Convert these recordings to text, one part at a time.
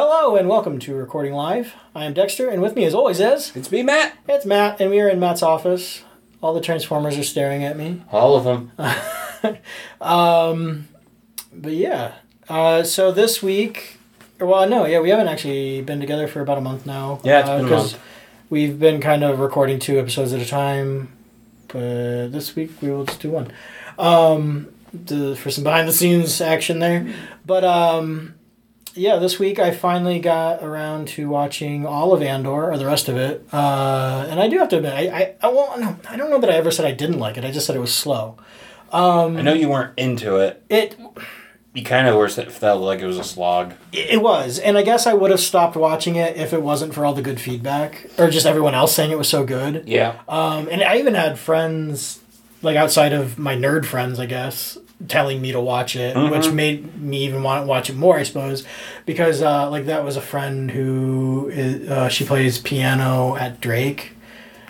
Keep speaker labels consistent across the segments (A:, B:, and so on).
A: Hello and welcome to Recording Live. I am Dexter, and with me, as always, is
B: It's me, Matt.
A: it's Matt, and we are in Matt's office. All the Transformers are staring at me.
B: All of them.
A: Um, but yeah, uh, so this week, well, no, yeah, we haven't actually been together for about a month now.
B: Yeah, it's
A: uh,
B: been a
A: 'cause
B: month.
A: We've been kind of recording two episodes at a time, but this week we will just do one. Um, the, for some behind the scenes action there, but um, yeah, this week I finally got around to watching all of Andor or the rest of it, uh, and I do have to admit, I I, I won't. no, I don't know that I ever said I didn't like it. I just said it was slow. Um,
B: I know you weren't into it.
A: It
B: You kind of were felt like it was a slog.
A: it was, and I guess I would have stopped watching it if it wasn't for all the good feedback or just everyone else saying it was so good.
B: Yeah.
A: Um, and I even had friends, like outside of my nerd friends, I guess, telling me to watch it, which made me even want to watch it more, I suppose, because uh, like that was a friend who is, uh, she plays piano at Drake,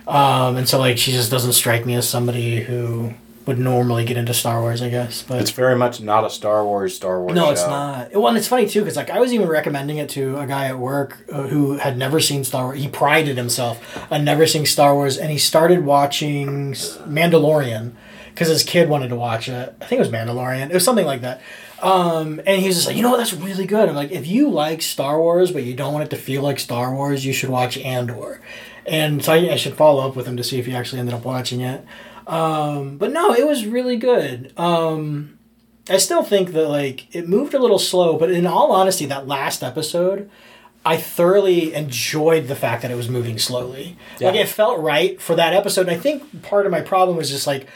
A: um, and so like she just doesn't strike me as somebody who would normally get into Star Wars, I guess. But
B: It's very much not a Star Wars Star Wars
A: no,
B: show.
A: it's not. Well, and it's funny too because like I was even recommending it to a guy at work uh, who had never seen Star Wars. He prided himself on never seeing Star Wars, and he started watching Mandalorian because his kid wanted to watch it. I think it was Mandalorian. It was something like that. Um, and he was just like, you know what, that's really good. I'm like, if you like Star Wars but you don't want it to feel like Star Wars, you should watch Andor. And so I, I should follow up with him to see if he actually ended up watching it. Um, but no, it was really good. Um, I still think that like it moved a little slow, but in all honesty, that last episode, I thoroughly enjoyed the fact that it was moving slowly. Like it felt right for that episode. And I think part of my problem was just like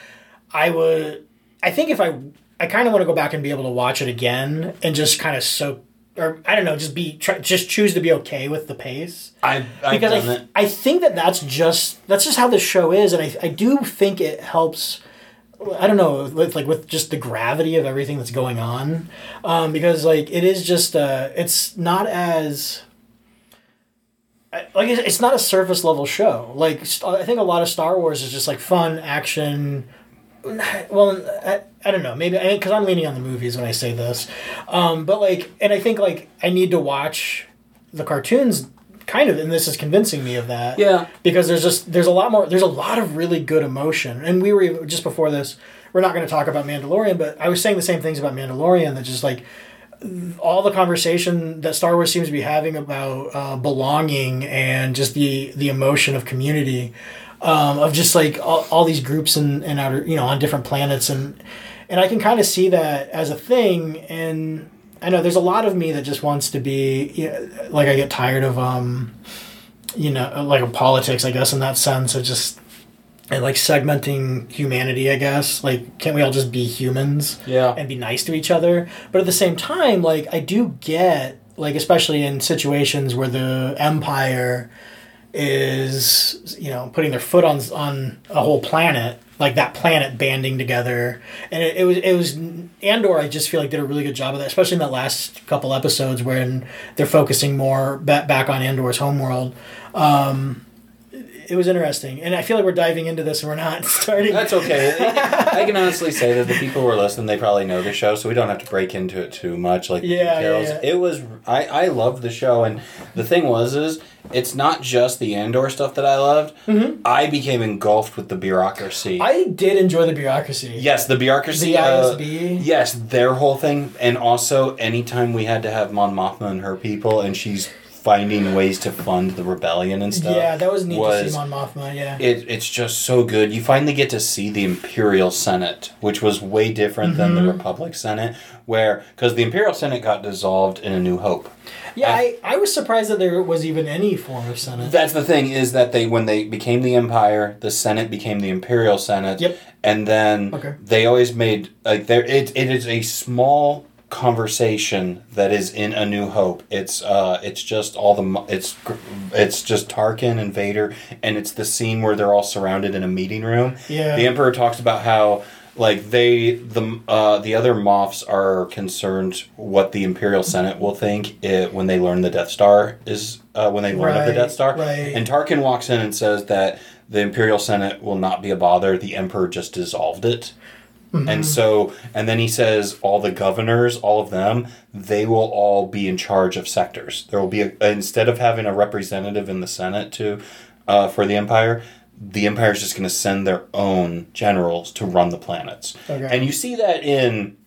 A: I would. I think if I I kind of want to go back and be able to watch it again and just kind of soak or I don't know, just be try, just choose to be okay with the pace
B: I've, I've
A: because I,
B: done
A: th-
B: it.
A: I think that that's just that's just how the show is and I, I do think it helps i don't know with like with just the gravity of everything that's going on um, because like it is just uh it's not as like it's it's not a surface level show like i think a lot of star wars is just like fun action well i, I don't know. Maybe because i'm leaning on the movies when i say this. Um, but like and i think like i need to watch the cartoons kind of and this is convincing me of that.
B: Yeah.
A: because there's just there's a lot more there's a lot of really good emotion. And we were just before this we're not going to talk about mandalorian but i was saying the same things about mandalorian that just like all the conversation that Star Wars seems to be having about uh, belonging and just the the emotion of community, um, of just like all, all these groups and and outer you know on different planets and and I can kind of see that as a thing and I know there's a lot of me that just wants to be you know, like I get tired of um you know like of politics I guess in that sense of just and like segmenting humanity I guess like can't we all just be humans
B: Yeah.
A: and be nice to each other. But at the same time, like I do get like especially in situations where the empire is you know putting their foot on on a whole planet like that planet banding together. And it, it was it was andor i just feel like did a really good job of that especially in that last couple episodes when they're focusing more ba- back on andor's homeworld. Um it was interesting and i feel like we're diving into this and we're not starting
B: That's okay. I can honestly say that the people who are listening, they probably know the show, so we don't have to break into it too much. Like
A: Yeah, yeah,
B: details.
A: yeah.
B: It was. I I loved the show, and the thing was, is it's not just the Andor stuff that I loved.
A: Mm-hmm.
B: I became engulfed with the bureaucracy.
A: i did enjoy the bureaucracy
B: yes, the bureaucracy.
A: the
B: uh,
A: isb
B: Yes, their whole thing, and also anytime we had to have Mon Mothma and her people, and she's finding ways to fund the rebellion and stuff.
A: Yeah, that was neat to see Mon Mothma. Yeah,
B: It, it's just so good. You finally get to see the Imperial Senate, which was way different than
A: Mm-hmm.
B: the Republic Senate, where because the Imperial Senate got dissolved in A New Hope.
A: yeah. I, I was surprised that there was even any form of Senate.
B: That's the thing is that they when they became the Empire, the Senate became the Imperial Senate.
A: Yep.
B: And then
A: Okay.
B: they always made like there it, it is a small conversation that is in A New Hope. It's uh it's just all the it's it's just Tarkin and Vader and it's the scene where they're all surrounded in a meeting room.
A: Yeah.
B: The Emperor talks about how like they the uh, the other Moffs are concerned what the Imperial Senate will think it, when they learn the Death Star is uh, when they learn of the Death Star.
A: right.
B: And Tarkin walks in and says that the Imperial Senate will not be a bother. The Emperor just dissolved it. And so, and then he says all the governors, all of them, they will all be in charge of sectors. There will be a, instead of having a representative in the Senate to uh, for the Empire, the Empire is just going to send their own generals to run the planets.
A: Okay.
B: And you see that in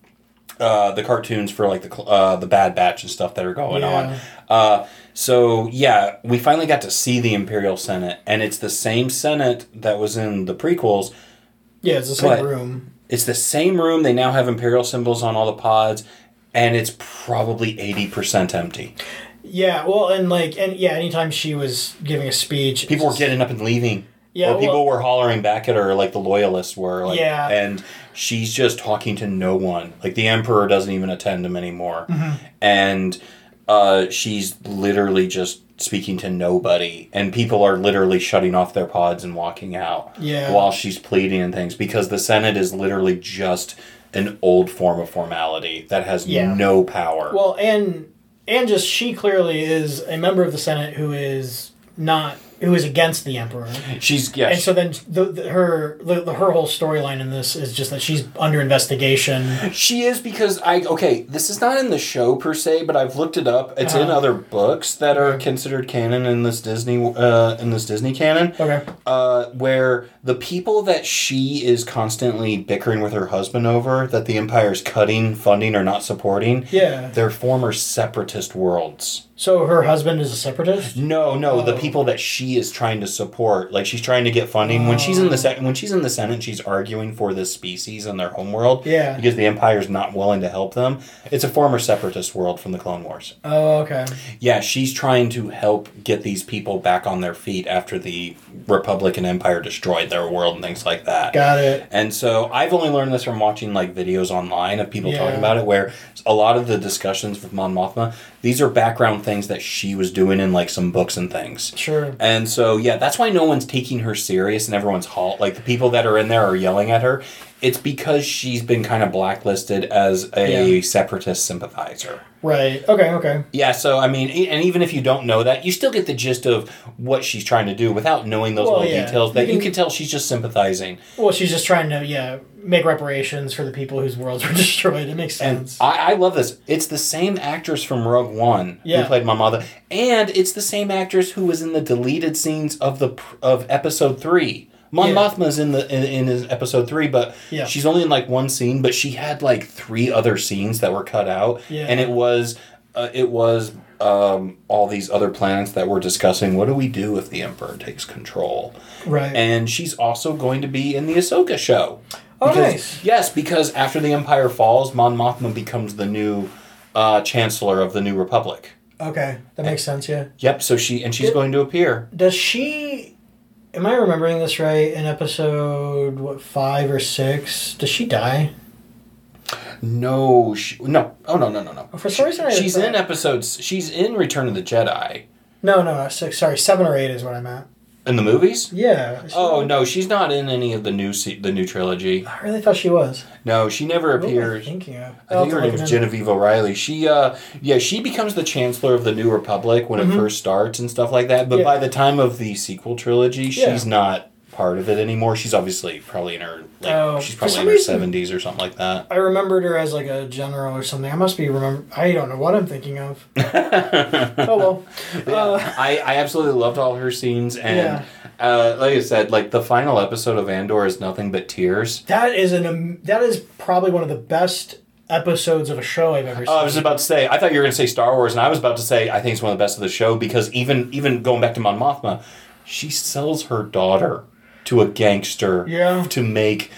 B: uh, the cartoons for like the uh, the Bad Batch and stuff that are going
A: Yeah.
B: on. Uh, so yeah, we finally got to see the Imperial Senate, and it's the same Senate that was in the prequels.
A: Yeah, it's the same room.
B: It's the same room. They now have Imperial symbols on all the pods, and it's probably eighty percent empty.
A: Yeah, well, and like, and yeah, anytime she was giving a speech,
B: People were getting up and leaving.
A: Yeah,
B: or people
A: well-
B: were hollering back at her, like the loyalists were. Like,
A: Yeah.
B: and she's just talking to no one. Like the emperor doesn't even attend them anymore,
A: Mm-hmm.
B: and uh, she's literally just speaking to nobody. And people are literally shutting off their pods and walking out
A: Yeah.
B: while she's pleading and things because the Senate is literally just an old form of formality that has
A: Yeah.
B: no power.
A: Well, and and just she clearly is a member of the Senate who is not who is against the emperor.
B: she's yeah.
A: And so then the, the, her the, her whole storyline in this is just that she's under investigation.
B: She is because I okay. This is not in the show per se, but I've looked it up. It's in
A: Uh-huh.
B: other books that are considered canon in this Disney uh, in this Disney canon.
A: Okay.
B: Uh, where the people that she is constantly bickering with her husband over that the Empire's cutting funding or not supporting,
A: Yeah.
B: they're former separatist worlds.
A: So her husband is a separatist.
B: No, no, the
A: Oh.
B: people that she is trying to support, like she's trying to get funding. When she's in the oh. se- when she's in the Senate, she's arguing for this species and their homeworld.
A: Yeah.
B: because the Empire's not willing to help them. It's a former separatist world from the Clone Wars.
A: Oh, okay.
B: Yeah, she's trying to help get these people back on their feet after the Republican Empire destroyed their world and things like that.
A: Got it.
B: And so I've only learned this from watching like videos online of people
A: Yeah.
B: talking about it, where a lot of the discussions with Mon Mothma, these are background things that she was doing in like some books and things.
A: Sure.
B: And so yeah, that's why no one's taking her serious and everyone's halt. Like the people that are in there are yelling at her. It's because she's been kind of blacklisted as a
A: Yeah.
B: separatist sympathizer.
A: Right. Okay. Okay.
B: Yeah, so I mean, and even if you don't know that, you still get the gist of what she's trying to do without knowing those
A: Well,
B: little
A: yeah.
B: details. That
A: You
B: you
A: can-
B: can tell she's just sympathizing.
A: Well, she's just trying to yeah make reparations for the people whose worlds were destroyed. It makes
B: And
A: sense.
B: I, I love this. It's the same actress from Rogue One
A: Yeah.
B: who played Mon Mothma, and it's the same actress who was in the deleted scenes of the of Episode Three. Mon
A: Yeah.
B: Mothma's in the in, in Episode Three, but
A: Yeah.
B: she's only in like one scene. But she had like three other scenes that were cut out,
A: Yeah.
B: and it was uh, it was um, all these other planets that were discussing what do we do if the Emperor takes control.
A: right.
B: And she's also going to be in the Ahsoka show.
A: Oh,
B: Because-
A: nice.
B: Yes, because after the Empire falls, Mon Mothma becomes the new uh, Chancellor of the New Republic.
A: okay, that makes sense. Yeah.
B: Yep. So she and she's going to appear.
A: Does she? Am I remembering this right? In episode what five or six, does she die?
B: No, she, no. Oh no, no, no, no.
A: Oh, for some reason, I
B: She's in episodes. She's in Return of the Jedi
A: No, no, no, six. Sorry, seven or eight is what I meant.
B: In the movies.
A: Yeah. is she-
B: Oh no, she's not in any of the new se- the new trilogy.
A: I really thought she was.
B: No, she never
A: Who am I
B: appears.
A: thinking of?
B: I
A: I'll
B: think her
A: have to
B: name's
A: look it up.
B: Genevieve O'Reilly. She, uh, yeah, she becomes the Chancellor of the New Republic when it first starts and stuff like that. But
A: Yeah.
B: by the time of the sequel trilogy,
A: Yeah.
B: she's not part of it anymore. She's obviously probably in her, like,
A: Oh,
B: she's probably in her seventies or something like that.
A: I remembered her as like a general or something. I must be remember. I don't know what I'm thinking of. oh well. Uh,
B: I, I absolutely loved all her scenes, and
A: Yeah.
B: uh, like I said, like the final episode of Andor is nothing but tears.
A: that is an um, that is probably one of the best episodes of a show I've ever seen.
B: Oh, I was about to say. I thought you were going to say Star Wars, and I was about to say I think it's one of the best of the show because even even going back to Mon Mothma, she sells her daughter to a gangster
A: Yeah.
B: to make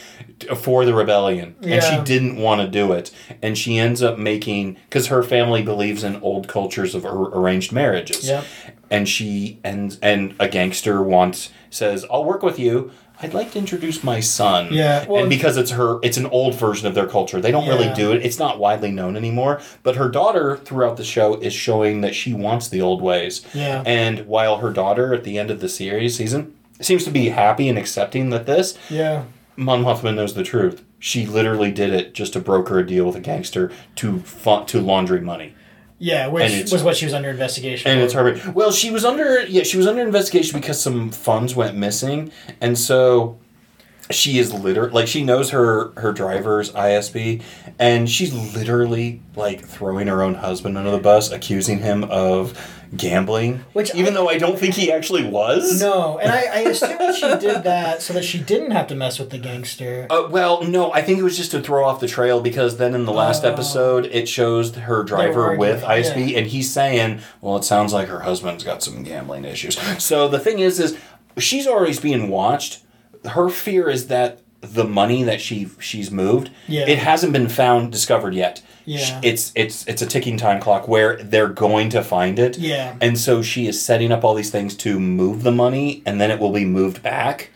B: for the rebellion, and she didn't want to do it, and she ends up making because her family believes in old cultures of ar- arranged marriages,
A: Yep.
B: and she ends and a gangster wants says I'll work with you. I'd like to introduce my son.
A: Yeah, well-
B: and because it's her, it's an old version of their culture. They don't really do it. It's not widely known anymore. But her daughter, throughout the show, is showing that she wants the old ways.
A: Yeah.
B: And while her daughter, at the end of the series season, seems to be happy and accepting that this,
A: yeah.
B: Mon Mothma knows the truth. She literally did it just to broker a deal with a gangster to fun, to laundry money.
A: Yeah, which was what she was under investigation.
B: And
A: for.
B: it's her. Well, she was under yeah, she was under investigation because some funds went missing, and so she is literally like she knows her her driver's ISB, and she's literally like throwing her own husband under the bus, accusing him of gambling.
A: Which
B: even
A: I-
B: though I don't think he actually was.
A: No, and I, I assume she did that so that she didn't have to mess with the gangster.
B: Uh, well, no, I think it was just to throw off the trail because then in the last
A: Oh.
B: episode it shows her driver with ISB
A: yeah.
B: and he's saying, "Well, it sounds like her husband's got some gambling issues." So the thing is, is she's always being watched. Her fear is that the money that she she's moved,
A: Yeah.
B: it hasn't been found discovered yet.
A: Yeah.
B: It's it's it's a ticking time clock where they're going to find it.
A: Yeah.
B: And so she is setting up all these things to move the money and then it will be moved back.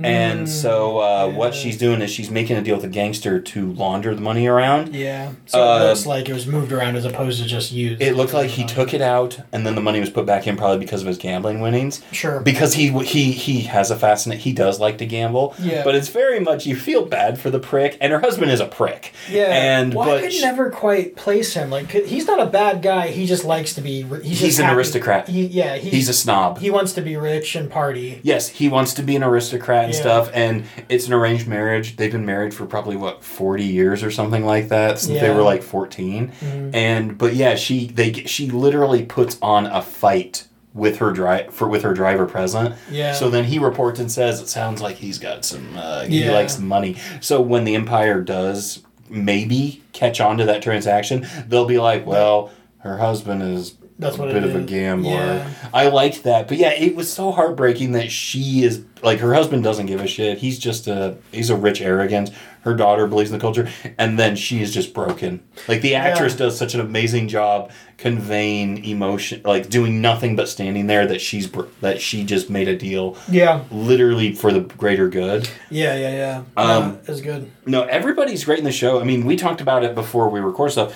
B: And so uh, what
A: Mm,
B: she's doing is she's making a deal with a gangster to launder the money around.
A: Yeah. So
B: Uh,
A: it looks like it was moved around as opposed to just used.
B: It looked like he took it out and then the money was put back in probably because of his gambling winnings.
A: Sure.
B: Because he he he has a fascinate he does like to gamble.
A: Yeah.
B: But it's very much you feel bad for the prick and her husband is a prick.
A: Yeah.
B: And
A: well,
B: but
A: I could
B: sh-
A: never quite place him. Like he's not a bad guy. He just likes to be. He's,
B: He's an
A: happy-
B: aristocrat.
A: He, yeah. He's,
B: he's a snob.
A: he wants to be rich and party.
B: Yes, he wants to be an aristocrat and
A: Yeah.
B: stuff, and it's an arranged marriage. They've been married for probably what forty years or something like that since they were like 14
A: Mhm.
B: And but yeah, she they she literally puts on a fight with her drive for with her driver present.
A: Yeah.
B: So then he reports and says it sounds like he's got some uh, he
A: Yeah.
B: likes money. So when the Empire does maybe catch on to that transaction, they'll be like, well, her husband is
A: That's
B: a
A: what
B: bit
A: it
B: of a gambler.
A: Yeah.
B: I liked that, but yeah, it was so heartbreaking that she is like her husband doesn't give a shit. He's just a he's a rich arrogant. Her daughter believes in the culture, and then she is just broken. Like the actress
A: Yeah.
B: does such an amazing job conveying emotion, like doing nothing but standing there. That she's that she just made a deal,
A: Yeah.
B: literally for the greater good.
A: Yeah. Yeah. Yeah.
B: Um,
A: Um, it's good.
B: No, everybody's great in the show. I mean, we talked about it before we record stuff.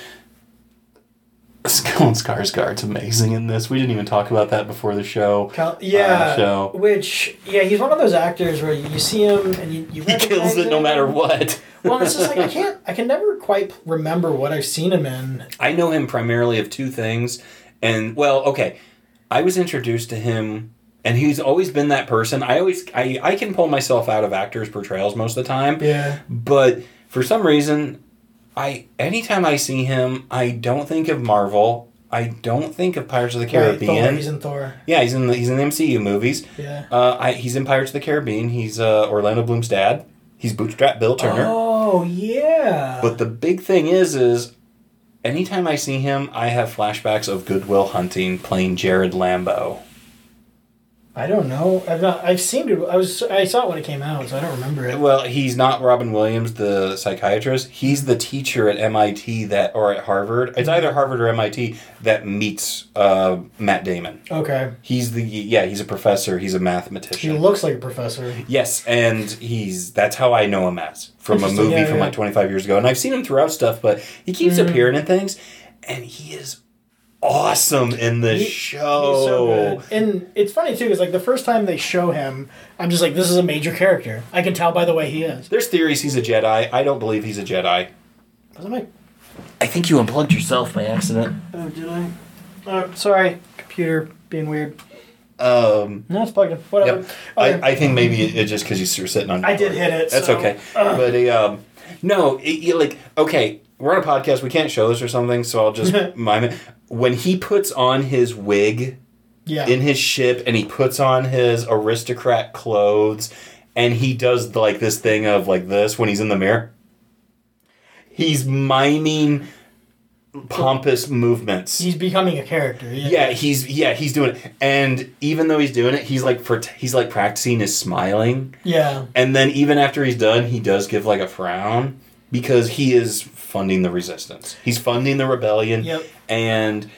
B: Stellan Skarsgård's amazing in this. We didn't even talk about that before the show.
A: Cal- uh, yeah.
B: show.
A: Which yeah, he's one of those actors where you, see him and you you
B: He kills it no matter what.
A: Well, it's just like I can't. I can never quite remember what I've seen him in.
B: I know him primarily of two things. And, well, okay. I was introduced to him, and he's always been that person. I always, I, I can pull myself out of actors' portrayals most of the time.
A: Yeah.
B: But for some reason, I anytime I see him, I don't think of Marvel. I don't think of Pirates of the
A: Right, Thor.
B: Caribbean.
A: He's in Thor.
B: yeah, he's in the he's in the MCU movies.
A: Yeah.
B: Uh, I, he's in Pirates of the Caribbean. He's uh, Orlando Bloom's dad. He's Bootstrap Bill Turner.
A: Oh yeah.
B: But the big thing is, is anytime I see him, I have flashbacks of Good Will Hunting playing Gerald Lambeau.
A: I don't know. I've not. I've seen it. I was. I saw it when it came out, so I don't remember it.
B: Well, he's not Robin Williams, the psychiatrist. He's the teacher at MIT that, or at Harvard. It's either Harvard or MIT that meets uh, Matt Damon.
A: Okay.
B: He's the yeah, he's a professor. He's a mathematician.
A: He looks like a professor.
B: Yes, and he's that's how I know him as from a movie
A: yeah,
B: from
A: yeah.
B: like 25 years ago. And I've seen him throughout stuff, but he keeps
A: Mhm.
B: appearing in things and he is awesome in the
A: He-
B: show.
A: He's so good. And it's funny too, because like the first time they show him, I'm just like, this is a major character. I can tell by the way he is.
B: There's theories he's a Jedi. I don't believe he's a Jedi.
A: Was it my?
C: I think you unplugged yourself by accident.
A: Oh, did I? Oh, sorry, computer being weird.
B: Um,
A: No, it's plugged in. Whatever.
B: Yep.
A: Okay.
B: I, I think maybe it, it's just because you're sitting on.
A: I did hit it.
B: That's
A: so-
B: okay.
A: Ugh.
B: But um, no, it, like okay. We're on a podcast. We can't show this or something, so I'll just mime it. When he puts on his wig
A: yeah.
B: in his ship and he puts on his aristocrat clothes and he does like this thing of like this when he's in the mirror. He's miming pompous movements.
A: He's becoming a character. Yeah.
B: Yeah, he's yeah, he's doing it. And even though he's doing it, he's like for he's like practicing his smiling.
A: Yeah.
B: And then even after he's done, he does give like a frown because he is funding the resistance. He's funding the rebellion
A: Yep.
B: and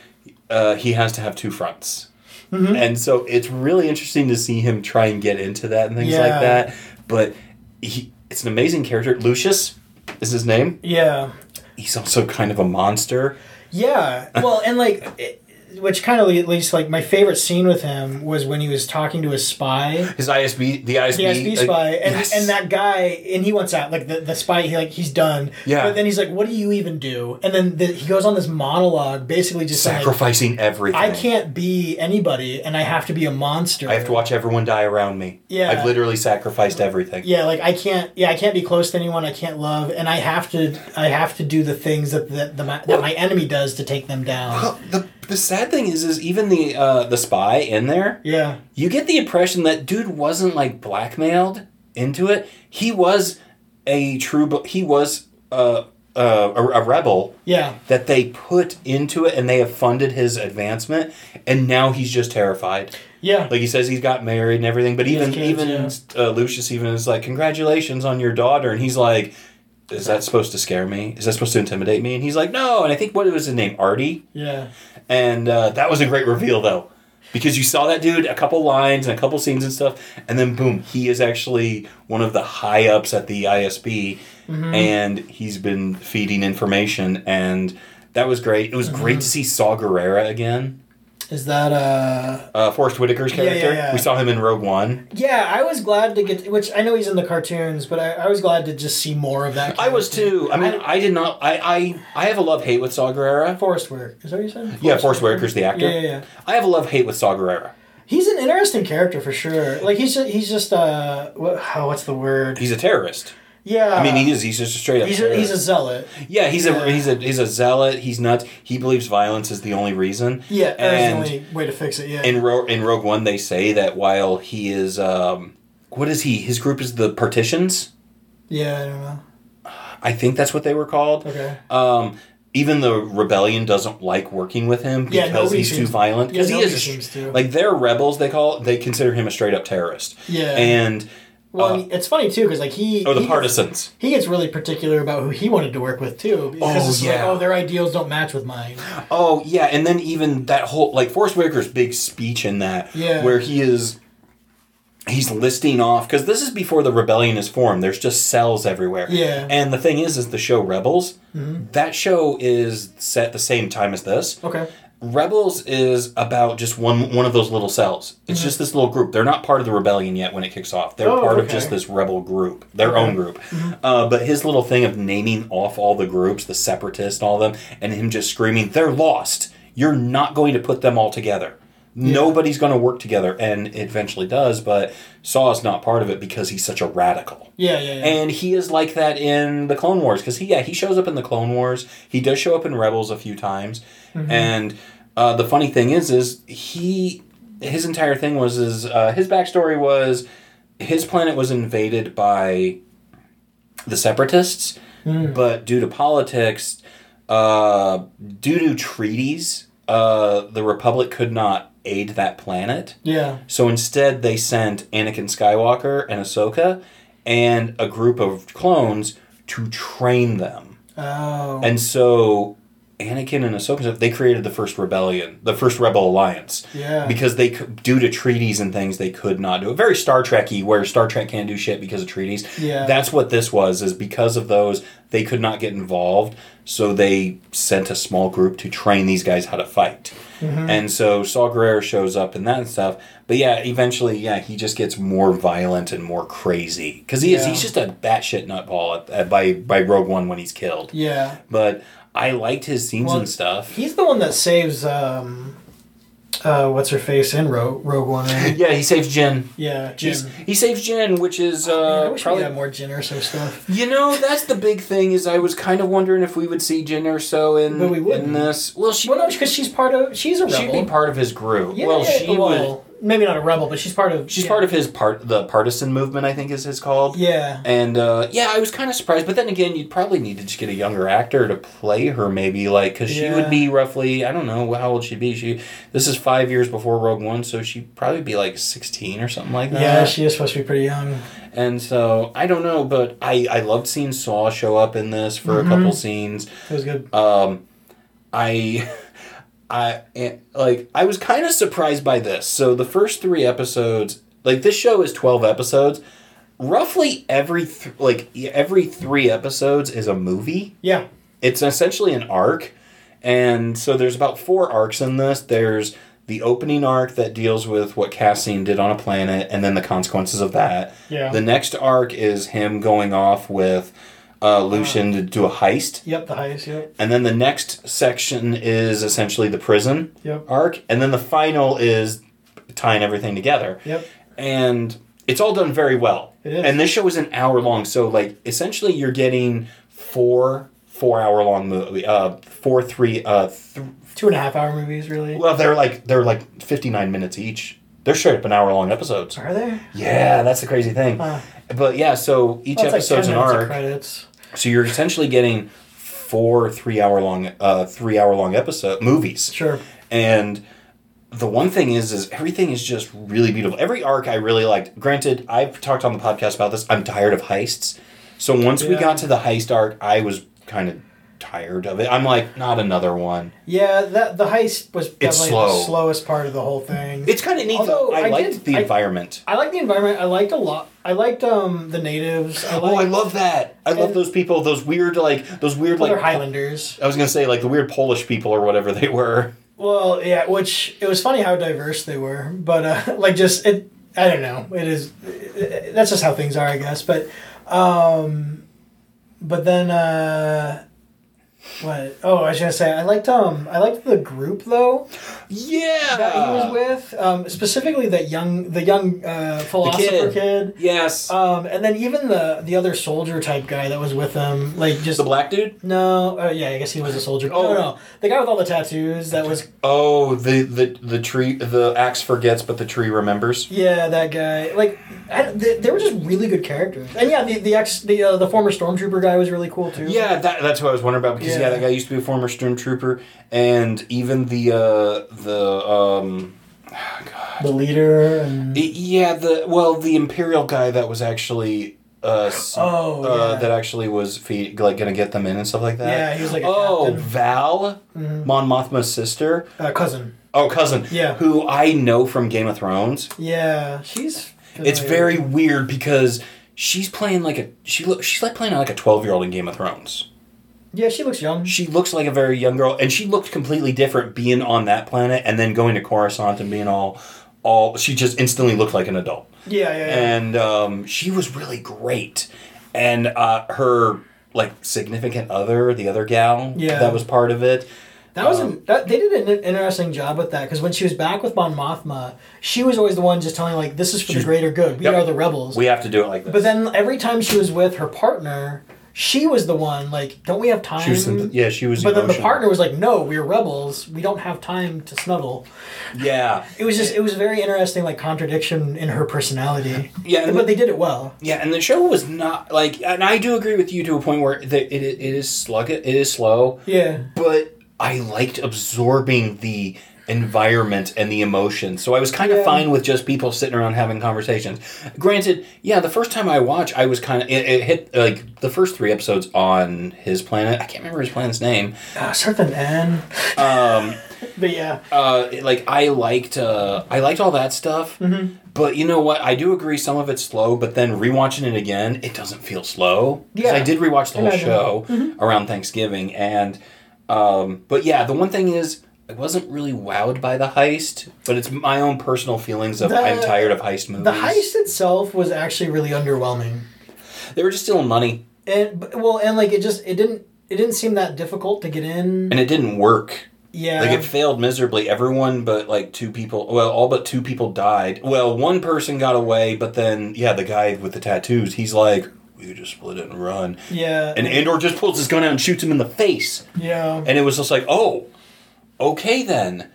B: uh, he has to have two fronts.
A: Mhm.
B: And so it's really interesting to see him try and get into that and things
A: Yeah.
B: like that. But he, it's an amazing character. Lucius is his name.
A: Yeah.
B: He's also kind of a monster.
A: Yeah. Well, and like, it, which kind of at least like my favorite scene with him was when he was talking to his spy,
B: His ISB, the ISB,
A: the SB spy, and,
B: yes.
A: and that guy, and he wants out. Like the, the spy, he like he's done.
B: Yeah.
A: But then he's like, "What do you even do?" And then the, he goes on this monologue, basically just saying, like,
B: sacrificing everything.
A: "I can't be anybody, and I have to be a monster.
B: I have to watch everyone die around me.
A: Yeah.
B: I've literally sacrificed everything.
A: Yeah, like I can't. Yeah, I can't be close to anyone. I can't love, and I have to. I have to do the things that that, the, that my enemy does to take them down.
B: Well, the the sad thing is, is even the uh, the spy in there,
A: Yeah.
B: you get the impression that dude wasn't like blackmailed into it. He was a true. He was uh, uh, a, a rebel
A: Yeah.
B: that they put into it, and they have funded his advancement. And now he's just terrified.
A: Yeah.
B: Like he says, he's got married and everything. But
A: He
B: even
A: kids,
B: even uh, Lucius even is like, "Congratulations on your daughter," and he's like. Is that supposed to scare me? Is that supposed to intimidate me? And he's like, no. And I think what was his name, Artie.
A: yeah.
B: And uh, that was a great reveal, though, because you saw that dude a couple lines and a couple scenes and stuff, and then boom, he is actually one of the high ups at the ISB, and he's been feeding information, and that was great. It was great to see Saw Gerrera again,
A: Is that uh?
B: uh, Forest Whitaker's
A: Yeah, yeah,
B: character.
A: yeah.
B: We saw him in Rogue One.
A: Yeah, I was glad to get. Which I know he's in the cartoons, but I, I was glad to just see more of that.
B: I was too. I mean, I did not. I I, I have a love hate with Saw Gerrera.
A: Forest Whitaker. Is that what you said?
B: Yeah, Forest Whitaker's the actor.
A: Yeah, yeah, yeah.
B: I have a love hate with Saw Gerrera.
A: He's an interesting character for sure. Like he's just, he's just uh, what, how, what's the word?
B: He's a terrorist.
A: Yeah.
B: I mean, he is. He's just a straight up.
A: He's a, he's a zealot.
B: Yeah, he's
A: Yeah.
B: a he's a he's a zealot. He's nuts. He believes violence is the only reason.
A: Yeah, that's the
B: and
A: only way to fix it. Yeah.
B: in Ro- in Rogue One, they say that while he is um, what is he? His group is the Partitions.
A: yeah, I don't know.
B: I think that's what they were called.
A: Okay.
B: Um, even the rebellion doesn't like working with him because
A: nobody
B: he's too
A: seems-
B: violent.
A: yeah,
B: Because he is
A: seems to.
B: like they're rebels. They call they consider him a straight up terrorist.
A: Yeah.
B: And
A: Well,
B: uh,
A: I mean, it's funny too because like he.
B: oh, the
A: he-
B: partisans.
A: He gets really particular about who he wanted to work with too. Because
B: Oh,
A: it's like, oh, their ideals don't match with mine.
B: Oh yeah, and then even that whole like Forest Whitaker's big speech in that,
A: Yeah.
B: where he is, he's listing off because this is before the rebellion is formed. There's just cells everywhere.
A: Yeah.
B: And the thing is, is the show Rebels. That show is set the same time as this.
A: Okay.
B: Rebels is about just one one of those little cells. It's mm-hmm. just this little group. They're not part of the rebellion yet when it kicks off. They're
A: Oh,
B: part of just this rebel group, their
A: Okay.
B: own group. Mm-hmm. Uh, but his little thing of naming off all the groups, the separatists and all of them, and him just screaming, "They're lost. You're not going to put them all together. Nobody's going to work together." And it eventually does, but Saw is not part of it because he's such a radical.
A: Yeah, yeah, yeah.
B: And he is like that in the Clone Wars because he yeah he shows up in the Clone Wars. He does show up in Rebels a few times, mm-hmm. and uh, the funny thing is is he his entire thing was is uh, his backstory was his planet was invaded by the Separatists, but due to politics, uh, due to treaties, uh, the Republic could not aid that planet.
A: yeah.
B: So instead, they sent Anakin Skywalker and Ahsoka and a group of clones to train them.
A: Oh.
B: And so Anakin and Ahsoka, they created the first rebellion, the first Rebel Alliance.
A: Yeah.
B: Because they, could- due to treaties and things, they could not do it. Very Star Trekky, where Star Trek can't do shit because of treaties.
A: Yeah.
B: That's what this was. Is because of those, they could not get involved. So they sent a small group to train these guys how to fight.
A: Mm-hmm.
B: And so Saw Gerrera shows up and that and stuff. But yeah, eventually, yeah, he just gets more violent and more crazy because he is. He's just a batshit nutball at, at, by by Rogue One when he's killed.
A: yeah.
B: But I liked his scenes
A: Well,
B: and stuff.
A: He's the one that saves um, uh, what's her face in Rogue Rogue One. Right?
B: Yeah, he saves Jyn.
A: yeah, Jim.
B: He's, he saves Jyn, which is
A: Man, I
B: uh,
A: wish
B: probably.
A: we had more Jyn Erso stuff.
B: You know, that's the big thing. Is I was kind of wondering if we would see Jyn Erso in
A: But we
B: in
A: wouldn't.
B: this. Well, she
A: Well, no, because she's part of. She's a rebel.
B: she'd be part of his group.
A: Yeah,
B: well,
A: yeah,
B: she would.
A: well, maybe not a rebel, but she's part of.
B: She's
A: yeah.
B: part of his part. The partisan movement, I think, is his called.
A: Yeah.
B: And uh, yeah, I was kind of surprised, but then again, you'd probably need to just get a younger actor to play her, maybe like because she would be roughly I don't know how old she'd be. She this is five years before Rogue One, so she'd probably be like sixteen or something like that.
A: Yeah, she is supposed to be pretty young.
B: and so I don't know, but I I loved seeing Saw show up in this for
A: Mhm.
B: a couple scenes.
A: It was good.
B: Um, I. I eh, like I was kind of surprised by this. So the first 3 episodes, like this show is 12 episodes. Roughly every th- like every 3 episodes is a movie.
A: Yeah.
B: It's essentially an arc And so there's about four arcs in this. There's the opening arc that deals with what Cassian did on a planet and then the consequences of that.
A: Yeah.
B: The next arc is him going off with uh, Lucian to do a heist.
A: Yep, the highest. Yep.
B: And then the next section is essentially the prison
A: Yep.
B: arc. And then the final is tying everything together.
A: Yep.
B: And it's all done very well.
A: It is.
B: And this show is an hour long. So, like, essentially, you're getting four four hour long movie, uh, four, three, uh, th-
A: Two and a half hour movies, really.
B: well, they're like, they're like 59 minutes each. They're straight up an hour long episodes.
A: Are there?
B: Yeah, that's the crazy thing.
A: Huh.
B: But yeah, so each
A: Well, like
B: episode's
A: 10
B: an arc. So you're essentially getting four three hour long uh three hour long episode movies.
A: Sure.
B: And the one thing is is everything is just really beautiful. Every arc I really liked. Granted, I've talked on the podcast about this. I'm tired of heists. So once we got to the heist arc, I was kind of tired of it. I'm like, not another one.
A: Yeah, that the heist was definitely
B: slow.
A: the slowest part of the whole thing.
B: It's kind of neat
A: Although,
B: though. I,
A: I
B: liked
A: did-
B: the
A: I-
B: environment.
A: I like the environment. I liked a lot. I liked um the natives. I
B: oh, I love that. I love those people. Those weird like those weird like
A: Highlanders.
B: I was gonna say like the weird Polish people or whatever they were.
A: Well, yeah, which it was funny how diverse they were, but uh, like just it. I don't know. It is. That's just how things are, I guess. But, um, but then uh, what? Oh, I was gonna say I liked um I liked the group though
B: Yeah,
A: that he was with. Um, specifically that young the young uh, philosopher
B: kid.
A: kid.
B: Yes,
A: Um, and then even the the other soldier type guy that was with him, like just
B: the black dude.
A: no, uh, yeah, I guess he was a soldier.
B: Oh.
A: Oh no, no, the guy with all the tattoos that was
B: Oh, the the the tree. The axe forgets, but the tree remembers.
A: Yeah, that guy. Like, I, they, they were just really good characters. And yeah, the the ex the uh, the former stormtrooper guy was really cool too.
B: Yeah, that, that's what I was wondering about because yeah.
A: Yeah.
B: that guy used to be a former stormtrooper, and even the uh, the um,
A: the leader and
B: yeah the well the imperial guy that was actually uh,
A: Oh,
B: uh,
A: yeah.
B: that actually was feed, like gonna get them in and stuff like that.
A: yeah, he was like a
B: Oh,
A: captain.
B: Val, Mon Mothma's sister.
A: Uh, cousin.
B: Oh, cousin.
A: Yeah.
B: Who I know from Game of Thrones.
A: Yeah, she's.
B: It's very weird because she's playing like a she she's like playing like a twelve year old in Game of Thrones.
A: Yeah, she looks young.
B: She looks like a very young girl, and she looked completely different being on that planet and then going to Coruscant and being all all. She just instantly looked like an adult,
A: Yeah, yeah, yeah.
B: and um, she was really great. And uh, her like significant other, the other gal
A: Yeah.
B: that was part of it.
A: that was
B: um,
A: an, that, they did an interesting job with that because when she was back with Mon Mothma, she was always the one just telling like, "This is for the greater good. We
B: Yep.
A: are the rebels."
B: We have to do it like this.
A: but then every time she was with her partner, she was the one like, "Don't we have time?"
B: she was, yeah, she was.
A: But then the partner was like, "No, we're rebels. We don't have time to snuggle."
B: yeah,
A: It was just it was a very interesting like contradiction in her personality.
B: Yeah,
A: but
B: the-
A: they did it well.
B: Yeah, and the show was not like, and I do agree with you to a point where the, it it is sluggish, it is slow,
A: Yeah,
B: but I liked absorbing the environment and the emotion. So I was kind of
A: Yeah.
B: fine with just people sitting around having conversations. Granted, yeah, the first time I watched, I was kind of it, it hit like the first three episodes on his planet. I can't remember his planet's name.
A: uh, start with an N.
B: Um,
A: But yeah,
B: uh, like I liked uh, I liked all that stuff.
A: Mm-hmm.
B: But you know what? I do agree some of it's slow, but then rewatching it again, it doesn't feel slow.
A: Yeah.
B: I did rewatch the whole show
A: Mm-hmm.
B: around Thanksgiving, and um, but yeah, the one thing is. I wasn't really wowed by the heist, but it's my own personal feelings of
A: The-
B: I'm tired of heist movies.
A: the heist itself was actually really underwhelming.
B: They were just stealing money,
A: And but- well, and like it just it didn't it didn't seem that difficult to get in.
B: and it didn't work.
A: yeah,
B: Like it failed miserably. Everyone but like two people, well, all but two people died. Well, one person got away, but then yeah, the guy with the tattoos, he's like, we could just split it and run.
A: yeah,
B: And Andor just pulls his gun out and shoots him in the face.
A: yeah,
B: And it was just like, oh, okay then.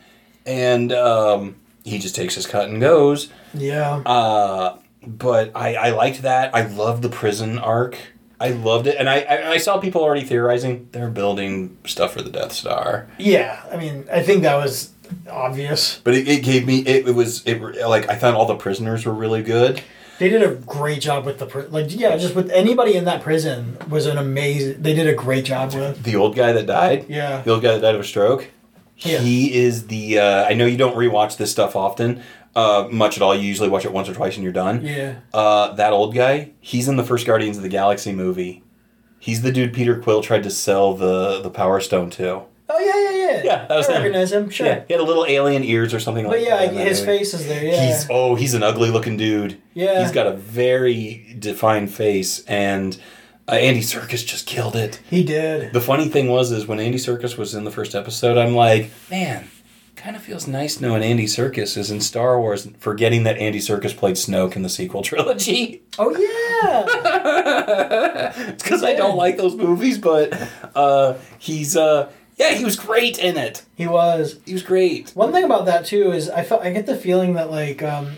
B: And um, he just takes his cut and goes.
A: yeah.
B: Uh, but I, I liked that. I loved the prison arc. I loved it, and I, I, I saw people already theorizing they're building stuff for the Death Star.
A: Yeah, I mean, I think that was obvious.
B: But it, it gave me it, it was it like I thought all the prisoners were really good.
A: They did a great job with the pri- like yeah, just with anybody in that prison was an amazing. They did a great job with.
B: The old guy that died,
A: Yeah.
B: the old guy that died of a stroke.
A: Yeah.
B: He is the. Uh, I know you don't rewatch this stuff often, uh, much at all. You usually watch it once or twice and you're done.
A: Yeah.
B: Uh, that old guy, he's in the first Guardians of the Galaxy movie. He's the dude Peter Quill tried to sell the the Power Stone to.
A: Oh yeah, yeah, Yeah,
B: Yeah, that was
A: I
B: him.
A: recognize him. Sure.
B: Yeah, he had a little alien ears or something
A: But
B: like
A: yeah,
B: that. in that
A: his
B: movie.
A: face is there. Yeah.
B: He's oh, he's an ugly looking dude.
A: Yeah.
B: he's got a very defined face, and uh, Andy Serkis just killed it.
A: he did.
B: The funny thing was, is when Andy Serkis was in the first episode, I'm like, man, kind of feels nice knowing Andy Serkis is in Star Wars, forgetting that Andy Serkis played Snoke in the sequel trilogy.
A: Oh yeah.
B: it's because I don't like those movies, but uh, he's uh, yeah, he was great in it.
A: he was.
B: He was great.
A: One thing about that too is I felt I get the feeling that like, um,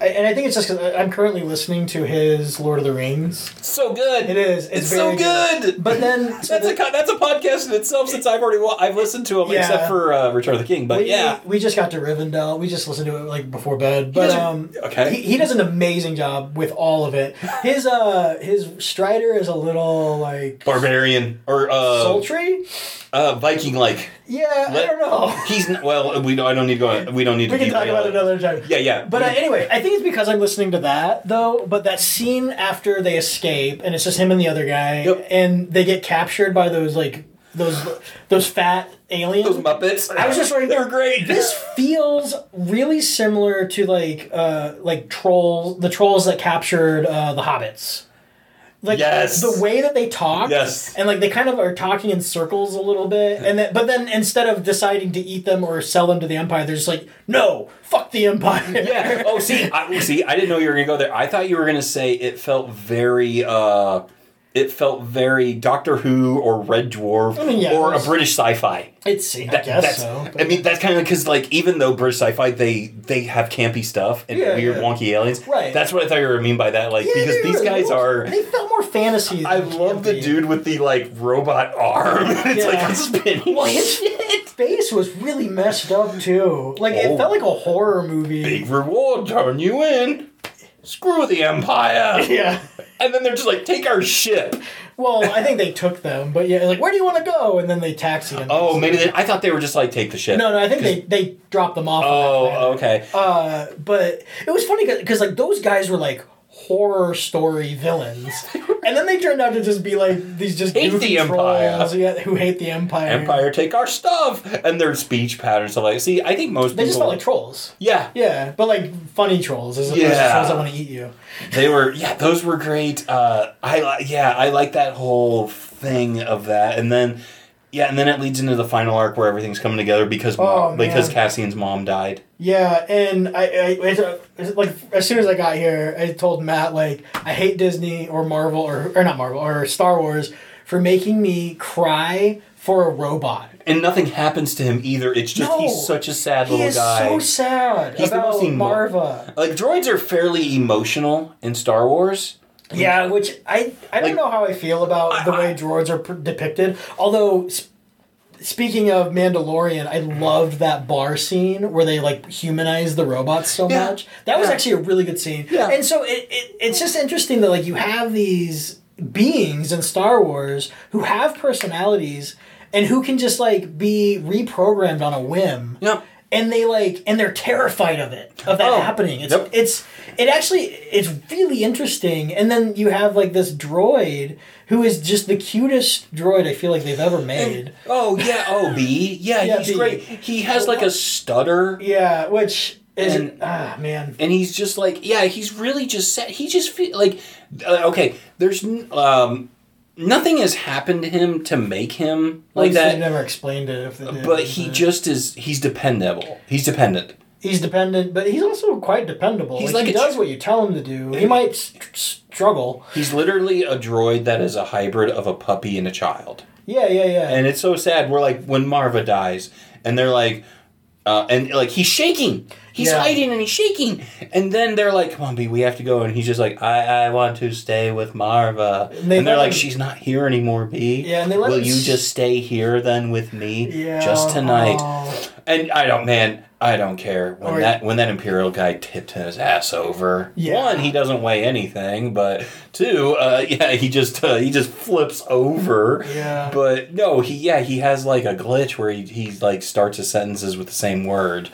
A: I, and I think it's just because I'm currently listening to his Lord of the Rings.
B: So good.
A: It is. It's,
B: It's, so
A: very
B: good.
A: But then so
B: That's
A: the-
B: a co- that's a podcast in itself. Since I've already wa- I've listened to them,
A: Yeah.
B: except for uh, Return of the King. But
A: we,
B: yeah,
A: we just got to Rivendell. We just listened to it like before bed. But
B: does a-
A: um,
B: okay.
A: he, he does an amazing job with all of it. His uh, his Strider is a little like
B: barbarian or uh,
A: sultry.
B: Uh, Viking like.
A: Yeah, I don't know.
B: He's n- well. We don't. I don't need to go. We don't need to.
A: We can talk about it another time.
B: Yeah, yeah.
A: But uh, anyway, I think it's because I'm listening to that though. But that scene after they escape, and it's just him and the other guy,
B: Yep.
A: and they get captured by those like those those fat aliens.
B: those Muppets.
A: I was just like,
B: they were great.
A: This feels really similar to like uh like trolls, the trolls that captured uh the hobbits. Like
B: Yes.
A: the way that they talk,
B: Yes.
A: and like they kind of are talking in circles a little bit, and then but then instead of deciding to eat them or sell them to the empire, they're just like, no, fuck the empire.
B: yeah. Oh, see, I, see, I didn't know you were gonna go there. I thought you were gonna say it felt very. uh It felt very Doctor Who or Red Dwarf
A: I mean, yeah,
B: or
A: it
B: a British sci-fi.
A: it's I
B: That-
A: guess so.
B: I mean, that's kind of because, like, even though British sci-fi, they they have campy stuff and
A: Yeah,
B: weird,
A: yeah.
B: wonky aliens.
A: Right.
B: That's what I thought you were mean by that. Like, because these guys are.
A: They felt more fantasy.
B: I love the dude with the like robot arm. it's like a spinning.
A: Well, his face was really messed up too. Like
B: Oh.
A: it felt like a horror movie.
B: Big reward, turn you in. Screw the empire.
A: Yeah.
B: And then they're just like, take our ship.
A: Well, I think they took them, but yeah, like where do you want to go? And then they taxied them.
B: Oh, maybe they, I thought they were just like, take the ship.
A: No, no, I think they they dropped them off.
B: Oh, okay.
A: Uh, but it was funny because like those guys were like horror story villains, and then they turned out to just be like these just
B: Hate
A: goofy
B: the Empire.
A: trolls, yeah, who hate the empire.
B: Empire, take our stuff. And their speech patterns. So, like, see, I think most
A: They
B: people.
A: just felt like trolls.
B: yeah.
A: Yeah, but like funny trolls as opposed to
B: Yeah.
A: trolls that want to eat you.
B: They were, yeah, those were great. Uh, I like, yeah, I like that whole thing of that, and then, yeah, and then it leads into the final arc where everything's coming together because
A: Oh,
B: because
A: man.
B: Cassian's mom died.
A: Yeah, and I, I it's, like as soon as I got here, I told Matt like I hate Disney or Marvel or or not Marvel or Star Wars for making me cry for a robot.
B: And nothing happens to him either. It's just
A: No.
B: he's such a sad
A: He
B: little
A: is
B: guy.
A: so sad
B: He's the
A: about
B: most emo-
A: Maarva.
B: like droids are fairly emotional in Star Wars.
A: Yeah, which I I don't
B: Like-
A: know how I feel about the way droids are pr- depicted. Although. Sp- Speaking of Mandalorian, I loved that bar scene where they like humanize the robots so
B: Yeah.
A: much. That was
B: Yeah.
A: actually a really good scene.
B: Yeah.
A: And so it, it it's just interesting that like you have these beings in Star Wars who have personalities and who can just like be reprogrammed on a whim.
B: Yep.
A: And they like and they're terrified of it, of that
B: Oh,
A: happening. It's
B: yep.
A: it's it actually it's really interesting. And then you have like this droid who is just the cutest droid I feel like they've ever made.
B: Oh yeah, oh B. Yeah,
A: Yeah,
B: he's
A: B.
B: great. He has like a stutter.
A: Yeah, which is
B: And-
A: ah man.
B: and he's just like yeah he's really just set he just feel like uh, okay there's um nothing has happened to him to make him like
A: They
B: that
A: never explained it if they did.
B: but he just is he's dependable he's dependent
A: he's dependent, but he's also quite dependable.
B: He's
A: like,
B: like
A: he does
B: tr-
A: what you tell him to do. He might st- struggle.
B: he's literally a droid that is a hybrid of a puppy and a child
A: Yeah, yeah, yeah.
B: and it's so sad we're like when maarva dies and they're like uh, and like he's shaking he's
A: Yeah.
B: hiding and he's shaking. And then they're like come on b we have to go. And he's just like i, I want to stay with maarva.
A: And they
B: they're like she's not here anymore b.
A: Yeah, and they let
B: will you
A: s-
B: just stay here then with me
A: yeah,
B: just tonight?
A: Oh.
B: and i don't man i don't care when
A: Or-
B: that when that imperial guy tipped his ass over.
A: Yeah.
B: one he doesn't weigh anything but two uh, yeah he just uh, he just flips over.
A: Yeah.
B: but no, he yeah he has like a glitch where he, he like starts his sentences with the same word,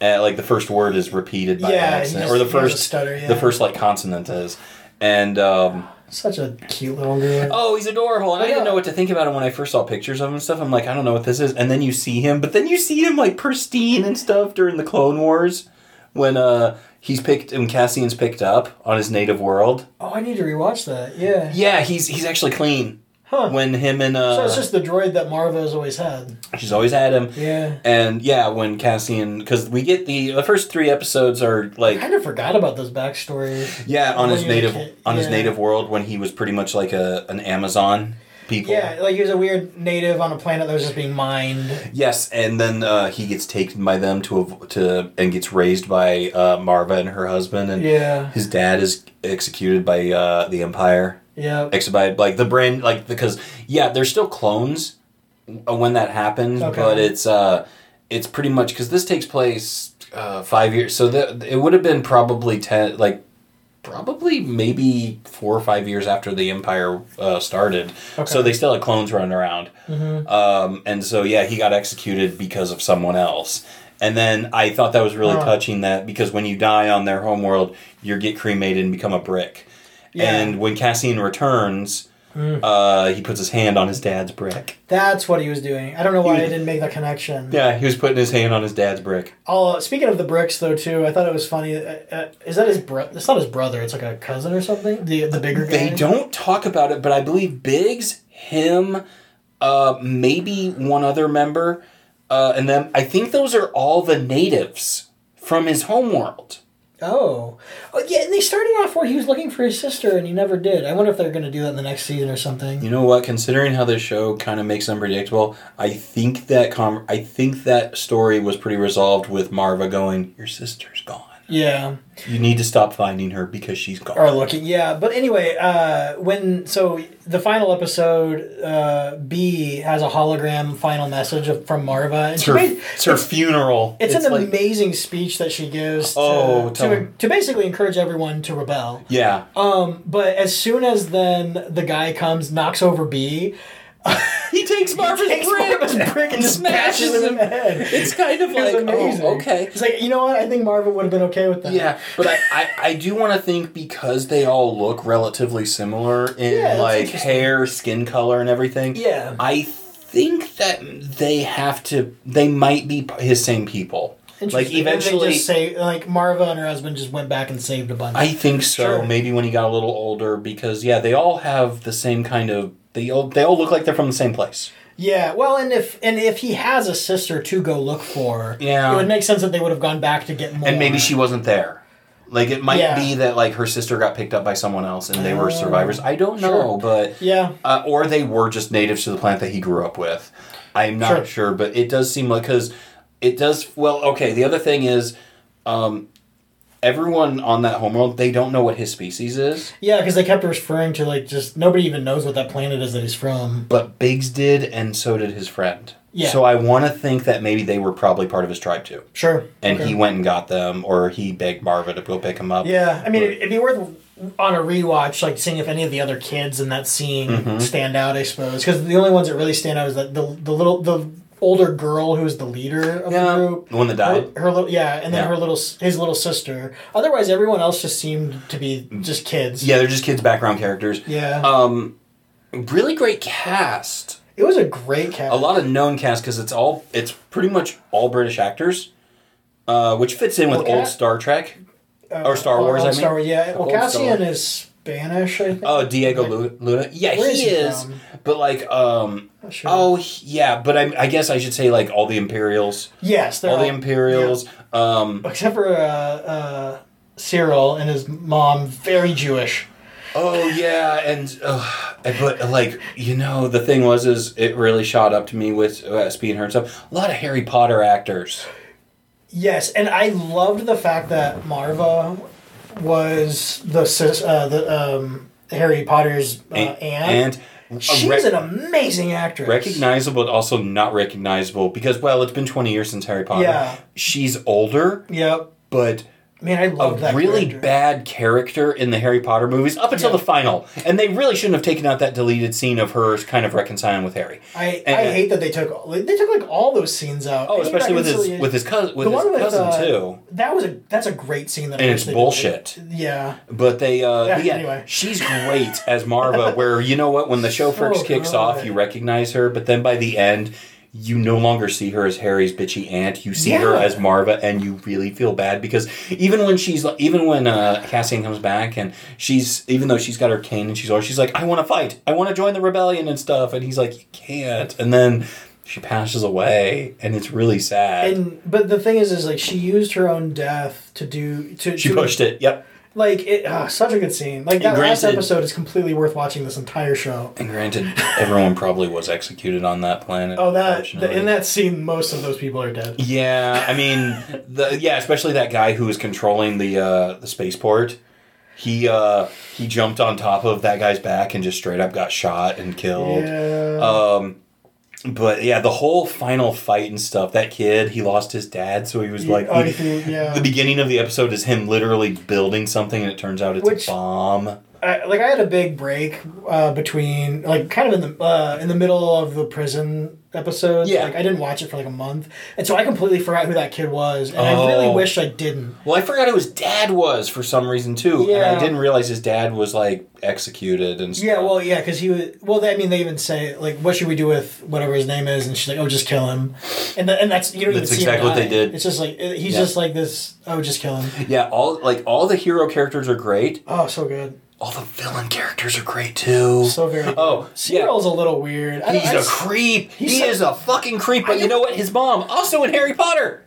B: uh, like the first word is repeated by
A: Yeah,
B: accident, or the
A: he has a
B: first
A: stutter, yeah.
B: the first like consonant is, and um,
A: Such a cute little girl.
B: Oh, he's adorable. And I
A: Yeah.
B: didn't know what to think about him when I first saw pictures of him and stuff. I'm like, I don't know what this is. And then you see him, but then you see him like pristine and stuff during the Clone Wars when uh he's picked and Cassian's picked up on his native world.
A: Oh, I need to rewatch that. Yeah.
B: Yeah, he's he's actually clean.
A: Huh.
B: When him and uh
A: so it's just the droid that Maarva has always had.
B: she's always had him.
A: Yeah.
B: And yeah, when Cassian, because we get the the first three episodes are like I
A: kind of forgot about those backstories.
B: yeah on his native
A: kid.
B: on his
A: Yeah.
B: native world when he was pretty much like a an Amazon people.
A: Yeah, like he was a weird native on a planet that was just being mined.
B: Yes, and then uh, he gets taken by them to av- to and gets raised by uh, Marva and her husband, and
A: Yeah.
B: his dad is executed by uh, the Empire.
A: Yeah.
B: Executed like the brand, like because yeah, they're still clones uh, when that happens,
A: Okay.
B: but it's uh, it's pretty much because this takes place uh, five years, so that it would have been probably ten, like probably maybe four or five years after the Empire uh, started.
A: Okay.
B: So they still had clones running around.
A: Mm-hmm.
B: Um, and so yeah, he got executed because of someone else. And then I thought that was really
A: Huh.
B: touching that because when you die on their homeworld, you get cremated and become a brick.
A: Yeah.
B: And when Cassian returns, uh, he puts his hand on his dad's brick.
A: That's what he was doing. I don't know why
B: He
A: I didn't make that connection.
B: Yeah, he was putting his hand on his dad's brick.
A: Oh, speaking of the bricks, though, too, I thought it was funny. Uh, uh, is that his brother? It's not his brother. It's like a cousin or something. The the bigger guy.
B: They don't talk about it, but I believe Bix, him, uh, maybe one other member, uh, and then I think those are all the natives from his homeworld.
A: Oh, oh, yeah. And they started off where he was looking for his sister, and he never did. I wonder if they're going to do that in the next season or something.
B: You know what? Considering how this show kind of makes them predictable, I think that com- I think that story was pretty resolved with Maarva going, "Your sister's gone.
A: Yeah.
B: You need to stop finding her because she's gone."
A: Or looking, yeah. But anyway, uh, when so the final episode, uh, B has a hologram final message of, from Maarva,
B: It's her,
A: made-
B: it's her funeral.
A: It's, an
B: like-
A: amazing speech that she gives to,
B: Oh,
A: to, to basically encourage everyone to rebel.
B: yeah.
A: Um, but as soon as then the guy comes, knocks over B,
B: He takes Maarva's
A: takes
B: brick,
A: brick and smashes him in the head.
B: It's kind of
A: It
B: like, oh,
A: amazing.
B: oh, okay.
A: It's like you know what? I think Maarva would have been okay with that.
B: Yeah, but I, I, I do want to think because they all look relatively similar in
A: Yeah,
B: like hair, skin color, and everything.
A: Yeah.
B: I think that they have to. They might be his same people. Like. Eventually,
A: just say like Maarva and her husband just went back and saved a bunch.
B: I think so.
A: Sure.
B: Maybe when he got a little older, because yeah, they all have the same kind of. They all they all look like they're from the same place.
A: yeah. Well, and if and if he has a sister to go look for,
B: Yeah.
A: it would make sense that they would have gone back to get more.
B: And maybe she wasn't there. Like it might
A: Yeah.
B: be that like her sister got picked up by someone else and they were
A: Oh.
B: survivors. I don't know,
A: Sure.
B: but
A: Yeah.
B: uh, or they were just natives to the plant that he grew up with. I'm not
A: Sure.
B: sure, but it does seem like because it does. Well, okay. The other thing is, um, everyone on that homeworld they don't know what his species is,
A: Yeah, because they kept referring to like just nobody even knows what that planet is that he's from.
B: but Bix did, and so did his friend.
A: Yeah.
B: So I want to think that maybe they were probably part of his tribe too,
A: Sure.
B: and
A: Okay.
B: he went and got them, or he begged Maarva to go pick him up.
A: Yeah, I mean,
B: But-
A: it'd be worth on a rewatch, like seeing if any of the other kids in that scene
B: Mm-hmm.
A: stand out. I suppose because the only ones that really stand out is that the the little the older girl who's the leader of
B: Yeah.
A: the group.
B: The one that died.
A: Her, her little yeah, and then
B: Yeah.
A: her little his little sister. Otherwise, everyone else just seemed to be just kids.
B: Yeah, they're just kids' background characters.
A: yeah.
B: Um, really great cast.
A: it was a great cast.
B: A lot of known cast because it's all it's pretty much all British actors, uh, which fits in with
A: Well,
B: old Star Trek.
A: Uh,
B: or Star
A: old-
B: Wars,
A: old
B: I mean.
A: Star Wars, yeah. Well, Cassian
B: Star.
A: is Spanish. I think.
B: Oh, Diego Lu- Luna. Yeah, he
A: is he
B: is. But like, um,
A: sure.
B: oh he- yeah. But I, I guess I should say like all the Imperials,
A: yes, they're
B: all the
A: all-
B: Imperials. Um,
A: except for uh, uh, Syril and his mom, very Jewish.
B: oh yeah, and uh, but like you know the thing was is it really shot up to me with uh, Speed and her and stuff. A lot of Harry Potter actors.
A: Yes, and I loved the fact that Maarva was the uh, the um, Harry Potter's uh, aunt.
B: and
A: She's
B: rec-
A: an amazing actress.
B: recognizable but also not recognizable because well it's been 20 years since harry potter
A: Yeah.
B: she's older
A: Yep.
B: but
A: Man, I love
B: a
A: that
B: really
A: character.
B: bad character in the Harry Potter movies up until
A: Yeah.
B: the final, and they really shouldn't have taken out that deleted scene of her kind of reconciling with Harry.
A: I,
B: And-
A: I hate that they took they took like all those scenes out.
B: Oh, especially with his with his cousin with
A: the
B: his
A: with
B: cousin
A: uh,
B: too.
A: That was a that's a great scene. That
B: And it's bullshit.
A: did. Yeah,
B: But they, uh,
A: Yeah,
B: yeah,
A: anyway.
B: she's great as Maarva. Where you know what, when the show first kicks off, you recognize her, but then by the end, you no longer see her as Harry's bitchy aunt. You see her as Maarva, and you really feel bad because even when she's even when uh, Cassian comes back and she's even though she's got her cane and she's always she's like, I want to fight, I want to join the rebellion and stuff, and he's like, you can't, and then. She passes away, and it's really sad.
A: and but the thing is, is like she used her own death to do to
B: she
A: to,
B: pushed it. Yep.
A: Like it, ah, such a good scene. Like that
B: And
A: last episode is completely worth watching. This entire show.
B: And granted, everyone probably was executed on that planet.
A: Oh, that
B: unfortunately.
A: in that scene, most of those people are dead.
B: Yeah, I mean, the yeah, especially that guy who was controlling the uh, the spaceport. He uh, he jumped on top of that guy's back and just straight up got shot and killed.
A: Yeah.
B: Um, but yeah, the whole final fight and stuff. That kid, he lost his dad, so he was like.
A: oh,
B: he-
A: yeah.
B: The beginning of the episode is him literally building something, and it turns out it's
A: Which-
B: a bomb.
A: I, like I had a big break uh, between like kind of in the uh, in the middle of the prison episode.
B: Yeah.
A: Like I didn't watch it for like a month, and so I completely forgot who that kid was, and I really
B: Oh.
A: wish I didn't.
B: Well, I forgot who his dad was for some reason too, and I didn't realize his dad was like executed and stuff.
A: Yeah, well, yeah, because he was. Well, they, I mean, they even say like, "What should we do with whatever his name is?" And she's like, "Oh, just kill him." And th- and that's you don't
B: That's
A: even see
B: exactly what they did.
A: It's just like he's
B: Yeah.
A: just like this. Oh, just kill him.
B: Yeah, all like all the hero characters are great.
A: Oh, so good,
B: All the villain characters are great too.
A: so very.
B: Oh, yeah.
A: A little weird. I-
B: He's
A: I
B: a creep.
A: he's
B: he
A: so-
B: is a fucking creep. But you know what? His mom, also in Harry Potter,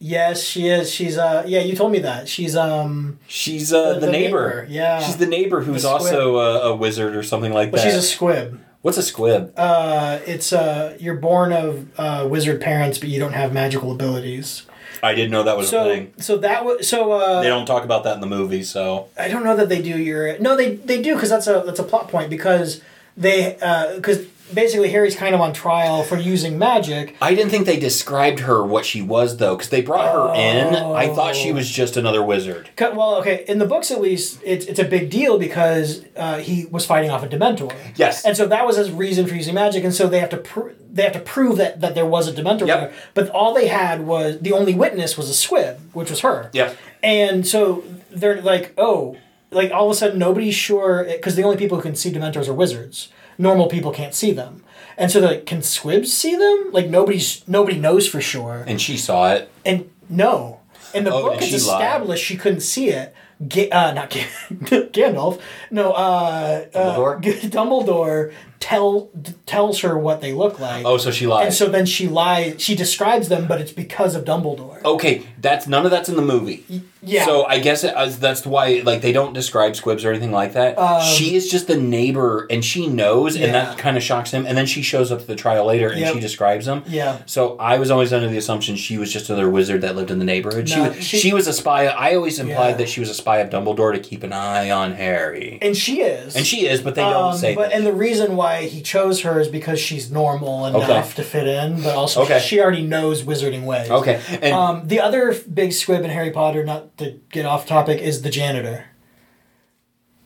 A: Yes, she is. She's uh, yeah, you told me that. She's um,
B: she's uh,
A: The-
B: the,
A: the
B: neighbor.
A: neighbor, yeah.
B: she's the neighbor who's
A: The
B: also a, a wizard or something like
A: but
B: that.
A: she's a squib.
B: What's a squib?
A: Uh, it's uh, you're born of uh, wizard parents, but you don't have magical abilities.
B: I didn't know that was a
A: So,
B: thing.
A: so that was so. Uh,
B: They don't talk about that in the movie, so
A: I don't know that they do your no they they do because that's a that's a plot point because they because basically Harry's kind of on trial for using magic.
B: I didn't think they described her what she was though, because they brought her in. I thought she was just another wizard.
A: Well, okay, in the books at least, it's it's a big deal because uh, he was fighting off a Dementor.
B: Yes.
A: and so that was his reason for using magic, and so they have to pr- they have to prove that that there was a Dementor
B: Yep.
A: there. But all they had was the only witness was a squib, which was her.
B: Yep.
A: And so they're like, oh, like all of a sudden nobody's sure because the only people who can see Dementors are wizards. Normal people can't see them, and so they're like, can squibs see them? Like nobody's nobody knows for sure.
B: And she saw it.
A: And no, in the
B: Oh,
A: book it's
B: she
A: established she couldn't see it. Ga- uh, not Ga- Gandalf. No, uh,
B: Dumbledore?
A: Uh, G- Dumbledore tell d- tells her what they look like.
B: Oh, so she lies.
A: and so then she lies. She describes them, but it's because of Dumbledore.
B: Okay, that's none of that's in the movie.
A: yeah.
B: So I guess it, uh, that's why like they don't describe squibs or anything like that. she is just the neighbor, and she knows, and
A: Um,
B: that kind of shocks him. And then she shows up at the trial later, and
A: Yep.
B: she describes them.
A: Yeah.
B: So I was always under the assumption she was just another wizard that lived in the neighborhood. she, was,
A: she-
B: she was a spy. I always implied
A: Yeah.
B: that she was a spy of Dumbledore to keep an eye on Harry.
A: and she is.
B: And she is, but they don't
A: Um,
B: say
A: but
B: that.
A: and the reason why he chose her is because she's normal enough
B: Okay.
A: to fit in, but also
B: Okay.
A: she already knows wizarding ways.
B: Okay, and
A: Um, the other big squib in Harry Potter, not to get off topic, is the janitor.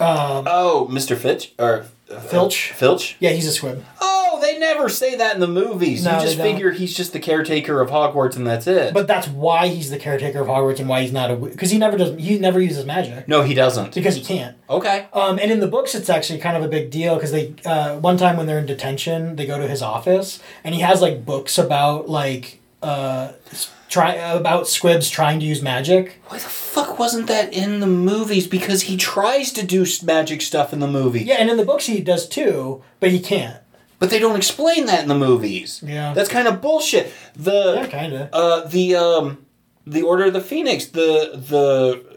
B: oh, Mr. Fitch or uh,
A: Filch?
B: Filch.
A: Yeah, he's a squib.
B: Oh, they never say that in the movies.
A: No,
B: you just
A: they don't.
B: figure he's just the caretaker of Hogwarts, and that's it.
A: But that's why he's the caretaker of Hogwarts and why he's not a because he never does he never uses magic
B: no, he doesn't.
A: because he can't.
B: Okay.
A: Um, and in the books, it's actually kind of a big deal because they uh, one time when they're in detention, they go to his office and he has like books about like uh, s- try about squibs trying to use magic.
B: Why the fuck wasn't that in the movies? Because he tries to do s- magic stuff in the movie.
A: Yeah, and in the books he does too, but he can't.
B: But they don't explain that in the movies.
A: Yeah.
B: That's kind of bullshit. The
A: Yeah, kind of.
B: uh the um the Order of the Phoenix, the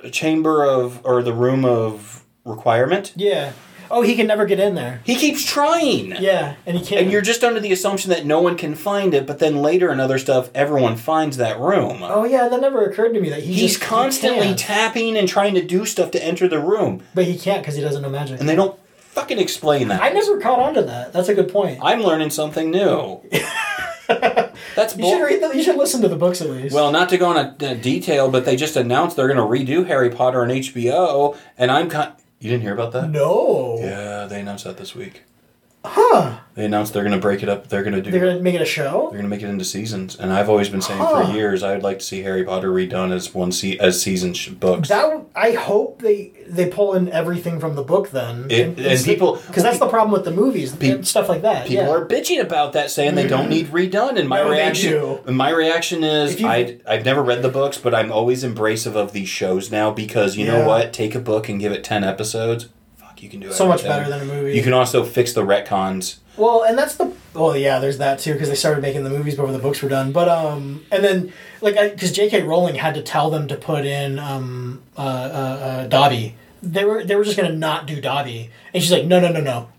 B: the chamber of or the room of requirement.
A: Yeah. Oh, he can never get in there.
B: He keeps trying.
A: Yeah, and he can't.
B: And you're just under the assumption that no one can find it, but then later in other stuff, everyone finds that room.
A: Oh yeah, that never occurred to me that he
B: He's
A: just
B: constantly
A: can't.
B: tapping and trying to do stuff to enter the room,
A: but he can't because he doesn't know magic.
B: and they don't fucking explain that.
A: I never caught on to that. That's a good point.
B: I'm learning something new. That's
A: You should read. The, you should listen to the books at least.
B: Well, not to go into detail, but they just announced they're going to redo Harry Potter on HBO, and I'm kind. You didn't hear about that?
A: no.
B: Yeah, they announced that this week.
A: Huh?
B: They announced they're going to break it up. They're going to do.
A: They're gonna make it a show.
B: They're going to make it into seasons, and I've always been saying
A: Huh.
B: for years I would like to see Harry Potter redone as one se- as season sh- books.
A: That w- I hope they they pull in everything from the book then.
B: It- and people-
A: because that's the problem with the movies
B: Pe-
A: and stuff like that.
B: People
A: yeah.
B: are bitching about that, saying they don't mm. need redone. And my
A: No,
B: reaction, and my reaction is, I I've never read the books, but I'm always embracive of these shows now because you know what? Take a book and give it ten episodes. Fuck, you can do
A: so much better than a movie.
B: You can also fix the retcons.
A: Well, and that's the well, yeah. There's that too because they started making the movies before the books were done. But um, and then like because J.K. Rowling had to tell them to put in um uh, uh, uh Dobby. They were they were just gonna not do Dobby, and she's like, no, no, no, no.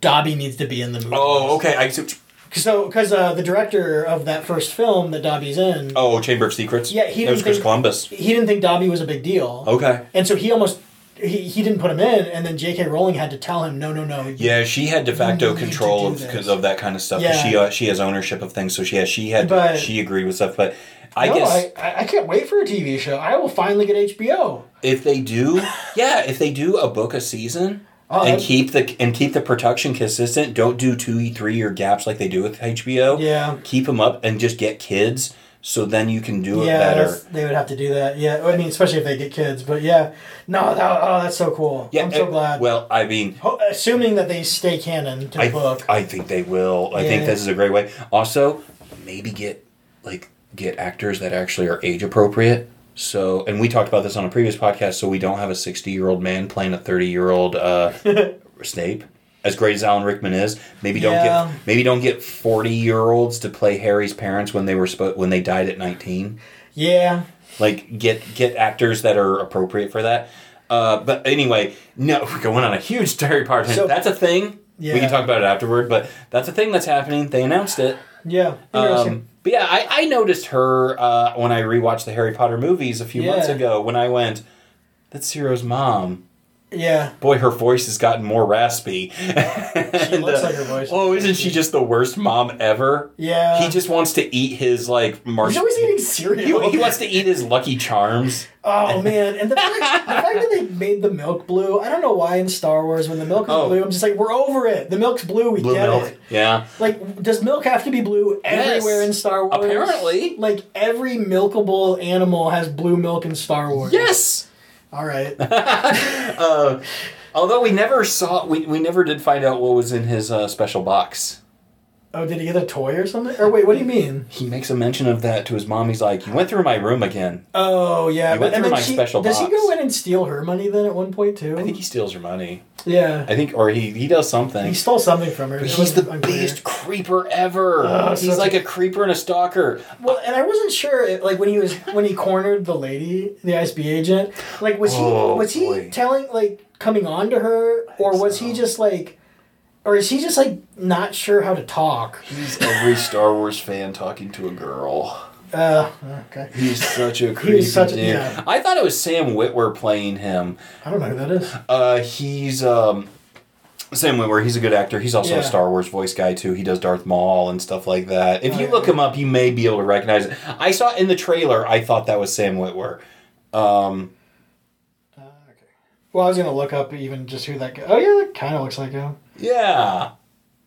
A: Dobby needs to be in the movie.
B: Oh, okay. I see
A: So because uh, the director of that first film that Dobby's in,
B: oh, Chamber of Secrets.
A: Yeah, he
B: That was
A: didn't
B: Chris
A: think-
B: Columbus.
A: he didn't think Dobby was a big deal.
B: Okay.
A: And so he almost he, he didn't put him in, and then J.K. Rowling had to tell him, no, no, no.
B: Yeah, she had de facto
A: You need to
B: control of because of that kind of stuff.
A: Yeah.
B: She uh, she has ownership of things, so she has she had
A: But-
B: she agreed with stuff. But I
A: no,
B: guess
A: I, I I can't wait for a TV show. I will finally get HBO.
B: if they do, yeah, if they do a book a season.
A: Oh,
B: and keep the and keep the production consistent. Don't do two, three year gaps like they do with HBO.
A: Yeah.
B: keep them up and just get kids. So then you can do it
A: yeah,
B: better.
A: they would have to do that. Yeah, I mean, especially if they get kids. But yeah, no, that, oh, that's so cool.
B: Yeah,
A: I'm so
B: uh,
A: glad.
B: Well, I mean,
A: Ho- assuming that they stay canon to the
B: I,
A: book.
B: I think they will. I think this is a great way. Also, maybe get like get actors that actually are age appropriate. So, and we talked about this on a previous podcast. So we don't have a sixty-year-old man playing a thirty-year-old uh, Snape. As great as Alan Rickman is, maybe don't
A: Yeah.
B: get maybe don't get forty-year-olds to play Harry's parents when they were spo- when they died at nineteen.
A: yeah,
B: Like get get actors that are appropriate for that. Uh, but anyway, no, we're going on a huge Harry Potter.
A: So-
B: that's a thing.
A: Yeah.
B: We can talk about it afterward, but that's a thing that's happening. They announced it.
A: yeah, interesting.
B: Um, but yeah, I, I noticed her uh, when I rewatched the Harry Potter movies a few months ago. When I went, that's Ciro's mom.
A: Yeah,
B: Boy, her voice has gotten more raspy.
A: she looks like her voice.
B: Uh, oh, isn't she just the worst mom ever?
A: Yeah,
B: He just wants to eat his like
A: he's always eating cereal.
B: He, he wants to eat his Lucky Charms.
A: Oh man, and the fact, the fact that they made the milk blue, I don't know why in Star Wars when the milk is
B: Oh.
A: blue, I'm just like, we're over it. The milk's blue, we
B: Blue
A: get
B: milk.
A: it.
B: Yeah.
A: Like, does milk have to be blue everywhere in Star Wars?
B: Apparently.
A: Like every milkable animal has blue milk in Star Wars.
B: Yes.
A: All right.
B: Uh, although we never saw, we, we never did find out what was in his uh, special box.
A: Oh, did he get a toy or something? Or wait, what do you mean?
B: He makes a mention of that to his mom. He's like, "You went through my room again."
A: Oh yeah,
B: He went
A: and
B: through my
A: she,
B: special
A: does he go in and steal her money then at one point too?
B: I think he steals her money.
A: yeah,
B: I think, or he he does something.
A: he stole something from her.
B: But he's the
A: unclear.
B: biggest creeper ever.
A: Oh,
B: he's like
A: a-
B: a creeper and a stalker.
A: Well, and I wasn't sure, like when he was when he cornered the lady, the ISB agent. Like, was he
B: Oh,
A: was he telling like coming on to her, or was
B: so.
A: he just like, or is he just like not sure how to talk?
B: He's every Star Wars fan talking to a girl.
A: Uh, okay,
B: He's such a creepy
A: such a-
B: dude.
A: yeah.
B: I thought it was Sam Witwer playing him.
A: I don't know who that is.
B: Uh, he's um, Sam Witwer. He's a good actor. He's also
A: Yeah.
B: a Star Wars voice guy too. He does Darth Maul and stuff like that. If
A: Oh,
B: you
A: yeah.
B: look him up, you may be able to recognize it. I saw in the trailer. I thought that was Sam Witwer. Um,
A: Uh, okay. Well, I was gonna look up even just who that guy. Oh yeah, that kind of looks like him.
B: Yeah,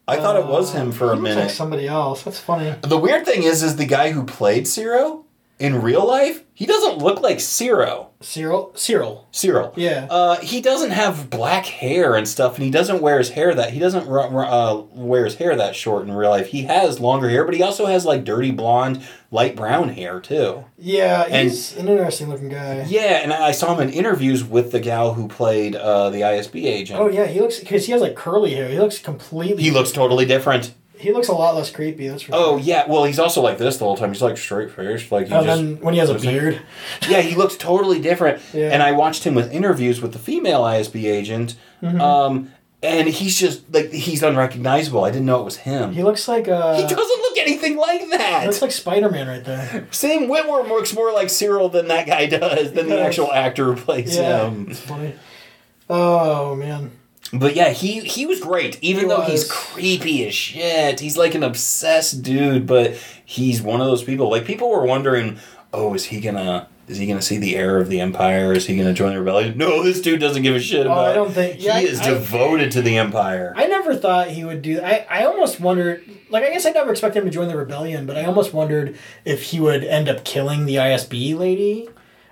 B: I thought it was him for
A: Uh,
B: a minute.
A: Like somebody else. That's funny.
B: The weird thing is, is the guy who played Ciro in real life, he doesn't look like Ciro.
A: Syril. Syril.
B: Syril.
A: Yeah.
B: Uh, he doesn't have black hair and stuff, and he doesn't wear his hair that he doesn't uh, wear his hair that short in real life. He has longer hair, but he also has like dirty blonde, light brown hair too.
A: Yeah,
B: And-
A: he's an interesting looking guy.
B: Yeah, and I saw him in interviews with the gal who played uh, the ISB agent.
A: Oh yeah, he looks because he has like curly hair. He looks completely.
B: He looks totally different.
A: He looks a lot less creepy. That's for
B: Oh
A: sure.
B: yeah, well he's also like this the whole time. He's like straight faced, like he
A: And
B: just
A: then when he has a
B: What is he?
A: beard.
B: yeah, he looks totally different.
A: Yeah.
B: And I watched him with interviews with the female ISB agent,
A: Mm-hmm.
B: um, and he's just like he's unrecognizable. I didn't know it was him.
A: He looks like uh.
B: he doesn't look anything like that.
A: looks like Spider Man right there.
B: Sam Witwer looks more like Syril than that guy does, than the
A: does.
B: actual actor who plays
A: Yeah,
B: him.
A: it's funny. Oh man.
B: But yeah, he he was great. Even
A: He
B: though he's creepy as shit, he's like an obsessed dude. But he's one of those people. Like people were wondering, oh, is he gonna? Is he gonna see the heir of the empire? Is he gonna join the rebellion? No, this dude doesn't give a shit
A: Oh,
B: about.
A: I don't think-
B: he
A: yeah,
B: is
A: I-
B: devoted to the empire.
A: I never thought he would do. I I almost wondered. Like I guess I never expected him to join the rebellion, but I almost wondered if he would end up killing the ISB lady,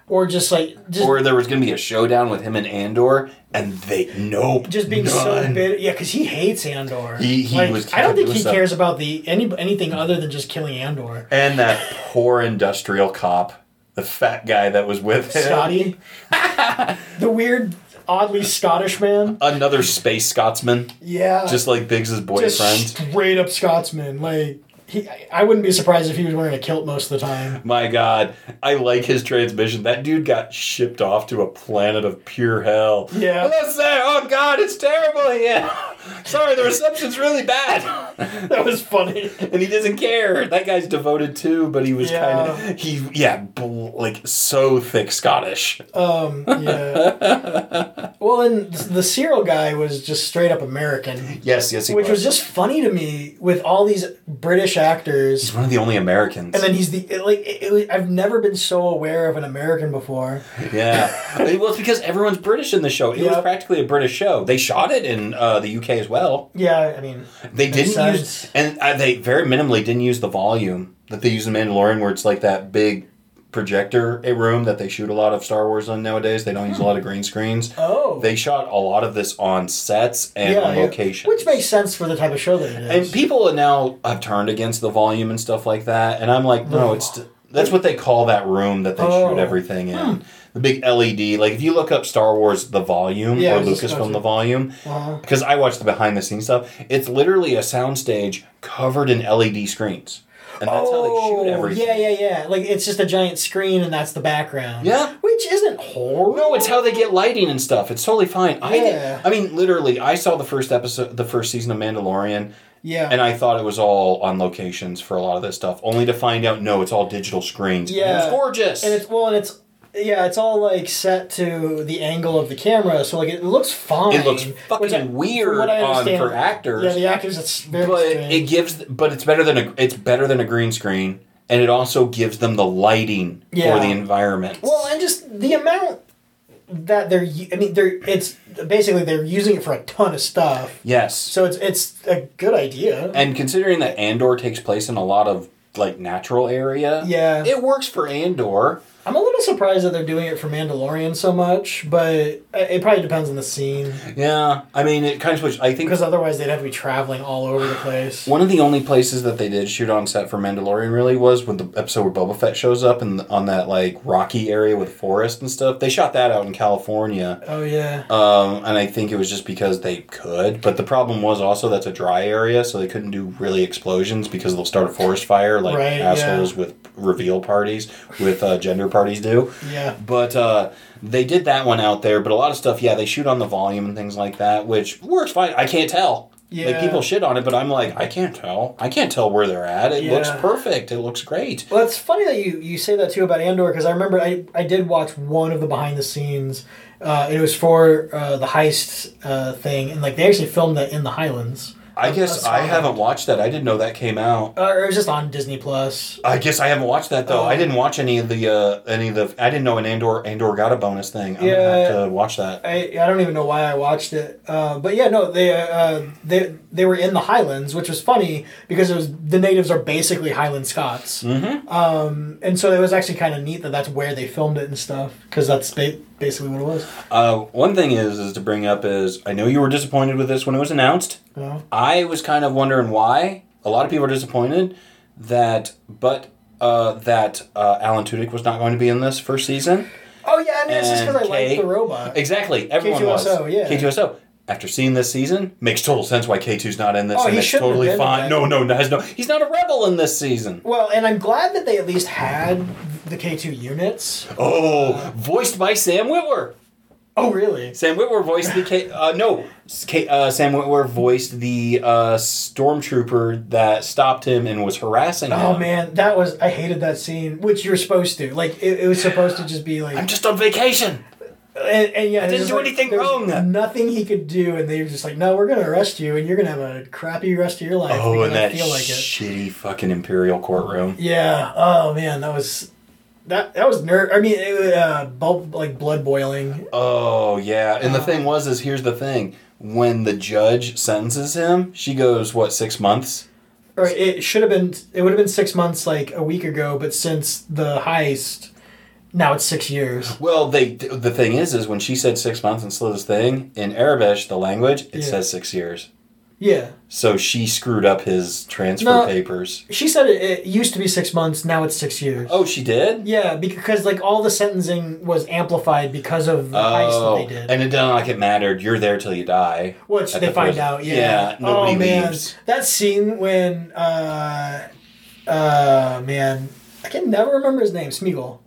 A: or just like just
B: or there was gonna be a showdown with him and Andor, and they nope,
A: just being so bitter. Yeah, because he hates Andor.
B: He- he
A: Like,
B: was
A: I don't think he
B: stuff.
A: cares about the any anything other than just killing Andor.
B: And that poor industrial cop, the fat guy that was with him.
A: Scotty, the weird, oddly Scottish man.
B: Another space Scotsman,
A: Yeah,
B: just like Bix's boyfriend.
A: just straight up Scotsman. Like he, I wouldn't be surprised if he was wearing a kilt most of the time.
B: My God, I like his transmission. That dude got shipped off to a planet of pure hell.
A: Yeah.
B: Let's say, oh God, it's terrible here. Sorry, the reception's really bad.
A: That was funny.
B: and he doesn't care. That guy's devoted too, but he was
A: Yeah.
B: kind of he yeah, bl- like so thick Scottish.
A: Um, yeah. well, and the Syril guy was just straight up American,
B: Yes, yes, he
A: which was
B: was.
A: just funny to me with all these British actors.
B: He's one of the only Americans.
A: And then he's the like it, it, I've never been so aware of an American before.
B: Yeah. well, it's because everyone's British in the show. It was practically a British show. They shot it in uh, the UK as well.
A: Yeah, I mean,
B: They didn't use, and uh, they very minimally didn't use the volume that they use in Mandalorian, where it's like that big projector a room that they shoot a lot of Star Wars on nowadays. They don't use a lot of green screens.
A: oh,
B: They shot a lot of this on sets and
A: yeah,
B: on location.
A: which makes sense for the type of show that it is.
B: And people now have turned against the volume and stuff like that, and I'm like, no, it's that's what they call that room that they
A: Oh.
B: shoot everything in. The big LED. Like if you look up Star Wars the volume
A: Yeah,
B: or Lucasfilm the volume,
A: Uh-huh.
B: because I watch the behind the scenes stuff, it's literally a soundstage covered in LED screens, and that's how they shoot everything.
A: Oh, Yeah, yeah, yeah. Like it's just a giant screen and that's the background.
B: Yeah.
A: Which isn't horrible.
B: No, it's how they get lighting and stuff. It's totally fine. I
A: Yeah.
B: I mean, literally, I saw the first episode, the first season of Mandalorian,
A: Yeah.
B: and I thought it was all on locations for a lot of this stuff, only to find out no, it's all digital screens. And
A: Yeah.
B: it's gorgeous.
A: and it's well and it's yeah, it's all like set to the angle of the camera, so like it looks fine.
B: It looks fucking
A: I-
B: weird on for actors.
A: Yeah, the actors it's very
B: but
A: strange.
B: it gives, but it's better than a, it's better than a green screen, and it also gives them the lighting
A: Yeah.
B: for the environment.
A: well, and just the amount that they're I mean they're it's basically they're using it for a ton of stuff.
B: yes,
A: So it's it's a good idea.
B: and considering that Andor takes place in a lot of like natural area,
A: Yeah.
B: it works for Andor.
A: I'm a little surprised that they're doing it for Mandalorian so much, but it probably depends on the scene
B: Yeah, I mean, it kind of switched. I think
A: because otherwise they'd have to be traveling all over the place.
B: One of the only places that they did shoot on set for Mandalorian really was when the episode where Boba Fett shows up and on that like rocky area with forest and stuff. They shot that out in California,
A: Oh yeah.
B: um, and I think it was just because they could. But the problem was also that's a dry area, so they couldn't do really explosions because they'll start a forest fire like
A: Right,
B: assholes with reveal parties with uh, gender parties do.
A: Yeah.
B: But uh, they did that one out there. But a lot of stuff, yeah, they shoot on the volume and things like that, which works fine. I can't tell. Like
A: Yeah.
B: people shit on it, but I'm like, I can't tell. I can't tell where they're at. It looks perfect. It looks great.
A: Well, it's funny that you, you say that too about Andor because I remember I, I did watch one of the behind the scenes. Uh, it was for uh, the heist uh, thing, and like they actually filmed that in the Highlands.
B: I guess I haven't watched that. I didn't know that came out.
A: Uh, or it was just on Disney Plus.
B: I guess I haven't watched that though.
A: Oh.
B: I didn't watch any of the uh, any of the. I didn't know an Andor Andor got a bonus thing. I'm gonna
A: Yeah.
B: have to watch that.
A: I, I don't even know why I watched it, uh, but yeah, no, they uh, they they were in the Highlands, which was funny because it was the natives are basically Highland Scots, mm-hmm. um, and so it was actually kind of neat that that's where they filmed it and stuff because that's ba- basically what it was.
B: Uh, one thing is is to bring up is I know you were disappointed with this when it was announced.
A: Know?
B: I was kind of wondering why. A lot of people are disappointed that, but uh, that uh, Alan Tudyk was not going to be in this first season.
A: Oh yeah, and it's just because I like the robot.
B: Exactly, everyone
A: K2SO,
B: was.
A: yeah.
B: K2SO. After seeing this season, makes total sense why K2's not in this,
A: Oh,
B: and
A: he
B: it's totally fine. no, no, no. He's not a rebel in this season.
A: Well, and I'm glad that they at least had the K2 units.
B: Oh, voiced by Sam Witwer.
A: Oh really?
B: Sam Witwer voiced the K. Uh, no, K, uh, Sam Witwer voiced the uh, stormtrooper that stopped him and was harassing him.
A: Oh man, that was I hated that scene, which you're supposed to like. It, it was supposed to just be like
B: I'm just on vacation.
A: And, and yeah,
B: I didn't do
A: like-
B: anything wrong.
A: Nothing he could do, and they were just like, "No, we're gonna arrest you, and you're gonna have a crappy rest of your life."
B: Oh, and that
A: feel like it.
B: shitty fucking imperial courtroom.
A: Yeah. Oh man, that was that that was nerve. I mean, it, uh, bulb, like blood boiling.
B: Oh yeah, and the
A: Uh.
B: thing was, is here's the thing: when the judge sentences him, she goes, "What six months?"
A: Or it should have been. It would have been six months, like a week ago. But since the heist, now it's six years.
B: Well, they the thing is, is when she said six months and this thing in Aurebesh, the language, it
A: Yeah.
B: says six years.
A: Yeah.
B: So she screwed up his transfer
A: No.
B: papers.
A: She said it, it used to be six months. Now it's six years.
B: Oh, she did.
A: Yeah, because like all the sentencing was amplified because of the heist that
B: Oh,
A: they did.
B: and it doesn't like it mattered. You're there till you die.
A: Which they
B: the
A: find
B: prison.
A: out, yeah.
B: Yeah, nobody
A: oh man,
B: leaves.
A: that scene when uh, uh, man, I can never remember his name. Smeagol,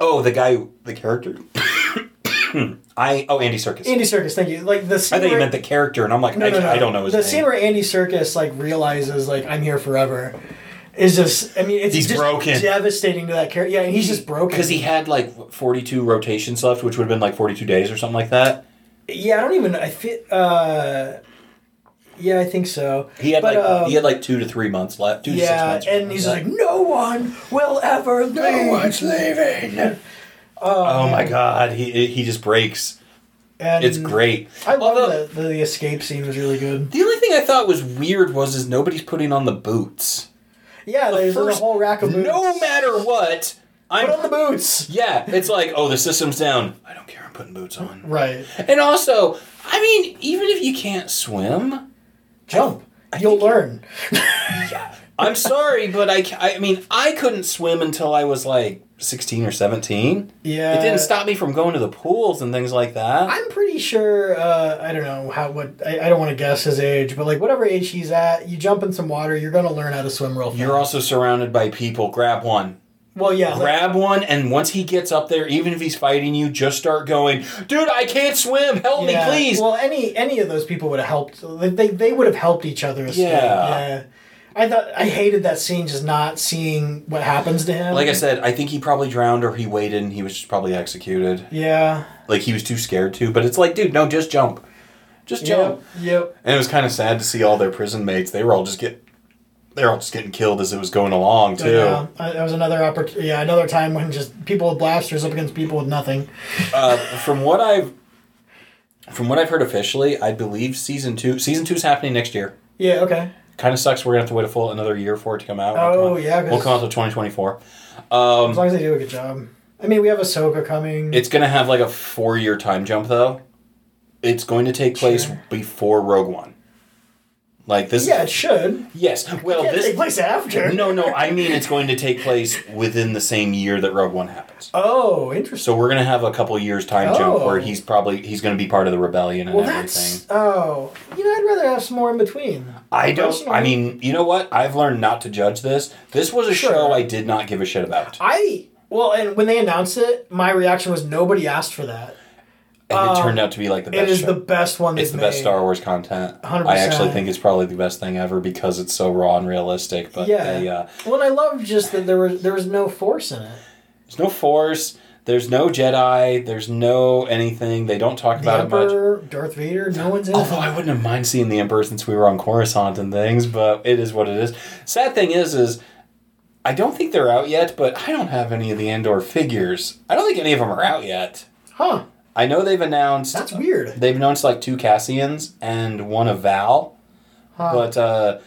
B: Oh, the guy, the character. I oh Andy Serkis.
A: Andy Serkis. Thank you. Like the scene
B: I thought you meant the character, and I'm like,
A: no,
B: I,
A: no, no.
B: I don't know his
A: the
B: name.
A: scene where Andy Serkis like realizes like I'm here forever is just. I mean, it's
B: He's
A: just
B: broken.
A: devastating to that character. Yeah, and he's just broken
B: because he had like 42 rotations left, which would have been like 42 days or something like that.
A: Yeah, I don't even. I feel. Uh, yeah, I think so.
B: He had
A: But,
B: like
A: um,
B: he had like two to three months left. Two to six
A: Yeah,
B: months. or
A: and
B: something
A: he's
B: like
A: like, no one will ever leave.
B: No one's leaving.
A: Oh,
B: Oh my god, he he just breaks.
A: And
B: It's great.
A: I love
B: Although-
A: the, the escape scene was really good.
B: The only thing I thought was weird was is nobody's putting on the boots.
A: Yeah, there's, there's
B: first-
A: a whole rack of boots.
B: No matter what, I'm
A: Put on the boots.
B: yeah. It's like oh the system's down. I don't care. I'm putting boots on.
A: Right.
B: And also, I mean, even if you can't swim,
A: Jump.
B: I
A: You'll
B: think-
A: learn.
B: I'm sorry, but I, I mean, I couldn't swim until I was like 16 or 17.
A: Yeah.
B: It didn't stop me from going to the pools and things like that.
A: I'm pretty sure. Uh, I don't know how. What I, I don't want to guess his age, but like whatever age he's at, you jump in some water, you're gonna learn how to swim real fast.
B: You're also surrounded by people. Grab one.
A: well, yeah. like-
B: Grab one, and once he gets up there, even if he's fighting you, just start going, dude, I can't swim. Help me, please.
A: Well, any any of those people would have helped. They they, they would have helped each other.
B: Yeah.
A: Yeah. I thought I hated that scene, just not seeing what happens to him.
B: like I said, I think he probably drowned or he waited and he was just probably executed.
A: Yeah.
B: Like he was too scared to. But it's like, dude, no, just jump. Just jump.
A: Yep. Yep.
B: And it was kind of sad to see all their prison mates. They were all just get, they were all just getting killed as it was going along too.
A: Yeah, that was another opportunity. Yeah, another time when just people with blasters up against people with nothing.
B: Uh, from what I've, from what I've heard officially, I believe season two, season two is happening next year.
A: Yeah. Okay.
B: Kind of sucks. We're gonna have to wait a full another year for it to come out.
A: Oh,
B: We'll come out-
A: yeah,
B: we'll come out to twenty twenty four.
A: As
B: Um,
A: long as they do a good job. I mean, we have Ahsoka coming.
B: it's gonna have like a four year time jump though. It's going to take place
A: Sure.
B: before Rogue One. Like this.
A: yeah, it should.
B: Yes. Well, this.
A: take place after.
B: No, no. I mean, it's going to take place within the same year that Rogue One happens.
A: Oh, interesting.
B: So we're gonna have a couple years time jump
A: Oh.
B: where he's probably he's gonna be part of the rebellion and
A: well,
B: everything.
A: that's oh. You know, I'd rather have some more in between.
B: I don't.
A: personally-
B: I mean, you know what? I've learned not to judge this. This was a
A: Sure.
B: show I did not give a shit about,
A: I well, and when they announced it, my reaction was nobody asked for that.
B: And
A: Um,
B: it turned out to be like the best.
A: It is
B: show.
A: the best one.
B: It's the best. Star Wars content.
A: 100%.
B: I actually think it's probably the best thing ever because it's so raw and realistic. But
A: Yeah.
B: they, uh,
A: Well, I love just that there was there was no force in it.
B: there's no Force. There's no Jedi. There's no anything. They don't talk
A: The
B: about it much.
A: Emperor, Darth Vader, no one's in
B: Although
A: it.
B: I wouldn't have mind seeing the Emperor since we were on Coruscant and things, but it is what it is. Sad thing is, is I don't think they're out yet, but I don't have any of the Andor figures. I don't think any of them are out yet.
A: Huh?
B: I know they've announced
A: That's weird.
B: they've announced like two Cassians and one of Vel,
A: Huh.
B: but uh,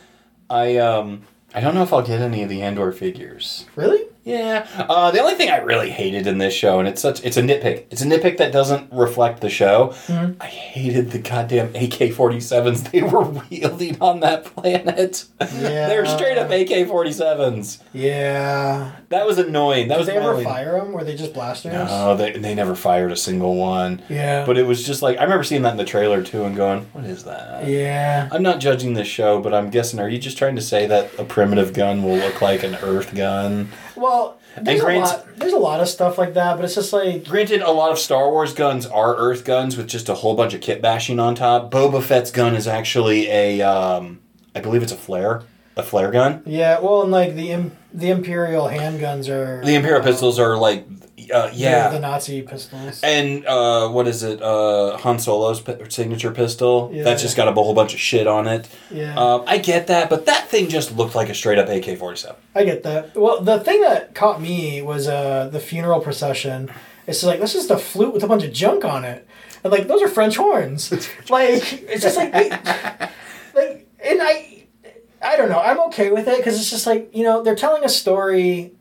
B: I um I don't know if I'll get any of the Andor figures.
A: really?
B: Yeah. Uh, the only thing I really hated in this show, and it's such it's a nitpick. It's a nitpick that doesn't reflect the show.
A: Mhm.
B: I hated the goddamn AK forty sevens they were wielding on that planet.
A: Yeah.
B: They're straight up AK forty sevens.
A: Yeah.
B: That was annoying. That
A: Did
B: was
A: they ever
B: annoying.
A: fire them? Were they just blasters?
B: No, they they never fired a single one.
A: Yeah.
B: But it was just like I remember seeing that in the trailer too, and going, "What is that?"
A: yeah.
B: I'm not judging this show, but I'm guessing. Are you just trying to say that a primitive gun will look like an Earth gun?
A: Well, there's a lot. There's a lot of stuff like that, but it's just like
B: Granted, a lot of Star Wars guns are Earth guns with just a whole bunch of kit bashing on top. Boba Fett's gun is actually a, um, I believe it's a flare, a flare gun.
A: yeah. Well, and like the Im- the Imperial handguns are
B: The Imperial pistols are like uh, yeah.
A: The, Nazi pistols.
B: And uh, what is it? Uh, Han Solo's pi- signature pistol.
A: Yeah.
B: That's just got a whole bunch of shit on it.
A: Yeah.
B: Uh, I get that, but that thing just looked like a straight up AK forty seven.
A: I get that. Well, the thing that caught me was uh, the funeral procession. It's like this is the flute with a bunch of junk on it, and like those are French horns. like it's just like, like, and I, I don't know. I'm okay with it because it's just like you know they're telling a story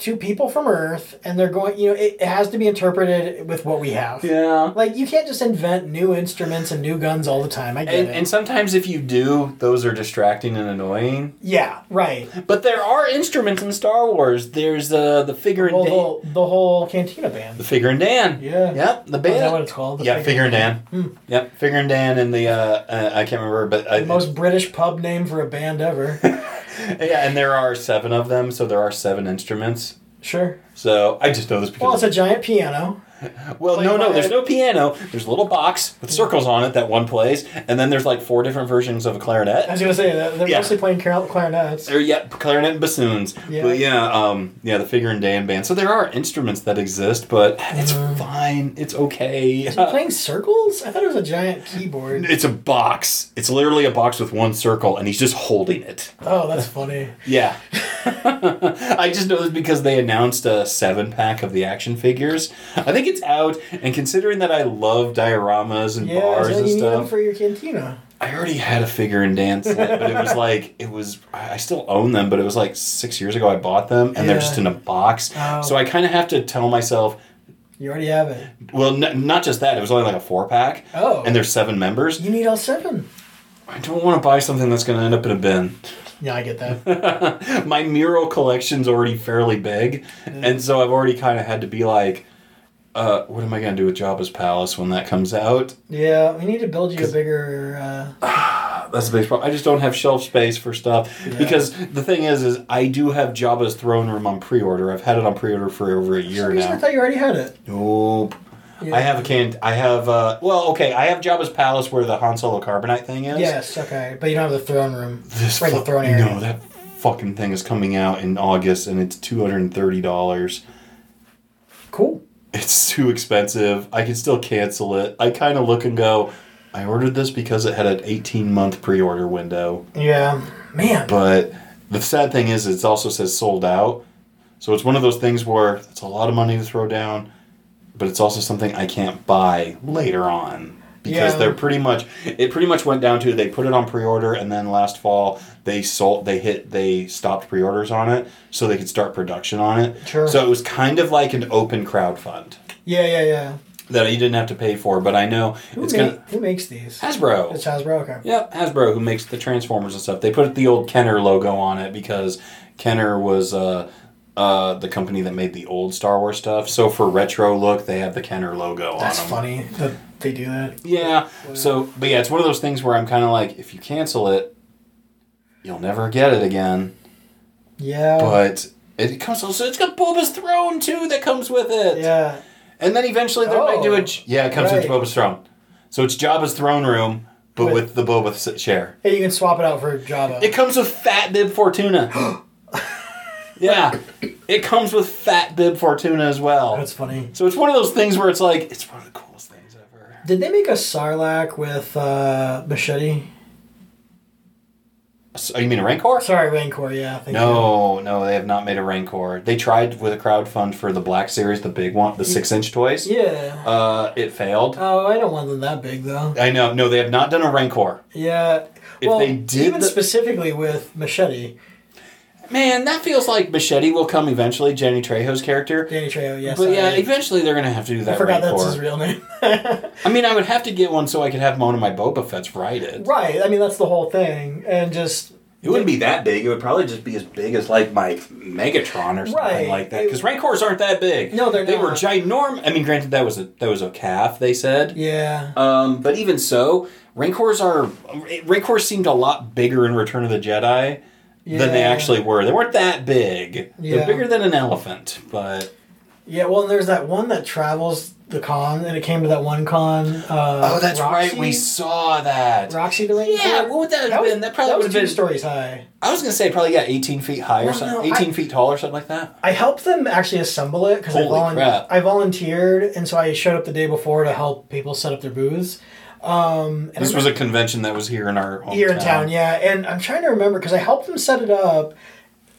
A: to people from Earth, and they're going. You know, it, it has to be interpreted with what we have.
B: Yeah.
A: Like you can't just invent new instruments and new guns all the time. I get
B: And,
A: it.
B: and sometimes if you do, those are distracting and annoying.
A: yeah, right.
B: But there are instruments in Star Wars. There's uh, the
A: Figrin
B: D'an.
A: the, whole- the whole Cantina band.
B: The Figrin D'an.
A: Yeah.
B: Yep. The
A: Oh,
B: band.
A: is that what it's called? The
B: yeah, Figrin D'an.
A: Hmm.
B: Yep, Figrin D'an and the uh, uh, I can't remember, but I,
A: The most British pub name for a band ever.
B: yeah, and there are seven of them, so there are seven instruments.
A: sure.
B: So I just know this
A: Well, it's a giant piano.
B: well, no, no, there's no piano. There's a little box with circles on it that one plays, and then there's like four different versions of a clarinet.
A: I was gonna say that they're
B: Yeah.
A: mostly playing clar- clarinets.
B: Or yeah, clarinet and bassoons.
A: Yeah.
B: But yeah, um, yeah, the Figrin D'an band. So there are instruments that exist, but it's
A: Mm-hmm.
B: fine. It's okay.
A: Is playing circles? I thought it was a giant keyboard.
B: It's a box. It's literally a box with one circle, and he's just holding it.
A: Oh, that's funny.
B: Yeah. I just know this because they announced a seven pack of the action figures. I think it's out, and considering that I love dioramas and
A: Yeah,
B: bars
A: so
B: and
A: you need them
B: stuff,
A: for your cantina.
B: I already had a figure and dance set, but it was like it was. I still own them, but it was like six years ago I bought them, and they're just in a box.
A: Oh.
B: So I kind of have to tell myself,
A: You already have it.
B: well, n- not just that. It was only like a four pack,
A: Oh.
B: and there's seven members.
A: You need all seven.
B: I don't want to buy something that's going to end up in a bin.
A: Yeah, I get that.
B: my mural collection's already fairly big, and so I've already kind of had to be like, uh, what am I gonna do with Jabba's palace when that comes out?
A: yeah, we need to build you a bigger. Uh,
B: That's the big problem. I just don't have shelf space for stuff because the thing is, is I do have Jabba's throne room on pre-order. I've had it on pre-order for over a year
A: reason I thought you already had it.
B: Nope.
A: Yeah.
B: I have a can. I have uh. Well, okay. I have Jabba's palace where the Han Solo carbonite thing is.
A: Yes, okay, but you don't have the throne room.
B: This
A: Right, the throne area.
B: No, that fucking thing is coming out in August, and it's two hundred and thirty dollars. It's too expensive. I can still cancel it. I kind of look and go, I ordered this because it had an 18 month pre order window.
A: Yeah, man.
B: But the sad thing is, it also says sold out. So it's one of those things where it's a lot of money to throw down, but it's also something I can't buy later on. Because
A: Yeah.
B: they're pretty much it pretty much went down to they put it on pre-order and then last fall they sold they hit they stopped pre-orders on it so they could start production on it.
A: Sure.
B: So it was kind of like an open crowd fund
A: Yeah, yeah, yeah.
B: that you didn't have to pay for, but I know
A: Who,
B: it's gonna
A: who makes these?
B: Hasbro.
A: It's Hasbro. Okay.
B: Yep, Hasbro who makes the Transformers and stuff. They put the old Kenner logo on it because Kenner was uh, uh, the company that made the old Star Wars stuff. So for retro look, they have the Kenner logo
A: That's
B: on them.
A: funny that they do that.
B: Yeah. So, but yeah, it's one of those things where I'm kind of like, if you cancel it, you'll never get it again.
A: Yeah.
B: But it comes. So it's got Boba's throne too that comes with it.
A: yeah.
B: And then eventually they might do
A: Oh,
B: it. Yeah, it comes with
A: right.
B: Boba's throne. So it's Jabba's throne room, but
A: With-
B: with the Boba chair.
A: Hey, you can swap it out for Jabba.
B: It comes with Fat Bib Fortuna. yeah, it comes with Fat Bib Fortuna as well.
A: That's funny.
B: So it's one of those things where it's like it's one of the ever.
A: Did they make a Sarlacc with uh, machete?
B: So, oh, you mean a Rancor?
A: Sorry, Rancor. Yeah.
B: No, no, they have not made a Rancor. They tried with a crowd fund for the Black Series, the big one, the six inch toys.
A: Yeah.
B: Uh, it failed.
A: Oh, I don't want them that big though.
B: I know. No, they have not done a Rancor.
A: Yeah.
B: If
A: well,
B: they did
A: even
B: the-
A: specifically with machete,
B: Man, that feels like Machete will come eventually. Jenny Trejo's character.
A: Danny Trejo. Yes.
B: But yeah,
A: I,
B: eventually they're gonna have to do that
A: I forgot
B: Rancor.
A: that's his real name.
B: I mean, I would have to get one so I could have one of my Boba Fett's ride it.
A: right. I mean, that's the whole thing, and just
B: It wouldn't be that big. It would probably just be as big as like my Megatron or something
A: Right.
B: like that. Because Rancors aren't that big.
A: No, they're
B: they were
A: not.
B: ginormous. I mean, granted, that was a that was a calf. They said.
A: yeah.
B: Um, but even so, Rancors are Rancors seemed a lot bigger in Return of the Jedi than they actually were. They weren't that big.
A: Yeah.
B: They're bigger than an elephant, but
A: Yeah, well, and there's that one that travels the con, and it came to that one con. Uh,
B: Oh, that's right. We saw that.
A: Roxy the Rainforest.
B: Yeah, what would that have
A: That was,
B: been? That probably
A: that was
B: would have
A: two
B: been.
A: stories high.
B: I was gonna say probably got 18 feet high or something,
A: no,
B: 18
A: I-
B: feet tall or something like that.
A: I helped them actually assemble it because I,
B: crap.
A: I volunteered, and so I showed up the day before to help people set up their booths. Um, and
B: This was a convention that was here in our hometown.
A: here in town, yeah. And I'm trying to remember because I helped them set it up,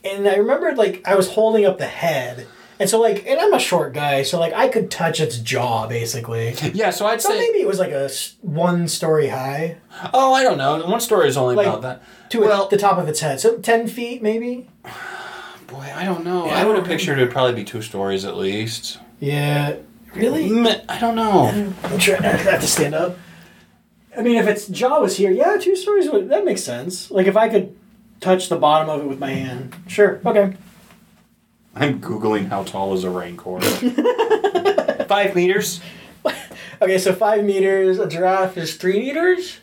A: and I remembered like I was holding up the head, and so like, and I'm a short guy, so like I could touch its jaw basically.
B: Yeah, so I'd
A: So
B: say.
A: maybe it was like a s- one story high
B: Oh, I don't know. One story is only
A: Like,
B: about that.
A: to
B: well,
A: the top of its head, so ten feet maybe.
B: boy, I don't know.
A: Yeah,
B: I
A: I
B: would
A: don't
B: have pictured it'd probably be two stories at least.
A: Yeah, really.
B: I don't know.
A: I'm sure I have to stand up. I mean, if its jaw was here, yeah, two stories would that makes sense. Like if I could touch the bottom of it with my hand, sure, okay.
B: I'm googling how tall is a rancor. Five meters.
A: Okay, so five meters. A giraffe is three meters.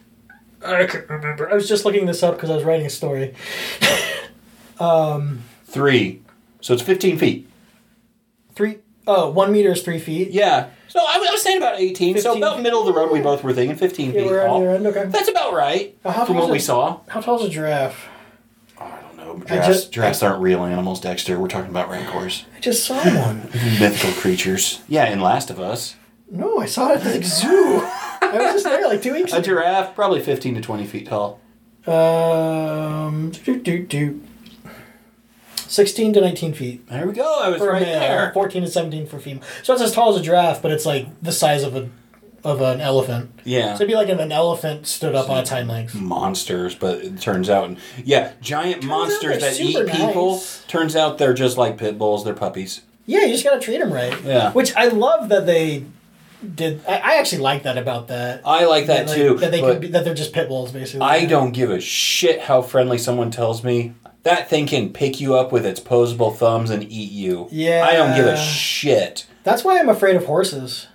A: I can't remember. I was just looking this up because I was writing a story.
B: Um, three. So it's 15 feet.
A: Three oh, one meter is three feet.
B: Yeah. So I was, I was saying about 18. So
A: 15
B: about middle of the road, we both were thinking 15
A: Yeah,
B: feet
A: we're
B: tall.
A: Okay.
B: That's about right
A: Uh, how
B: from what
A: is
B: we saw.
A: How tall is a giraffe?
B: Oh, I don't know. Giraffes,
A: just-
B: giraffes aren't real animals, Dexter. We're talking about rancors.
A: I just saw one.
B: Mythical creatures. Yeah, in Last of Us.
A: No, I saw it at the zoo. I was just there like two weeks
B: A
A: ago.
B: giraffe, probably 15 to 20 feet tall.
A: Um, do, do, do. 16 to 19 feet.
B: There we go. I was
A: for
B: right
A: male,
B: there.
A: 14 to 17 for female. So it's as tall as a giraffe, but it's like the size of a of an elephant.
B: Yeah.
A: So it'd be like if an elephant stood up on its hind legs.
B: monsters, but it turns out, yeah, giant
A: out
B: monsters that eat
A: super
B: people.
A: nice.
B: Turns out they're just like pit bulls. They're puppies.
A: Yeah, you just gotta treat them right.
B: Yeah.
A: Which I love that they did. I, I actually like that about that.
B: I like that
A: like,
B: too.
A: That they could be, that they're just pit bulls, basically.
B: I don't give a shit how friendly someone tells me. That thing can pick you up with its posable thumbs and eat you.
A: Yeah.
B: I don't give a shit.
A: That's why I'm afraid of horses.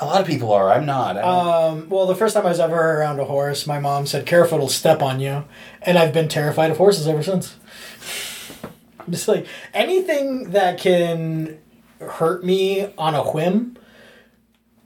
B: A lot of people are. I'm not.
A: Um, well, the first time I was ever around a horse, my mom said, "Careful, it'll step on you," and I've been terrified of horses ever since. Just like anything that can hurt me on a whim.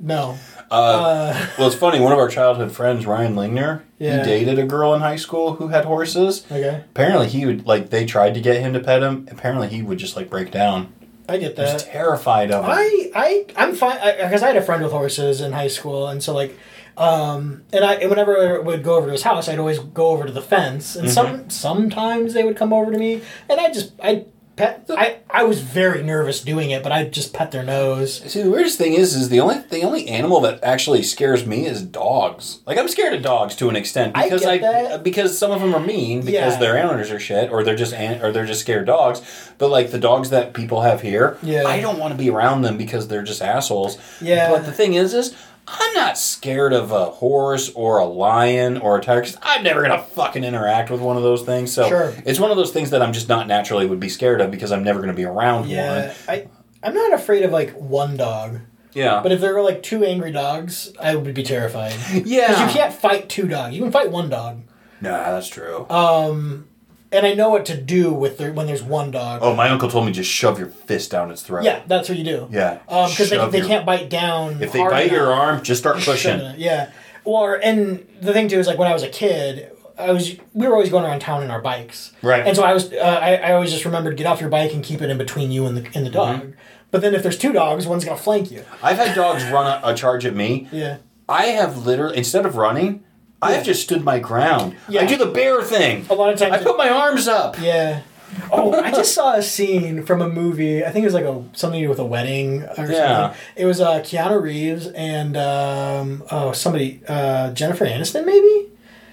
A: No. Uh,
B: well, it's funny. One of our childhood friends, Ryan Lingner,
A: Yeah.
B: he dated a girl in high school who had horses.
A: okay,
B: Apparently, he would like. They tried to get him to pet him. Apparently, he would just like break down.
A: I get
B: He was
A: that.
B: terrified of him.
A: I I I'm fine because I, had a friend with horses in high school, and so like, um, and I and whenever I would go over to his house, I'd always go over to the fence, and some sometimes they would come over to me, and I just I pet I I was very nervous doing it, but I just pet their nose.
B: See, the weirdest thing is, is the only the only animal that actually scares me is dogs. Like I'm scared of dogs to an extent
A: I
B: because
A: get that.
B: Uh, because some of them are mean because
A: Yeah.
B: their owners are shit or they're just an, or they're just scared dogs. But like the dogs that people have here,
A: Yeah.
B: I don't want to be around them because they're just assholes.
A: Yeah.
B: But the thing is, is I'm not scared of a horse or a lion or a tiger. Cause I'm never gonna fucking interact with one of those things. So
A: Sure.
B: it's one of those things that I'm just not naturally would be scared of because I'm never gonna be around
A: Yeah,
B: one.
A: I I'm not afraid of like one dog,
B: Yeah.
A: but if there were like two angry dogs, I would be terrified.
B: yeah.
A: Because you can't fight two dogs. You can fight one dog.
B: Nah, that's true.
A: Um, and I know what to do with the, when there's one dog.
B: Oh, my uncle told me just shove your fist down its throat.
A: Yeah, that's what you do.
B: Yeah.
A: Because they, they
B: your-
A: can't bite down.
B: If they bite your arm, just start pushing.
A: Yeah. Or and the thing too is like when I was a kid, I was we were always going around town in our bikes.
B: Right.
A: And so I was uh, I, I always just remembered get off your bike and keep it in between you and the and the dog.
B: Mm-hmm.
A: But then if there's two dogs, one's gonna flank you.
B: I've had dogs run a, a charge at me.
A: Yeah.
B: I have literally, instead of running, I have just stood my ground.
A: Yeah.
B: I do the bear thing.
A: A lot of times.
B: I put my arms up.
A: yeah. Oh, I just saw a scene from a movie. I think it was like a something to do with a wedding or
B: Yeah.
A: something. It was uh, Keanu Reeves and um, oh somebody uh, Jennifer Aniston maybe.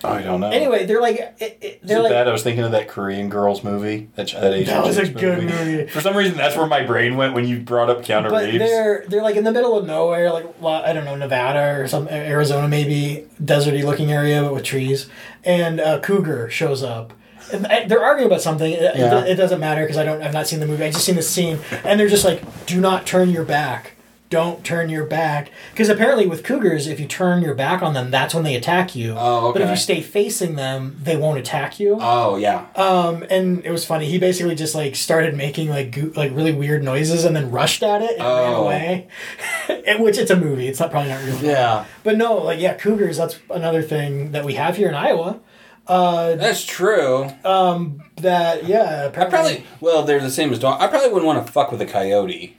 B: I don't know.
A: Anyway, they're like it, it,
B: Is
A: they're
B: it
A: like
B: bad? I was thinking of that Korean girls movie. That, that Asian
A: That was a good movie.
B: For some reason, that's where my brain went when you brought up Keanu
A: But
B: Reeves.
A: they're they're like in the middle of nowhere, like I don't know Nevada or some Arizona maybe deserty looking area but with trees, and a cougar shows up. And they're arguing about something. It,
B: Yeah.
A: it, it doesn't matter because I don't. I've not seen the movie. I just seen the scene, and they're just like, "Do not turn your back." Don't turn your back because apparently with cougars, if you turn your back on them, that's when they attack you.
B: Oh, okay.
A: But if you stay facing them, they won't attack you.
B: Oh yeah.
A: Um, and it was funny. He basically just like started making like goo- like really weird noises and then rushed at it and ran
B: Oh.
A: away. and, which it's a movie. It's not probably not real.
B: yeah.
A: But no, like yeah, cougars. That's another thing that we have here in Iowa. Uh,
B: That's true.
A: that yeah.
B: I probably well, they're the same as dog. I probably wouldn't want to fuck with a coyote.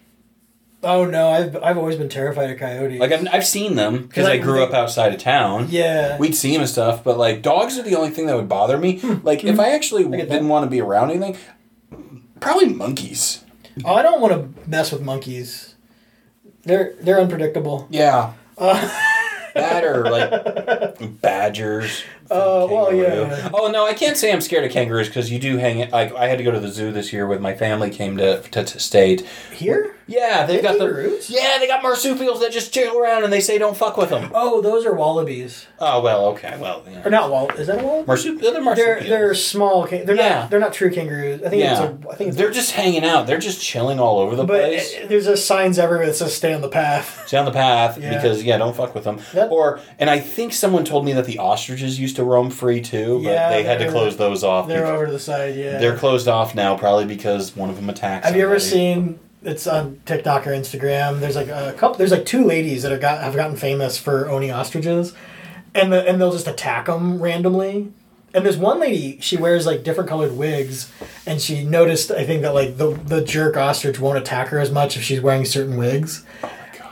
A: Oh no, I've I've always been terrified of coyotes.
B: Like I've, I've seen them because
A: Like,
B: I grew up outside of town.
A: yeah.
B: We'd see them and stuff, but like dogs are the only thing that would bother me. Like if I actually
A: get
B: didn't want to be around anything, probably monkeys.
A: oh, I don't want to mess with monkeys. They're they're unpredictable.
B: Yeah.
A: Uh,
B: That or like badgers.
A: Oh, well,
B: kangaroo.
A: yeah.
B: Oh no, I can't say I'm scared of kangaroos because you do hang. Like I had to go to the zoo this year with my family. Came to to, to state.
A: Here?
B: Yeah, they've got
A: have
B: the
A: kangaroos?
B: yeah they got marsupials that just chill around and they say don't fuck with them.
A: Oh, those are wallabies.
B: Oh well, okay, well yeah.
A: Or not wall? Is that a wallaby?
B: Marsup- they're
A: They're
B: marsupials.
A: they're small. Can- they're
B: Yeah.
A: not they're not true kangaroos. I think
B: yeah,
A: it's a, I think it's
B: they're just hanging out. They're just chilling all over the
A: but
B: place.
A: it- there's just signs everywhere that says stay on the path.
B: Stay on the path
A: Yeah.
B: because yeah, don't fuck with them.
A: That-
B: or and I think someone told me that the ostriches used to roam free too, but
A: Yeah,
B: they had to close those off.
A: They're over to the side. Yeah.
B: They're closed off now, probably because one of them attacks.
A: Have you ever seen? It's on TikTok or Instagram. There's like a couple. There's like two ladies that have got have gotten famous for owning ostriches, and the, and they'll just attack them randomly. And there's one lady. She wears like different colored wigs, and she noticed. I think that like the the jerk ostrich won't attack her as much if she's wearing certain wigs.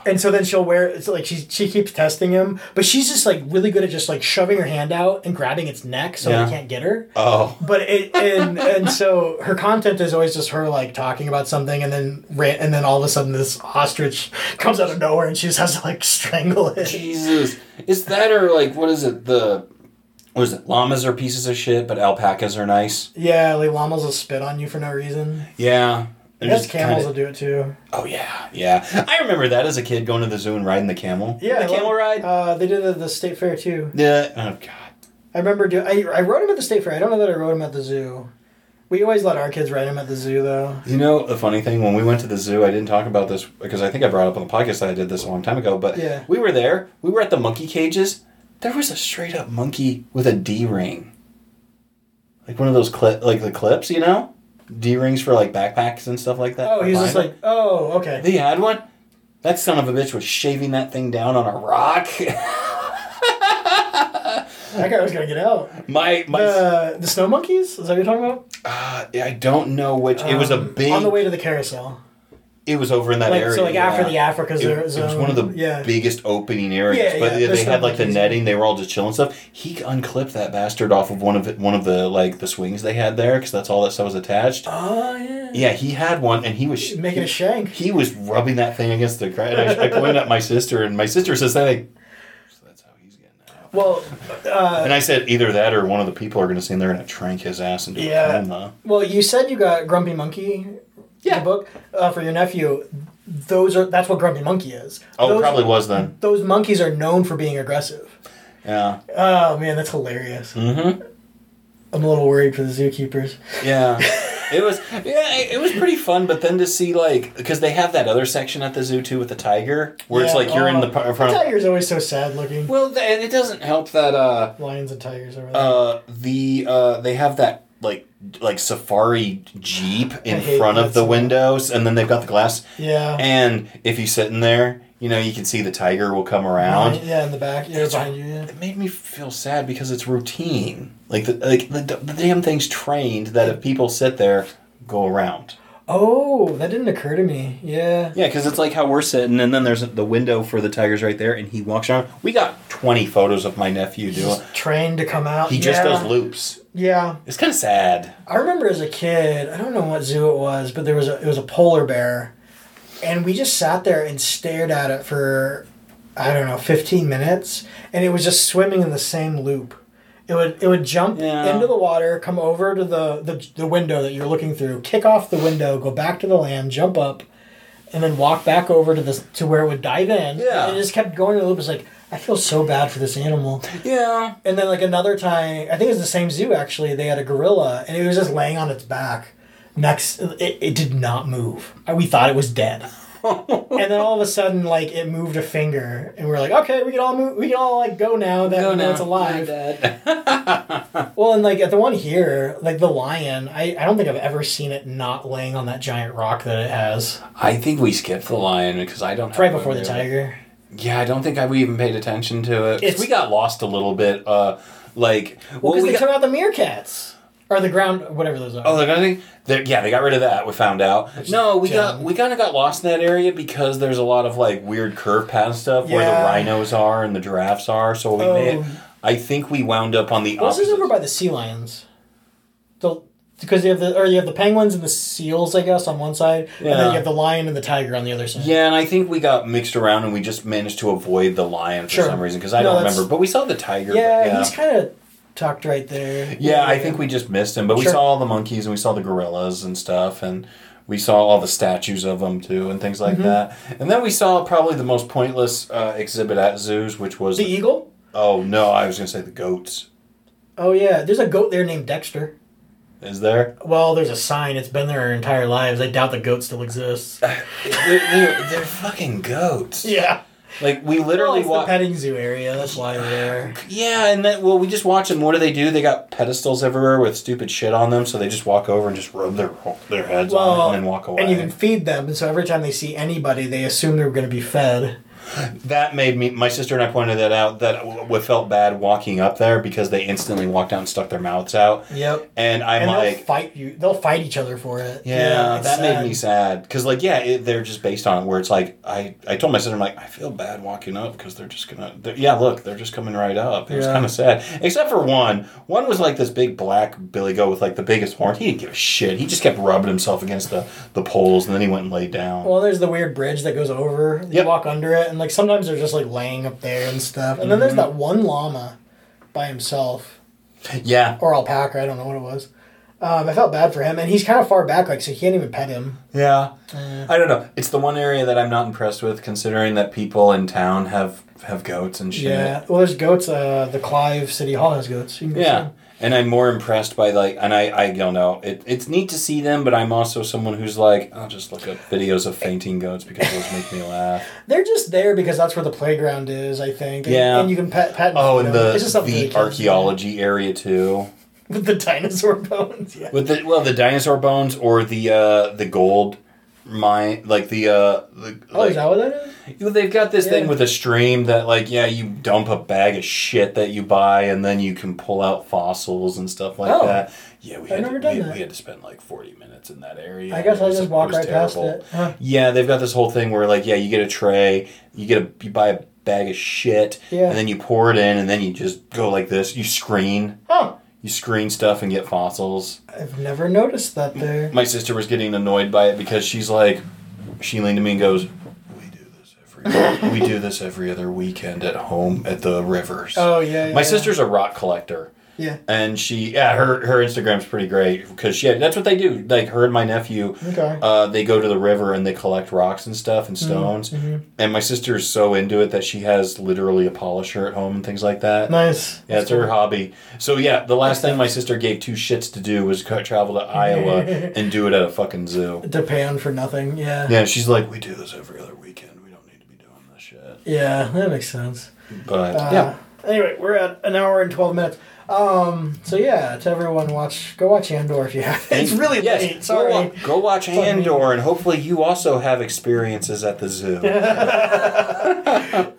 A: And so then she'll wear it's like she she keeps testing him, but she's just like really good at just like shoving her hand out and grabbing its neck so
B: Yeah.
A: they can't get her.
B: Oh,
A: But it and and so her content is always just her like talking about something and then ran, and then all of a sudden this ostrich comes out of nowhere and she just has to like strangle it.
B: Jesus! Is that or like what is it? The what is it? Llamas are pieces of shit, but alpacas are nice.
A: Yeah, like llamas will spit on you for no reason.
B: Yeah. They're just
A: camels
B: kinda-
A: will do it too.
B: Oh yeah, yeah. I remember that as a kid going to the zoo and riding the camel.
A: Yeah,
B: the camel ride.
A: Uh, they did it at the state fair too.
B: yeah. Oh god.
A: I remember do I I rode him at the state fair. I don't know that I rode him at the zoo. We always let our kids ride him at the zoo though.
B: You know the funny thing when we went to the zoo, I didn't talk about this because I think I brought up on the podcast that I did this a long time ago. But
A: Yeah.
B: we were there. We were at the monkey cages. There was a straight up monkey with a D ring, like one of those clip, like the clips, you know, D rings for like backpacks and stuff like that.
A: Oh, he's just like, oh, okay.
B: them. he had one. That son of a bitch was shaving that thing down on a rock.
A: That guy was gonna get out.
B: my my.
A: The the snow monkeys? Is that what you're talking about?
B: uh, I don't know which. it was a
A: Um,
B: big.
A: on the way to the carousel.
B: It was over in that
A: Like
B: area.
A: so, like after the Africa
B: It,
A: zone.
B: it was one of the
A: yeah.
B: biggest opening areas,
A: Yeah,
B: but
A: yeah,
B: they, they had like the netting. They were all just chilling stuff. He unclipped that bastard off of one of it, one of the like the swings they had there because that's all that stuff was attached.
A: Oh yeah.
B: Yeah, he had one, and he was
A: Making a shank.
B: he was rubbing that thing against the crowd. I, I pointed at my sister, and my sister says that. Like, so that's how he's getting that out.
A: Well, uh,
B: And I said either that or one of the people are going to see him. They're going to trank his ass into
A: Yeah.
B: a coma.
A: well, you said you got Grumpy Monkey.
B: Yeah.
A: The book uh, for your nephew. Those are that's what Grumpy Monkey is.
B: Oh,
A: those,
B: it probably was then.
A: Those monkeys are known for being aggressive.
B: Yeah.
A: Oh man, that's hilarious.
B: Mm-hmm.
A: I'm a little worried for the zookeepers.
B: Yeah. It was yeah, it it was pretty fun, but then to see like because they have that other section at the zoo too with the tiger, where it's like you're in
A: oh,
B: the par- front
A: The
B: of.
A: tiger's always so sad looking.
B: Well, and it doesn't help that uh
A: Lions and tigers are. there.
B: uh the uh they have that like like safari jeep in front of the windows, and then they've got the glass,
A: yeah.
B: and if you sit in there, you know you can see the tiger will come around.
A: Yeah, in the back. Yeah,
B: It's-
A: behind you. Yeah.
B: It made me feel sad because it's routine. Like the like the, the damn thing's trained that if people sit there, go around.
A: Oh, that didn't occur to me. Yeah.
B: Yeah, because it's like how we're sitting, and then there's the window for the tigers right there, and he walks around. We got 20 photos of my nephew doing.
A: Trained to come out.
B: He just does loops.
A: Yeah.
B: It's kind of sad.
A: I remember as a kid, I don't know what zoo it was, but there was a it was a polar bear, and we just sat there and stared at it for I don't know, fifteen minutes, and it was just swimming in the same loop. It would it would jump
B: Yeah.
A: into the water, come over to the, the the window that you're looking through, kick off the window, go back to the land, jump up, and then walk back over to the to where it would dive in.
B: Yeah.
A: And it just kept going in a loop. It's like I feel so bad for this animal.
B: Yeah.
A: And then like another time, I think it was the same zoo actually. They had a gorilla, and it was just laying on its back. Next, it, it did not move. We thought it was dead. and then all of a sudden, like it moved a finger, and we're like, okay, we can all move, we can all like go now that we know it's alive. Well, and like at the one here, like the lion, I, I don't think I've ever seen it not laying on that giant rock that it has.
B: I think we skipped the lion because I don't.
A: It's right before the
B: a-
A: tiger.
B: Yeah, I don't think I we even paid attention to it. 'Cause
A: It's-
B: we got lost a little bit. Uh, like
A: Well, because
B: we
A: they
B: got,
A: took out the meerkats or the ground, whatever those are.
B: Oh, they're gonna think they're, yeah, they got rid of that. We found out. No, we got
A: dumb.
B: we kind of got lost in that area because there's a lot of like weird curve path stuff where the
A: Yeah.
B: rhinos are and the giraffes are. So we
A: Oh.
B: may, I think we wound up on the
A: Well, this is
B: opposite.
A: over by the sea lions. So, because you have the or you have the penguins and the seals, I guess, on one side, and then you have the lion and the tiger on the other side.
B: yeah, and I think we got mixed around and we just managed to avoid the lion for
A: Sure.
B: some reason because I
A: No,
B: don't remember. But we saw the tiger.
A: Yeah,
B: yeah.
A: he's kind of tucked right there.
B: Yeah, I think we just missed him, but we saw all the monkeys and we saw the gorillas and stuff, and we saw all the statues of them too, and things
A: Mm-hmm.
B: like that. And then we saw probably the most pointless uh, exhibit at zoos, which was
A: the eagle.
B: oh no, I was gonna say the goats.
A: Oh yeah, there's a goat there named Dexter.
B: Is there?
A: Well, there's a sign. It's been there our entire lives. I doubt the goat still exists.
B: Uh, they're, they're, they're fucking goats.
A: yeah,
B: Like we
A: well,
B: literally
A: it's the petting zoo area. That's why they're there.
B: Yeah, and then well, we just watch them. What do they do? They got pedestals everywhere with stupid shit on them, so they just walk over and just rub their their heads on it and then walk away.
A: and you can feed them, and so every time they see anybody, they assume they're going to be fed.
B: That made me. My sister and I pointed that out. That we felt bad walking up there because they instantly walked out and stuck their mouths out.
A: Yep.
B: And I'm
A: and
B: like,
A: fight you. They'll fight each other for it.
B: yeah,
A: it's
B: that
A: sad.
B: made me sad because, like, yeah, it, they're just based on it. Where it's like, I, I told my sister, I'm like, I feel bad walking up because they're just gonna, they're, yeah, look, they're just coming right up. It was kind of sad, except for one. One was like this big black billy goat with like the biggest horn. He didn't give a shit. He just kept rubbing himself against the the poles, and then he went and laid down.
A: Well, there's the weird bridge that goes over. You
B: Yep.
A: walk under it, and like sometimes they're just like laying up there and stuff. And then there's
B: Mm-hmm.
A: that one llama by himself
B: yeah,
A: or alpaca. I don't know what it was. Um, I felt bad for him, and he's kind of far back, like so he can't even pet him.
B: Yeah. I don't know. It's the one area that I'm not impressed with, considering that people in town have have goats and shit.
A: Yeah. Well, there's goats. Uh, the Clive City Hall has goats. You can go see
B: Yeah.
A: 'em.
B: And I'm more impressed by like, and I I don't know. It, it's neat to see them, but I'm also someone who's like, I'll just look up videos of fainting goats because those make me laugh.
A: They're just there because that's where the playground is. I think. And,
B: Yeah.
A: And you can pet pet.
B: Oh,
A: feed
B: and
A: them.
B: the
A: It's just
B: the
A: kids to do.
B: archaeology area too,
A: with the dinosaur bones. Yeah.
B: with the well the dinosaur bones or the uh the gold mine like the uh the
A: Oh,
B: like,
A: is that what that is?
B: You know, They've got this thing with a stream that, like, yeah, you dump a bag of shit that you buy, and then you can pull out fossils and stuff like
A: Oh.
B: that. Yeah, we
A: I've
B: had
A: never
B: to,
A: done
B: we, we had to spend like forty minutes in that area.
A: I guess I just
B: it
A: walk
B: was
A: right past it. Huh.
B: Yeah, they've got this whole thing where, like, yeah, you get a tray, you get a, you buy a bag of shit,
A: Yeah.
B: and then you pour it in, and then you just go like this. You screen,
A: Huh.
B: You screen stuff and get fossils.
A: I've never noticed that there.
B: My sister was getting annoyed by it because she's like, she leaned to me and goes, "We do this every we do this every other weekend at home at the rivers."
A: Oh yeah. yeah
B: My
A: yeah.
B: sister's a rock collector,
A: Yeah.
B: and she yeah her her Instagram's pretty great because she that's what they do. Like her and my nephew,
A: Okay.
B: uh, they go to the river and they collect rocks and stuff and
A: Mm-hmm.
B: stones. And my sister's so into it that she has literally a polisher at home and things like that.
A: Nice.
B: Yeah, it's her hobby. So yeah, the last thing my sister gave two shits to do was travel to Iowa and do it at a fucking zoo.
A: To pay on for nothing. Yeah.
B: Yeah, she's like, we do this every other weekend. We don't need to be doing this shit.
A: Yeah, that makes sense.
B: But
A: Uh,
B: yeah,
A: Anyway, we're at an hour and twelve minutes. Um. So yeah, to everyone, watch go watch Andor if you have. It's really
B: yes,
A: late. Sorry.
B: Go, go watch Andor, and hopefully you also have experiences at the zoo.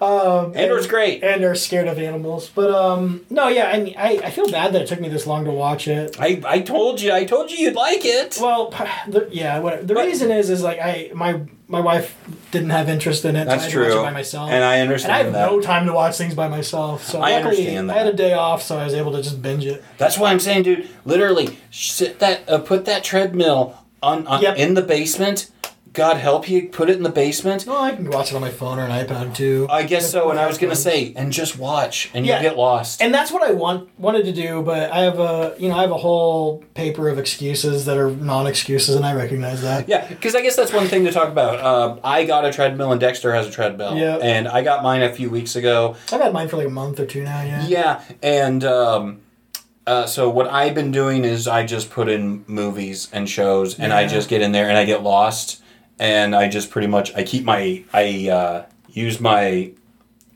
A: Um,
B: Andor's great.
A: and are scared of animals. But um, no, yeah, I mean, I, I feel bad that it took me this long to watch it.
B: I, I told you, I told you you'd like it.
A: Well, the, yeah, what, the
B: But-
A: reason is is like I my my wife didn't have interest in it. so I
B: That's
A: to watch
B: true.
A: it by myself.
B: And I understand.
A: And I have
B: that.
A: no time to watch things by myself. So
B: I
A: luckily, I had a day off, so I was able to just binge it.
B: That's why I'm saying, dude. Literally, sit that, uh, put that treadmill on, on
A: Yep.
B: in the basement. God help you, put it in the basement.
A: Well, I can watch it on my phone or an iPad too.
B: I guess so. And I was gonna say, and just watch, and
A: Yeah.
B: you get lost.
A: And that's what I want wanted to do, but I have a you know I have a whole paper of excuses that are non excuses, and I recognize that.
B: Yeah, because I guess that's one thing to talk about. Uh, I got a treadmill, and Dexter has a treadmill.
A: Yeah.
B: And I got mine a few weeks ago.
A: I've had mine for like a month or two now. Yeah.
B: Yeah, and um, uh, so what I've been doing is I just put in movies and shows, and I just get in there and I get lost, and I just pretty much I keep my I uh, use my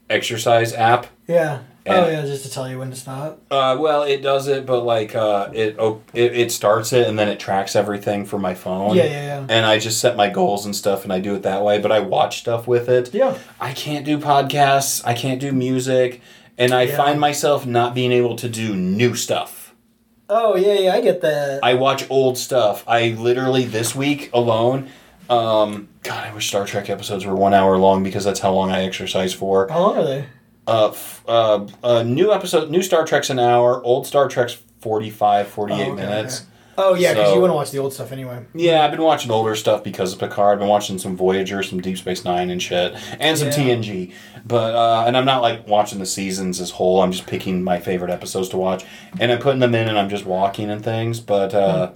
B: exercise app.
A: Yeah. oh yeah, just to tell you when to stop.
B: Uh, well, it does it, but like uh, it, op- it it starts it and then it tracks everything for my phone.
A: Yeah, yeah, yeah.
B: And I just set my goals and stuff, and I do it that way. But I watch stuff with it.
A: Yeah.
B: I can't do podcasts. I can't do music, and I
A: Yeah.
B: find myself not being able to do new stuff.
A: Oh yeah, yeah, I get that.
B: I watch old stuff. I literally this week alone. Um, God, I wish Star Trek episodes were one hour long because that's how long I exercise for.
A: How long are they?
B: Uh, f- uh, uh, new episode, new Star Trek's an hour. Old Star Trek's 45, 48
A: Oh, okay,
B: minutes.
A: okay. Oh yeah, because
B: So-
A: you want to watch the old stuff anyway.
B: Yeah, I've been watching older stuff because of Picard. I've been watching some Voyager, some Deep Space Nine and shit, and some
A: Yeah.
B: TNG. But uh, and I'm not like watching the seasons as whole. I'm just picking my favorite episodes to watch, and I'm putting them in, and I'm just walking and things. But uh,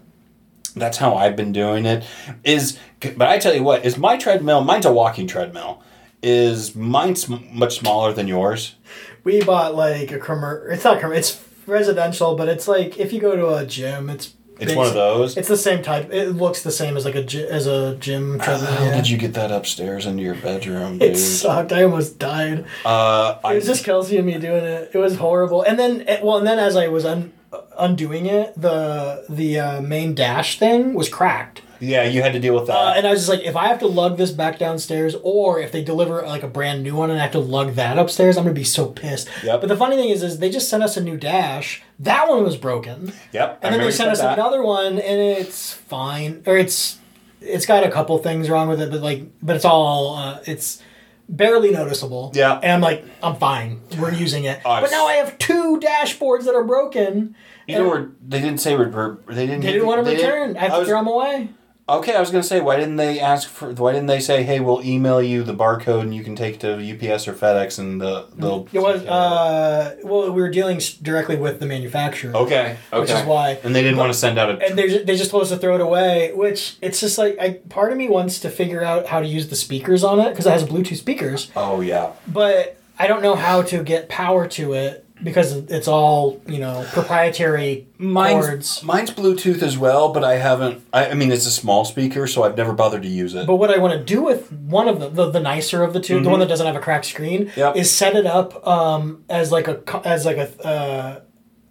B: that's how I've been doing it. Is but I tell you what is my treadmill. Mine's a walking treadmill. Is mine's much smaller than yours?
A: We bought like a commer. It's not commer. It's residential, but it's like if you go to a gym, it's
B: It's one of those.
A: It's the same type. It looks the same as like a as a gym treadmill.
B: How
A: yeah.
B: did you get that upstairs into your bedroom, dude?
A: It sucked. I almost died.
B: uh,
A: It was just Kelsey and me doing it. It was horrible. And then, eh, well, and then as I was un- undoing it, the the uh, main dash thing was cracked.
B: yeah, you had to deal with that.
A: Uh, and I was just like, if I have to lug this back downstairs, or if they deliver like a brand new one and I have to lug that upstairs, I'm gonna be so pissed.
B: Yep.
A: But the funny thing is, is they just sent us a new dash. That one was broken,
B: yep. I
A: and then they sent us
B: that.
A: another one, and it's fine, or it's it's got a couple things wrong with it, but like, but it's all uh, it's barely noticeable.
B: Yeah.
A: And I'm like, I'm fine. We're using it.
B: Oh,
A: but now I have two dashboards that are broken.
B: You know, where they didn't say re- they didn't.
A: They didn't want to return. I have to
B: was-
A: throw them away.
B: Okay, I was gonna say, why didn't they ask for? Why didn't they say, "Hey, we'll email you the barcode and you can take it to UPS or FedEx and the they'll."
A: It was uh well we were dealing directly with the manufacturer.
B: okay, okay.
A: Which is why.
B: And they didn't want to send out a.
A: And they ju- they just told us to throw it away, which it's just like I part of me wants to figure out how to use the speakers on it because it has Bluetooth speakers,
B: oh yeah.
A: but I don't know how to get power to it because it's all you know proprietary
B: Mine's,
A: cords.
B: mine's Bluetooth as well, but I haven't. I, I mean, it's a small speaker, so I've never bothered to use it.
A: But what I want to do with one of them, the, the nicer of the 2 the one that doesn't have a cracked screen,
B: Mm-hmm. Yep.
A: is set it up um, as like a as like a uh,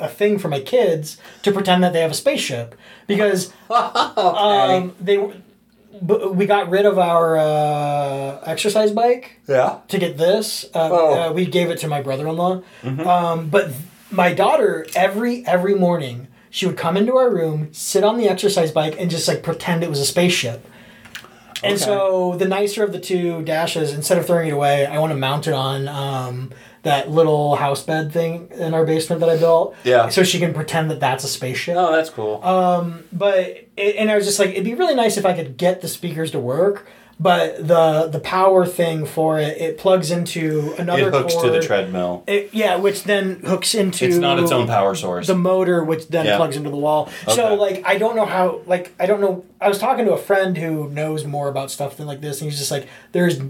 A: a thing for my kids to pretend that they have a spaceship because um, they b- we got rid of our uh, exercise bike
B: yeah.
A: to get this. Uh,
B: Oh.
A: uh, we gave it to my brother-in-law, um, but my daughter every every morning she would come into our room, sit on the exercise bike, and just like pretend it was a spaceship. And
B: Okay.
A: so the nicer of the two dashes, instead of throwing it away, I want to mount it on um, that little house bed thing in our basement that I built.
B: Yeah.
A: So she can pretend that that's a spaceship.
B: Oh, that's cool.
A: Um, But it, and I was just like, it'd be really nice if I could get the speakers to work. But the the power thing for it, it plugs into another
B: it hooks to the treadmill.
A: It, yeah, which then hooks into.
B: It's not its own power source.
A: The motor, which then
B: Yeah.
A: plugs into the wall. So like, I don't know how. Like, I don't know. I was talking to a friend who knows more about stuff than like this, and he's just like, there's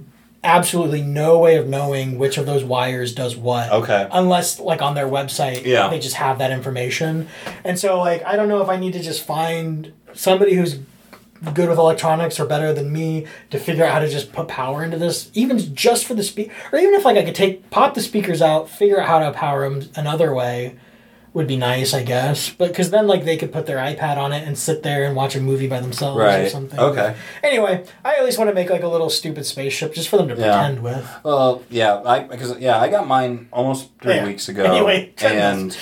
A: absolutely no way of knowing which of those wires does what.
B: Okay.
A: Unless like on their website,
B: Yeah.
A: they just have that information, and so like, I don't know if I need to just find somebody who's good with electronics or better than me to figure out how to just put power into this, even just for the speak, or even if like I could take pop the speakers out, figure out how to power them another way, would be nice, I guess. But because then like they could put their iPad on it and sit there and watch a movie by themselves or something.
B: Okay.
A: Anyway, I at least want to make like a little stupid spaceship just for them to
B: Yeah.
A: pretend with.
B: Well, yeah, I because yeah, I got mine almost three
A: Yeah.
B: weeks ago,
A: Anyway,
B: and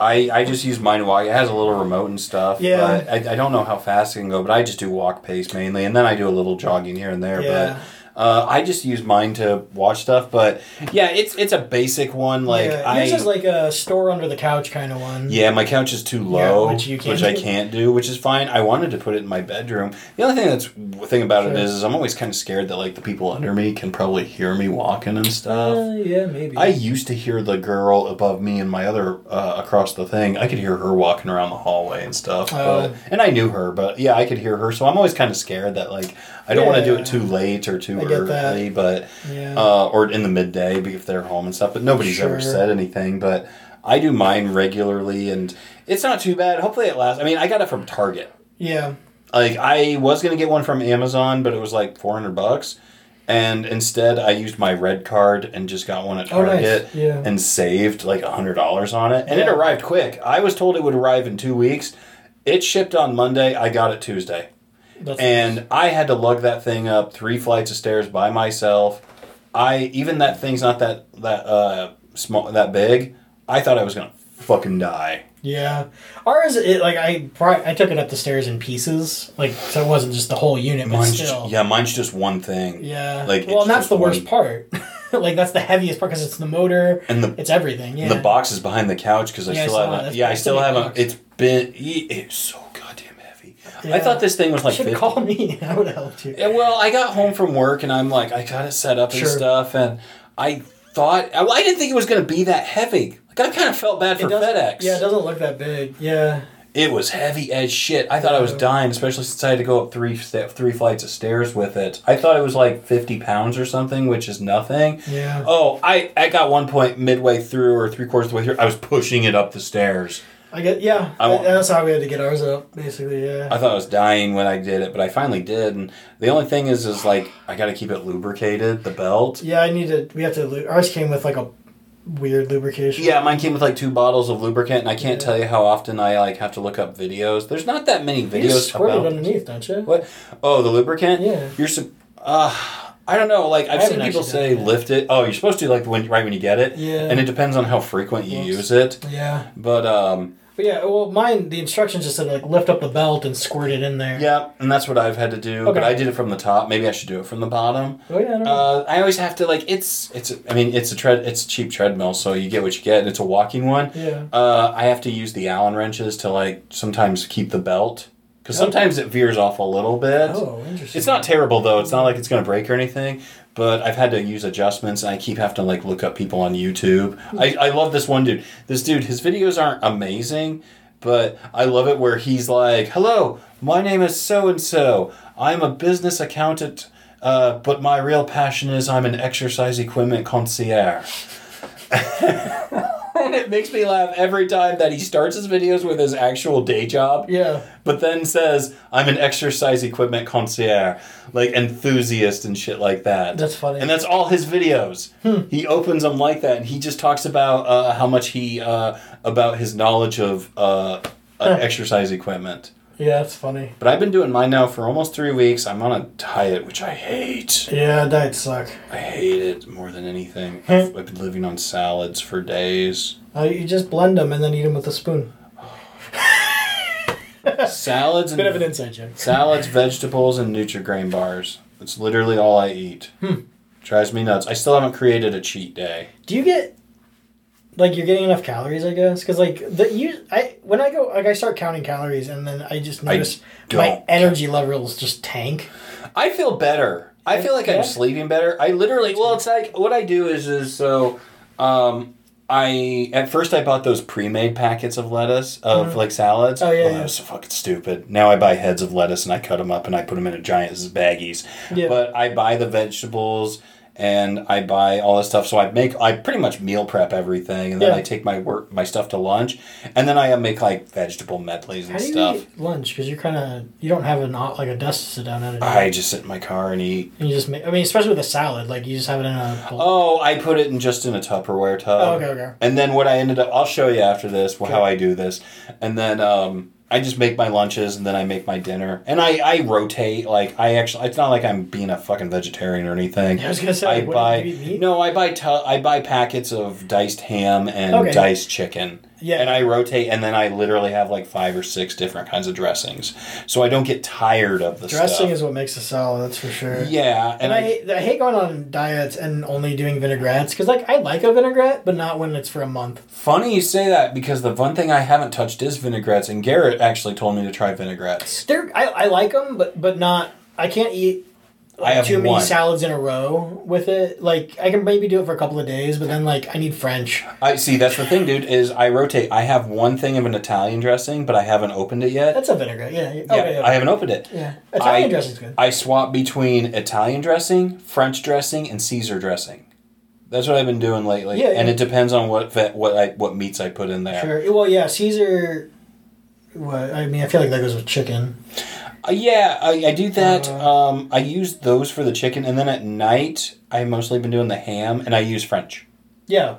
B: I I just use mine walk. It has a little remote and stuff.
A: Yeah.
B: but I, I don't know how fast it can go, but I just do walk pace mainly, and then I do a little jogging here and there.
A: Yeah.
B: But uh, I just use mine to watch stuff. But yeah, it's it's a basic one. Like
A: yeah,
B: I
A: yours is like a store under the couch kind of one.
B: Yeah, my couch is too low,
A: which
B: which,
A: you can't
B: I can't do, which is fine. I wanted to put it in my bedroom. The only thing that's thing about it
A: Sure.
B: is, is I'm always kind of scared that like the people under me can probably hear me walking and stuff.
A: Uh, yeah, maybe.
B: I used to hear the girl above me and my other uh, across the thing. I could hear her walking around the hallway and stuff.
A: Oh.
B: But, and I knew her, but yeah, I could hear her. So I'm always kind of scared that like I don't want to do it too late or too
A: I get that.
B: early, but
A: Yeah.
B: uh, or in the midday if they're home and stuff. But nobody's ever said anything. But I do mine regularly, and it's not too bad. Hopefully, it lasts. I mean, I got it from Target.
A: yeah.
B: Like I was gonna get one from Amazon, but it was like four hundred bucks, and instead I used my red card and just got one at
A: Oh, nice.
B: Target
A: Yeah.
B: and saved like hundred dollars on it, and it arrived quick. I was told it would arrive in two weeks. It shipped on Monday. I got it Tuesday,
A: That's
B: and I had to lug that thing up three flights of stairs by myself. I even that thing's not that that uh small that big. I thought I was gonna fucking die.
A: Yeah, ours it like I I took it up the stairs in pieces, like so it wasn't just the whole unit, but
B: Mine's
A: still.
B: just, yeah, mine's just one thing.
A: Yeah.
B: Like,
A: well, and that's the worst
B: one-
A: part. like that's the heaviest part because it's the motor,
B: And the
A: it's everything. Yeah.
B: the box is behind the couch because I
A: Yeah,
B: still haven't. Yeah, I still haven't.
A: box.
B: It's been. It's so.
A: Yeah.
B: I thought this thing was like.
A: should
B: 50.
A: have called me. I would have helped you.
B: Yeah, well, I got home from work and I'm like, I got it set up and
A: Sure.
B: stuff, and I thought I I didn't think it was going to be that heavy. Like I kind of felt bad for FedEx.
A: Yeah, it doesn't look that big. Yeah.
B: It was heavy as shit. I thought I was dying, especially since I had to go up three sta- three flights of stairs with it. I thought it was like fifty pounds or something, which is nothing.
A: Yeah.
B: Oh, I I got one point midway through or three quarters of the way through. I was pushing it up the stairs.
A: I get. Yeah.
B: I
A: that's how we had to get ours up, basically. Yeah.
B: I thought I was dying when I did it, but I finally did. And the only thing is, is like I got to keep it lubricated, the belt.
A: yeah, I need to. We have to. Ours came with like a weird lubrication.
B: Yeah, mine came with like two bottles of lubricant, and I can't
A: Yeah.
B: tell you how often I like have to look up videos. There's not that many
A: You
B: videos
A: just squirt
B: about
A: it underneath, don't you?
B: what. Oh, the lubricant.
A: Yeah.
B: You're. sup- Uh, I don't know. Like I've seen people say
A: it
B: lift it. Oh, you're supposed to like when right when you get it.
A: Yeah.
B: And it depends on how frequent you
A: Oops.
B: use it.
A: Yeah.
B: But um,
A: But yeah, well, mine the instructions just said like lift up the belt and squirt it in there.
B: yeah, and that's what I've had to do. But I did it from the top. Maybe I should do it from the bottom.
A: Oh yeah. I don't know.
B: Uh, I always have to like it's it's. I mean, it's a tread. It's a cheap treadmill, so you get what you get. and It's a walking one.
A: yeah.
B: Uh, I have to use the Allen wrenches to like sometimes keep the belt because sometimes it veers off a little bit.
A: Oh, interesting.
B: It's not terrible though. It's not like it's gonna break or anything. But I've had to use adjustments, and I keep having to like look up people on YouTube. I, I love this one dude. This dude, his videos aren't amazing, but I love it where he's like, "Hello, my name is so and so. I'm a business accountant, uh, but my real passion is I'm an exercise equipment concierge." and it makes me laugh every time that he starts his videos with his actual day job
A: Yeah.
B: but then says I'm an exercise equipment concierge, like enthusiast and shit like that.
A: That's funny.
B: And that's all his videos. He opens them like that, and he just talks about uh, how much he uh, about his knowledge of uh, uh, exercise equipment.
A: Yeah, that's funny.
B: But I've been doing mine now for almost three weeks. I'm on a diet, which I hate.
A: Yeah, diets suck.
B: I hate it more than anything. I've, I've been living on salads for days.
A: Uh, you just blend them and then eat them with a spoon.
B: Salads and
A: Bit of an inside joke.
B: Salads, vegetables, and Nutri-Grain bars. That's literally all I eat.
A: Hmm.
B: Drives me nuts. I still haven't created a cheat day.
A: Do you get like you're getting enough calories? I guess because like the you I when I go like I start counting calories and then I just
B: I
A: notice my
B: don't.
A: energy levels just tank.
B: I feel better. I feel like
A: Yeah?
B: I'm sleeping better. I literally, well, it's like what I do is is so. Um, I at first I bought those pre-made packets of lettuce of mm. like salads.
A: Oh, yeah,
B: Well,
A: yeah.
B: that was so fucking stupid. Now I buy heads of lettuce and I cut them up and I put them in a giant baggies.
A: Yeah.
B: But I buy the vegetables and I buy all this stuff. So I make I pretty much meal prep everything, and then
A: Yeah.
B: I take my work my stuff to lunch, and then I make like vegetable medleys and
A: How do you
B: stuff.
A: eat lunch? Because you're kind of you don't have an like a desk to sit down at.
B: I just sit in my car and eat.
A: and you just make. I mean, especially with a salad, like you just have it in a. Bowl.
B: Oh, I put it in just in a Tupperware tub.
A: Oh, okay, okay.
B: And then what I ended up, I'll show you after this wh- how I do this. And then um, I just make my lunches and then I make my dinner. And I, I rotate. Like, I actually, it's not like I'm being a fucking vegetarian or anything.
A: I was gonna say,
B: I
A: what,
B: buy,
A: do you eat meat?
B: no, I buy, tu- I buy packets of diced ham and
A: Okay.
B: diced chicken.
A: Yeah.
B: And I rotate and then I literally have like five or six different kinds of dressings. So I don't get tired of the
A: Dressing
B: stuff.
A: is what makes a salad. That's for sure.
B: yeah.
A: And I, hate, I hate going on diets and only doing vinaigrettes because like I like a vinaigrette, but not when it's for a month.
B: Funny you say that because the one thing I haven't touched is vinaigrettes, and Garrett actually told me to try vinaigrettes.
A: They're I, I like them, but but not. I can't eat
B: I have
A: too many
B: one.
A: salads in a row with it. Like I can maybe do it for a couple of days, but then like I need French.
B: I see. That's the thing, dude. Is I rotate. I have one thing of an Italian dressing, but I haven't opened it yet.
A: That's a vinaigrette. Yeah. yeah.
B: Oh, yeah,
A: Okay, okay.
B: I haven't opened it.
A: yeah. Italian
B: I-
A: dressing's good.
B: I swap between Italian dressing, French dressing, and Caesar dressing. That's what I've been doing lately,
A: Yeah,
B: and
A: yeah.
B: it depends on what vet, what I what meats I put in there.
A: Sure. Well, yeah. Caesar. What I mean, I feel like that goes with chicken.
B: Uh, yeah, I, I do that.
A: Uh,
B: um, I use those for the chicken, and then at night I've mostly been doing the ham, and I use French.
A: Yeah.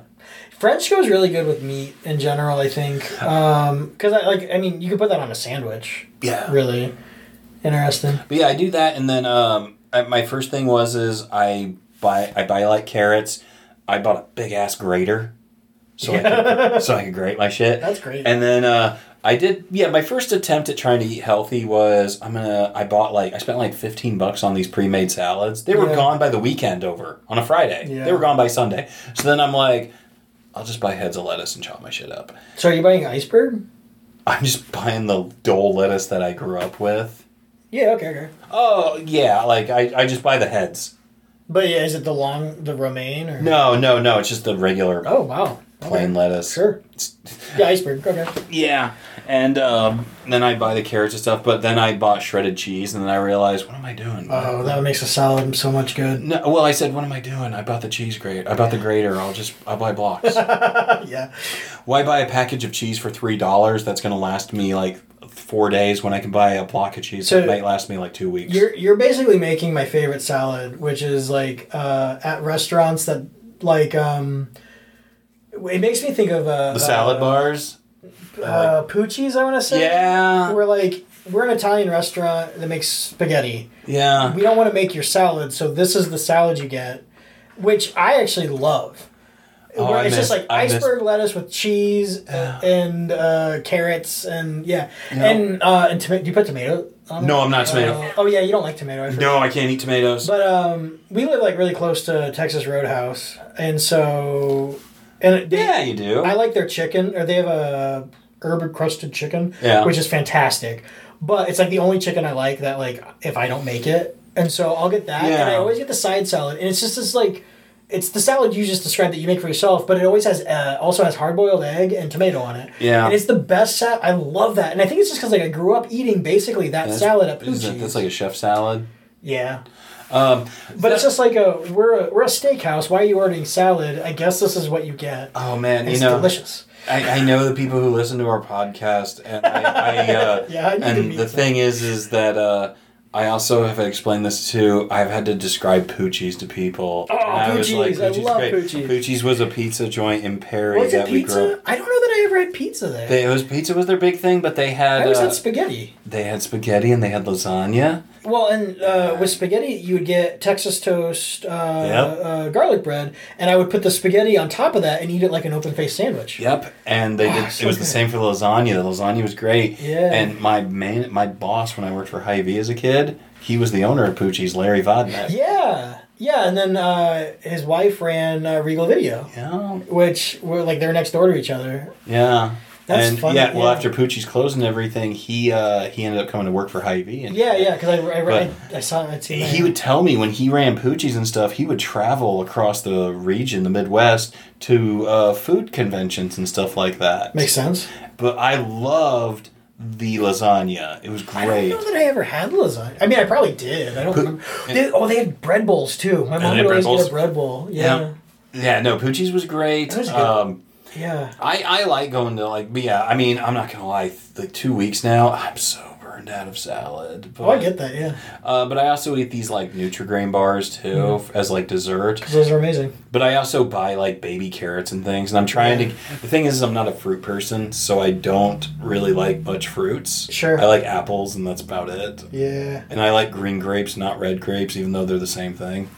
A: French goes really good with meat in general, I think. Because, I like, I mean, you could put that on a sandwich.
B: Yeah.
A: Really interesting.
B: But yeah, I do that, and then um, I, my first thing was is I buy I buy like carrots. I bought a big ass grater, so I could, so I could grate my shit.
A: That's great.
B: And then uh, I did yeah. My first attempt at trying to eat healthy was I'm gonna I bought like I spent like fifteen bucks on these pre made salads. They were
A: Yeah.
B: gone by the weekend over on a Friday.
A: Yeah.
B: They were gone by Sunday. So then I'm like, I'll just buy heads of lettuce and chop my shit up.
A: So, are you buying iceberg?
B: I'm just buying the dole lettuce that I grew up with.
A: Yeah, okay, okay.
B: Oh yeah, like I, I just buy the heads.
A: But yeah, is it the long, the romaine? Or?
B: No, no, no. It's just the regular
A: Oh, wow. Okay.
B: plain lettuce.
A: Sure. Yeah, iceberg. Okay.
B: yeah, and um, then I buy the carrots and stuff. But then I bought shredded cheese, and then I realized, what am I doing?
A: Oh, that makes a salad so much good.
B: No, well, I said, what am I doing? I bought the cheese grate. I bought the grater. I'll just I'll buy blocks.
A: yeah.
B: Why buy a package of cheese for three dollars? That's gonna last me like four days. When I can buy a block of cheese
A: So-
B: that might last me like two weeks.
A: You're you're basically making my favorite salad, which is like uh, at restaurants that like um, it makes me think of uh,
B: the salad
A: uh,
B: bars.
A: uh, Poochie's. I want to say.
B: Yeah,
A: We're like we're an Italian restaurant that makes spaghetti.
B: yeah.
A: We don't want to make your salad, so this is the salad you get, which I actually love.
B: Oh,
A: it's just like
B: I miss-
A: iceberg lettuce with cheese uh, and uh, carrots and yeah, and uh, and tomato. Do you put tomato? on
B: No. I'm not tomato.
A: Uh, oh yeah, you don't like tomato. I.
B: No, I can't eat tomatoes.
A: But um, we live like really close to Texas Roadhouse, and so and they,
B: yeah, you do.
A: I like their chicken, or they have a herb crusted chicken,
B: Yeah.
A: which is fantastic. But it's like the only chicken I like that like if I don't make it, and so I'll get that, and I always get the side salad, and it's just this like. It's the salad you just described that you make for yourself, but it always has uh, also has hard boiled egg and tomato on it.
B: Yeah.
A: and it's the best salad. I love that, and I think it's just because like I grew up eating basically that
B: That's-
A: salad at
B: that- That's like a chef salad.
A: Yeah,
B: Um,
A: but it's just like a we're a, we're a steakhouse. Why are you ordering salad? I guess this is what you get.
B: oh man, you
A: It's
B: know,
A: delicious.
B: I, I know the people who listen to our podcast, and I, I uh,
A: Yeah, I
B: and the thing is, is that uh, I also have explained this to. I've had to describe Poochie's to people.
A: Oh,
B: and was
A: Poochie's, I love
B: great.
A: Poochie's.
B: Poochie's was a pizza joint in Perry
A: Was
B: that we grew up.
A: I don't know that I ever had pizza there.
B: They, it was pizza was their big thing, but they
A: I
B: had
A: always
B: uh,
A: had spaghetti.
B: they had spaghetti and they had lasagna.
A: Well, and uh, with spaghetti, you would get Texas toast, uh,
B: Yep.
A: uh, garlic bread, and I would put the spaghetti on top of that and eat it like an open faced sandwich.
B: Yep, and they
A: Oh,
B: did.
A: so
B: it was the same for the lasagna. The lasagna was great.
A: Yeah.
B: And my man, my boss when I worked for Hy-Vee as a kid, he was the owner of Poochie's, Larry Vodnik.
A: Yeah, yeah, and then uh, his wife ran uh, Regal Video,
B: Yeah.
A: which were like they're next door to each other.
B: Yeah.
A: That's
B: and
A: funny,
B: yeah, well,
A: yeah.
B: after Poochie's closed and everything, he uh, he ended up coming to work for Hy-Vee. And
A: Yeah, yeah, because I, I, I, I saw that.
B: He would tell me when he ran Poochie's and stuff, he would travel across the region, the Midwest, to uh, food conventions and stuff like that.
A: Makes sense.
B: But I loved the lasagna. It was great.
A: I don't know that I ever had lasagna. I mean, I probably did. I don't remember. They, oh, they had bread bowls too. My mom would
B: had
A: always
B: bread
A: get
B: bowls?
A: a bread bowl. Yeah,
B: Yeah, no, Poochie's was great.
A: That was.
B: Um,
A: yeah.
B: I, I like going to like, but yeah, I mean, I'm not gonna lie, like two weeks now, I'm so burned out of salad. But,
A: Oh, I get that. Yeah,
B: Uh, but I also eat these like Nutrigrain bars too
A: Mm-hmm.
B: as like dessert.
A: because those are amazing.
B: But I also buy like baby carrots and things, and I'm trying
A: Yeah.
B: to. The thing is, I'm not a fruit person, so I don't really like much fruits.
A: Sure.
B: I like apples, and that's about it.
A: Yeah.
B: And I like green grapes, not red grapes, even though they're the same thing.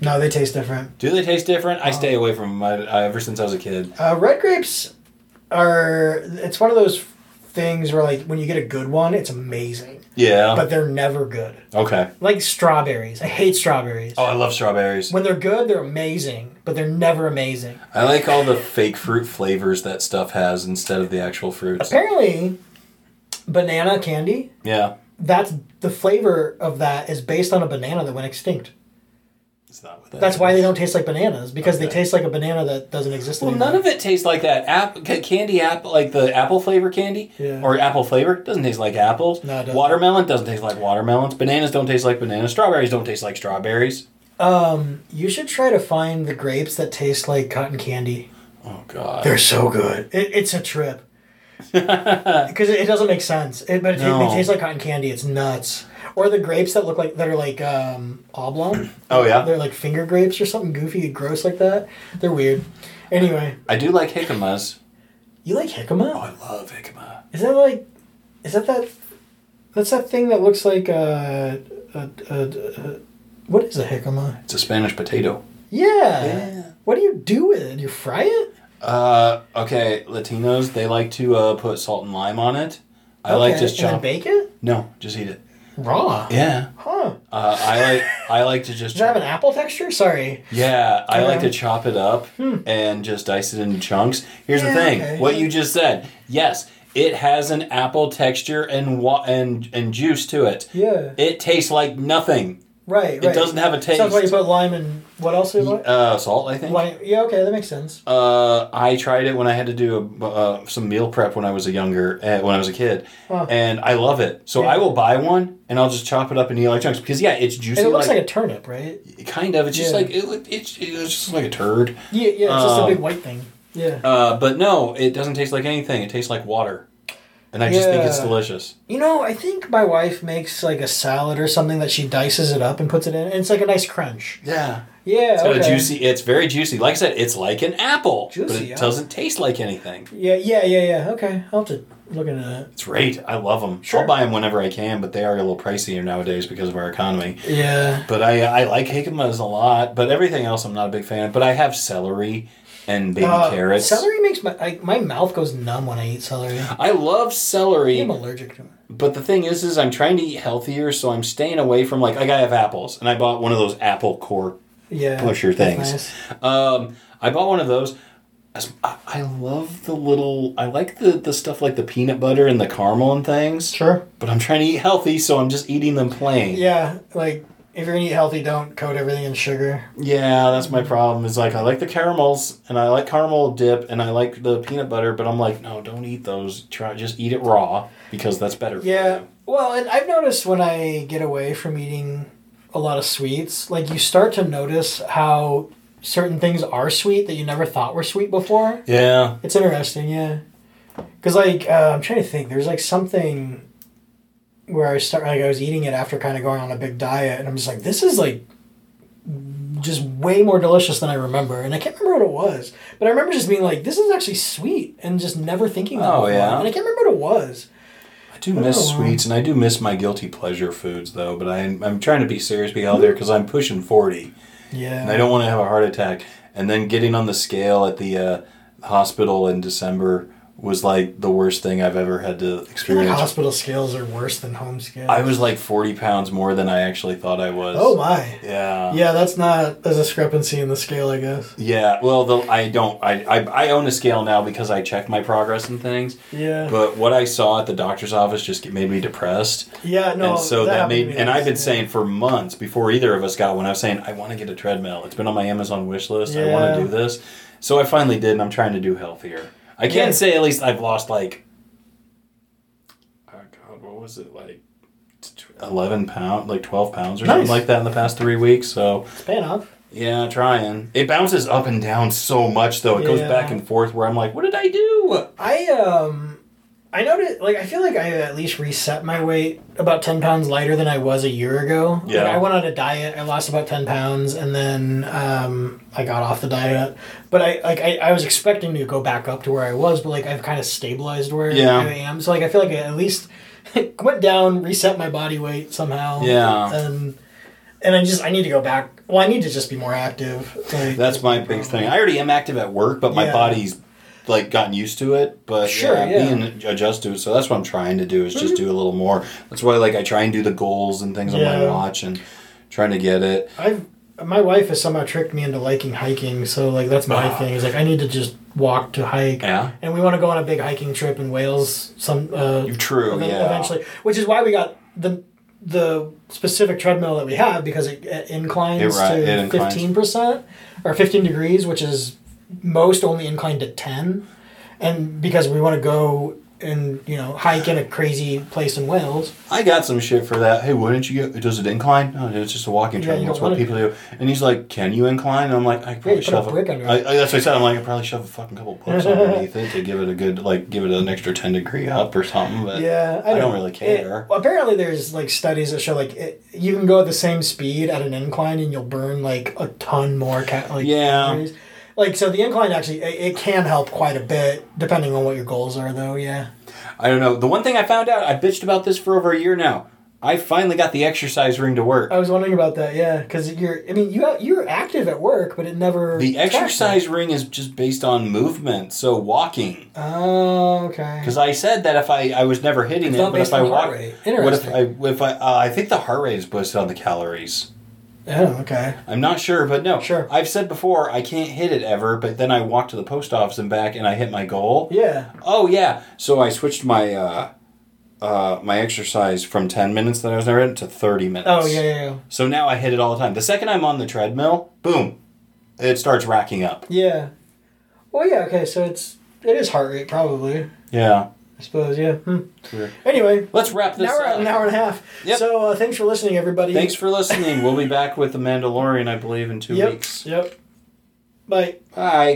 A: No, they taste different.
B: Do they taste different? I stay away from them I, I, ever since I was a kid.
A: Uh, red grapes are. It's one of those things where like when you get a good one, it's amazing,
B: Yeah.
A: but they're never good.
B: okay.
A: Like strawberries. I hate strawberries.
B: Oh, I love strawberries.
A: When they're good, they're amazing, but they're never amazing.
B: I like all the fake fruit flavors that stuff has instead of the actual fruits.
A: Apparently, banana candy.
B: Yeah.
A: That's the flavor of that is based on a banana that went extinct.
B: It's not what that
A: That's why they don't taste like bananas because they
B: Okay.
A: taste like a banana that doesn't exist
B: Well,
A: anymore.
B: none of it tastes like that. App, ca- candy apple, like the apple flavor candy,
A: Yeah.
B: or apple flavor, doesn't taste like apples.
A: No, it doesn't.
B: Watermelon doesn't taste like watermelons. Bananas don't taste like bananas. Strawberries don't taste like strawberries.
A: Um, you should try to find the grapes that taste like cotton candy.
B: Oh God.
A: They're so good. It, it's a trip. because it, it doesn't make sense. It, but it, ta-
B: No.
A: they taste like cotton candy. It's nuts. Or the grapes that look like that are like um, oblong.
B: Oh, yeah?
A: they're like finger grapes or something goofy, gross like that. They're weird. Anyway,
B: I do like jicamas.
A: you like jicama?
B: Oh, I love jicama.
A: Is that like? Is that that? That's that thing that looks like a. a, a, a what is a jicama?
B: It's a Spanish potato.
A: Yeah.
B: Yeah.
A: What do you do with it? You fry it?
B: Uh, okay, Latinos they like to uh, put salt and lime on it. I like
A: Okay,
B: just
A: and then bake it
B: No, just eat it.
A: Raw.
B: Yeah.
A: Huh.
B: Uh, I like I like to just
A: Does it have an apple texture? Sorry.
B: Yeah, I like to chop it up and just dice it into chunks. Here's
A: Yeah,
B: the thing:
A: okay.
B: what you just said. Yes, it has an apple texture and wa- and and juice to it.
A: Yeah.
B: It tastes like nothing.
A: Right. Right.
B: It doesn't have a taste.
A: Sounds like you put lime and what else? Is it?
B: uh, salt, I think.
A: Lime. Yeah. Okay, that makes sense.
B: Uh, I tried it when I had to do a, uh, some meal prep when I was a younger, uh, when I was a kid,
A: Huh.
B: and I love it. So
A: Yeah.
B: I will buy one and I'll just chop it up and eat like chunks because yeah, it's juicy.
A: And it looks
B: like,
A: a turnip, right?
B: kind of. It's just
A: Yeah.
B: like it, it's it's just like a turd.
A: Yeah. Yeah. It's just a
B: Um,
A: big white thing. Yeah.
B: Uh, but no, it doesn't taste like anything. It tastes like water, and I just think it's
A: Yeah.
B: delicious.
A: You know, I think my wife makes like a salad or something that she dices it up and puts it in, and it's like a nice crunch.
B: Yeah,
A: Yeah.
B: it's got
A: okay.
B: a juicy. It's very juicy. Like I said, it's like an apple, but
A: Juicy,
B: it
A: yeah.
B: doesn't taste like anything.
A: Yeah. Yeah. Yeah. Yeah. Okay. I'll have to look into that.
B: It's great. I love them.
A: Sure.
B: I'll buy them whenever I can, but they are a little pricier nowadays because of our economy.
A: Yeah.
B: But I I like jicamas a lot, but everything else I'm not a big fan of. But I have celery and baby
A: Uh,
B: carrots.
A: Celery makes my I, my mouth goes numb when I eat celery.
B: I love celery,
A: I'm allergic to it.
B: but the thing is, is I'm trying to eat healthier, so I'm staying away from like like I have apples, and I bought one of those apple core.
A: Yeah.
B: Pusher things.
A: nice.
B: Um, I bought one of those. I I love the little. I like the the stuff like the peanut butter and the caramel and things.
A: Sure.
B: But I'm trying to eat healthy, so I'm just eating them plain.
A: Yeah. Like if you're gonna eat healthy, don't coat everything in sugar.
B: Yeah, that's my problem. Is like I like the caramels and I like caramel dip and I like the peanut butter, but I'm like, no, don't eat those. Try just eat it raw because that's better. for
A: Yeah. Well, and I've noticed when I get away from eating a lot of sweets, like you start to notice how certain things are sweet that you never thought were sweet before.
B: Yeah.
A: It's interesting, yeah. Because like uh, I'm trying to think, there's like something where I start like I was eating it after kind of going on a big diet, and I'm just like, this is like just way more delicious than I remember, and I can't remember what it was, but I remember just being like, this is actually sweet, and just never thinking that.
B: Oh,
A: before.
B: yeah?
A: and I can't remember what it was.
B: I do miss
A: Oh.
B: sweets and I do miss my guilty pleasure foods though, but I'm, I'm trying to be serious, be out there because I'm pushing 40
A: Yeah.
B: and I don't want to have a heart attack. And then getting on the scale at the uh, hospital in December was like the worst thing I've ever had to
A: feel like
B: experience.
A: hospital scales are worse than home scales.
B: I was like 40 pounds more than I actually thought I was.
A: Oh my.
B: Yeah.
A: Yeah, that's not a discrepancy in the scale, I guess.
B: Yeah, well, the, I don't. I, I I own a scale now because I check my progress and things.
A: Yeah.
B: But what I saw at the doctor's office just made me depressed,
A: yeah, no.
B: and so that,
A: to
B: made. And I've been
A: once,
B: saying for months before either of us got one. I was saying I want to get a treadmill. It's been on my Amazon wish list. I want to do this. So I finally did, and I'm trying to do healthier. I can
A: Yeah.
B: say at least I've lost like. Oh God, what was it like? Eleven pound, like twelve pounds or something like that in the past three weeks. So
A: It's paying off.
B: yeah, trying. It bounces up and down so much though. It goes back and forth where I'm like, what did I do?
A: I um I noticed like I feel like I at least reset my weight about ten pounds lighter than I was a year ago. Like,
B: Yeah.
A: I went on a diet, I lost about ten pounds and then um I got off the diet. But I like I, I was expecting to go back up to where I was, but like I've kind of stabilized where
B: Yeah.
A: I am. So like I feel like I at least went down, reset my body weight somehow.
B: Yeah.
A: And and I just I need to go back. Well, I need to just be more active. Like,
B: That's my big thing. I already am active at work, but my
A: Yeah.
B: body's like gotten used to it. But
A: Sure,
B: yeah,
A: yeah.
B: being adjusted to it. So that's what I'm trying to do is just do a little more. That's why like I try and do the goals and things on my watch and trying to get it.
A: I've my wife has somehow tricked me into liking hiking, so like that's my
B: Ah.
A: thing. Is like I need to just walk to hike,
B: Yeah.
A: and we want to go on a big hiking trip in Wales. Some uh,
B: True.
A: event-
B: Yeah.
A: eventually, which is why we got the the specific treadmill that we have because it, it inclines
B: It ri- it
A: to fifteen percent or fifteen degrees, which is most only inclined to ten, and because we want to go and you know hike in a crazy place in Wales.
B: I got some shit for that. Hey, why didn't you get? Does it incline? No, it's just a walking
A: Yeah,
B: trail. That's what people do. And he's like, "Can you incline?" And I'm like, "I probably
A: a
B: shove. I, I, that's what I said. I'm like, I probably shove a fucking couple books underneath it to give it a good, like, give it an extra ten degree up or something. But
A: Yeah,
B: I,
A: know.
B: don't really care.
A: It- well, apparently, there's like studies that show like it, you can go at the same speed at an incline and you'll burn like a ton more ca- like
B: Yeah.
A: calories. Like so, the incline actually it, it can help quite a bit depending on what your goals are, though. Yeah.
B: I don't know. The one thing I found out, I bitched about this for over a year now. I finally got the exercise ring to work.
A: I was wondering about that. Yeah, because you're I mean you you're active at work, but it never
B: The
A: tracks it.
B: exercise ring is just based on movement, so walking.
A: Oh, okay.
B: Because I said that if I I was never hitting
A: It's
B: it, but if I walk, what if I if I uh, I think the heart rate is based on the calories.
A: Oh, okay.
B: I'm not sure, but no.
A: Sure.
B: I've said before I can't hit it ever, but then I walk to the post office and back, and I hit my goal.
A: Yeah.
B: Oh yeah. So I switched my uh, uh, my exercise from ten minutes that I was never in to thirty minutes.
A: Oh yeah, yeah, yeah.
B: So now I hit it all the time. The second I'm on the treadmill, boom, it starts racking up.
A: Yeah. Well, yeah. Okay, so it's it is heart rate probably.
B: Yeah.
A: I suppose. Yeah. Hmm.
B: Weird.
A: Anyway,
B: Let's wrap this
A: now we're at
B: up.
A: an hour and a half.
B: Yep.
A: So uh, thanks for listening, everybody.
B: Thanks for listening. We'll be back with The Mandalorian, I believe, in two
A: Yep.
B: weeks.
A: Yep. Bye.
B: Bye.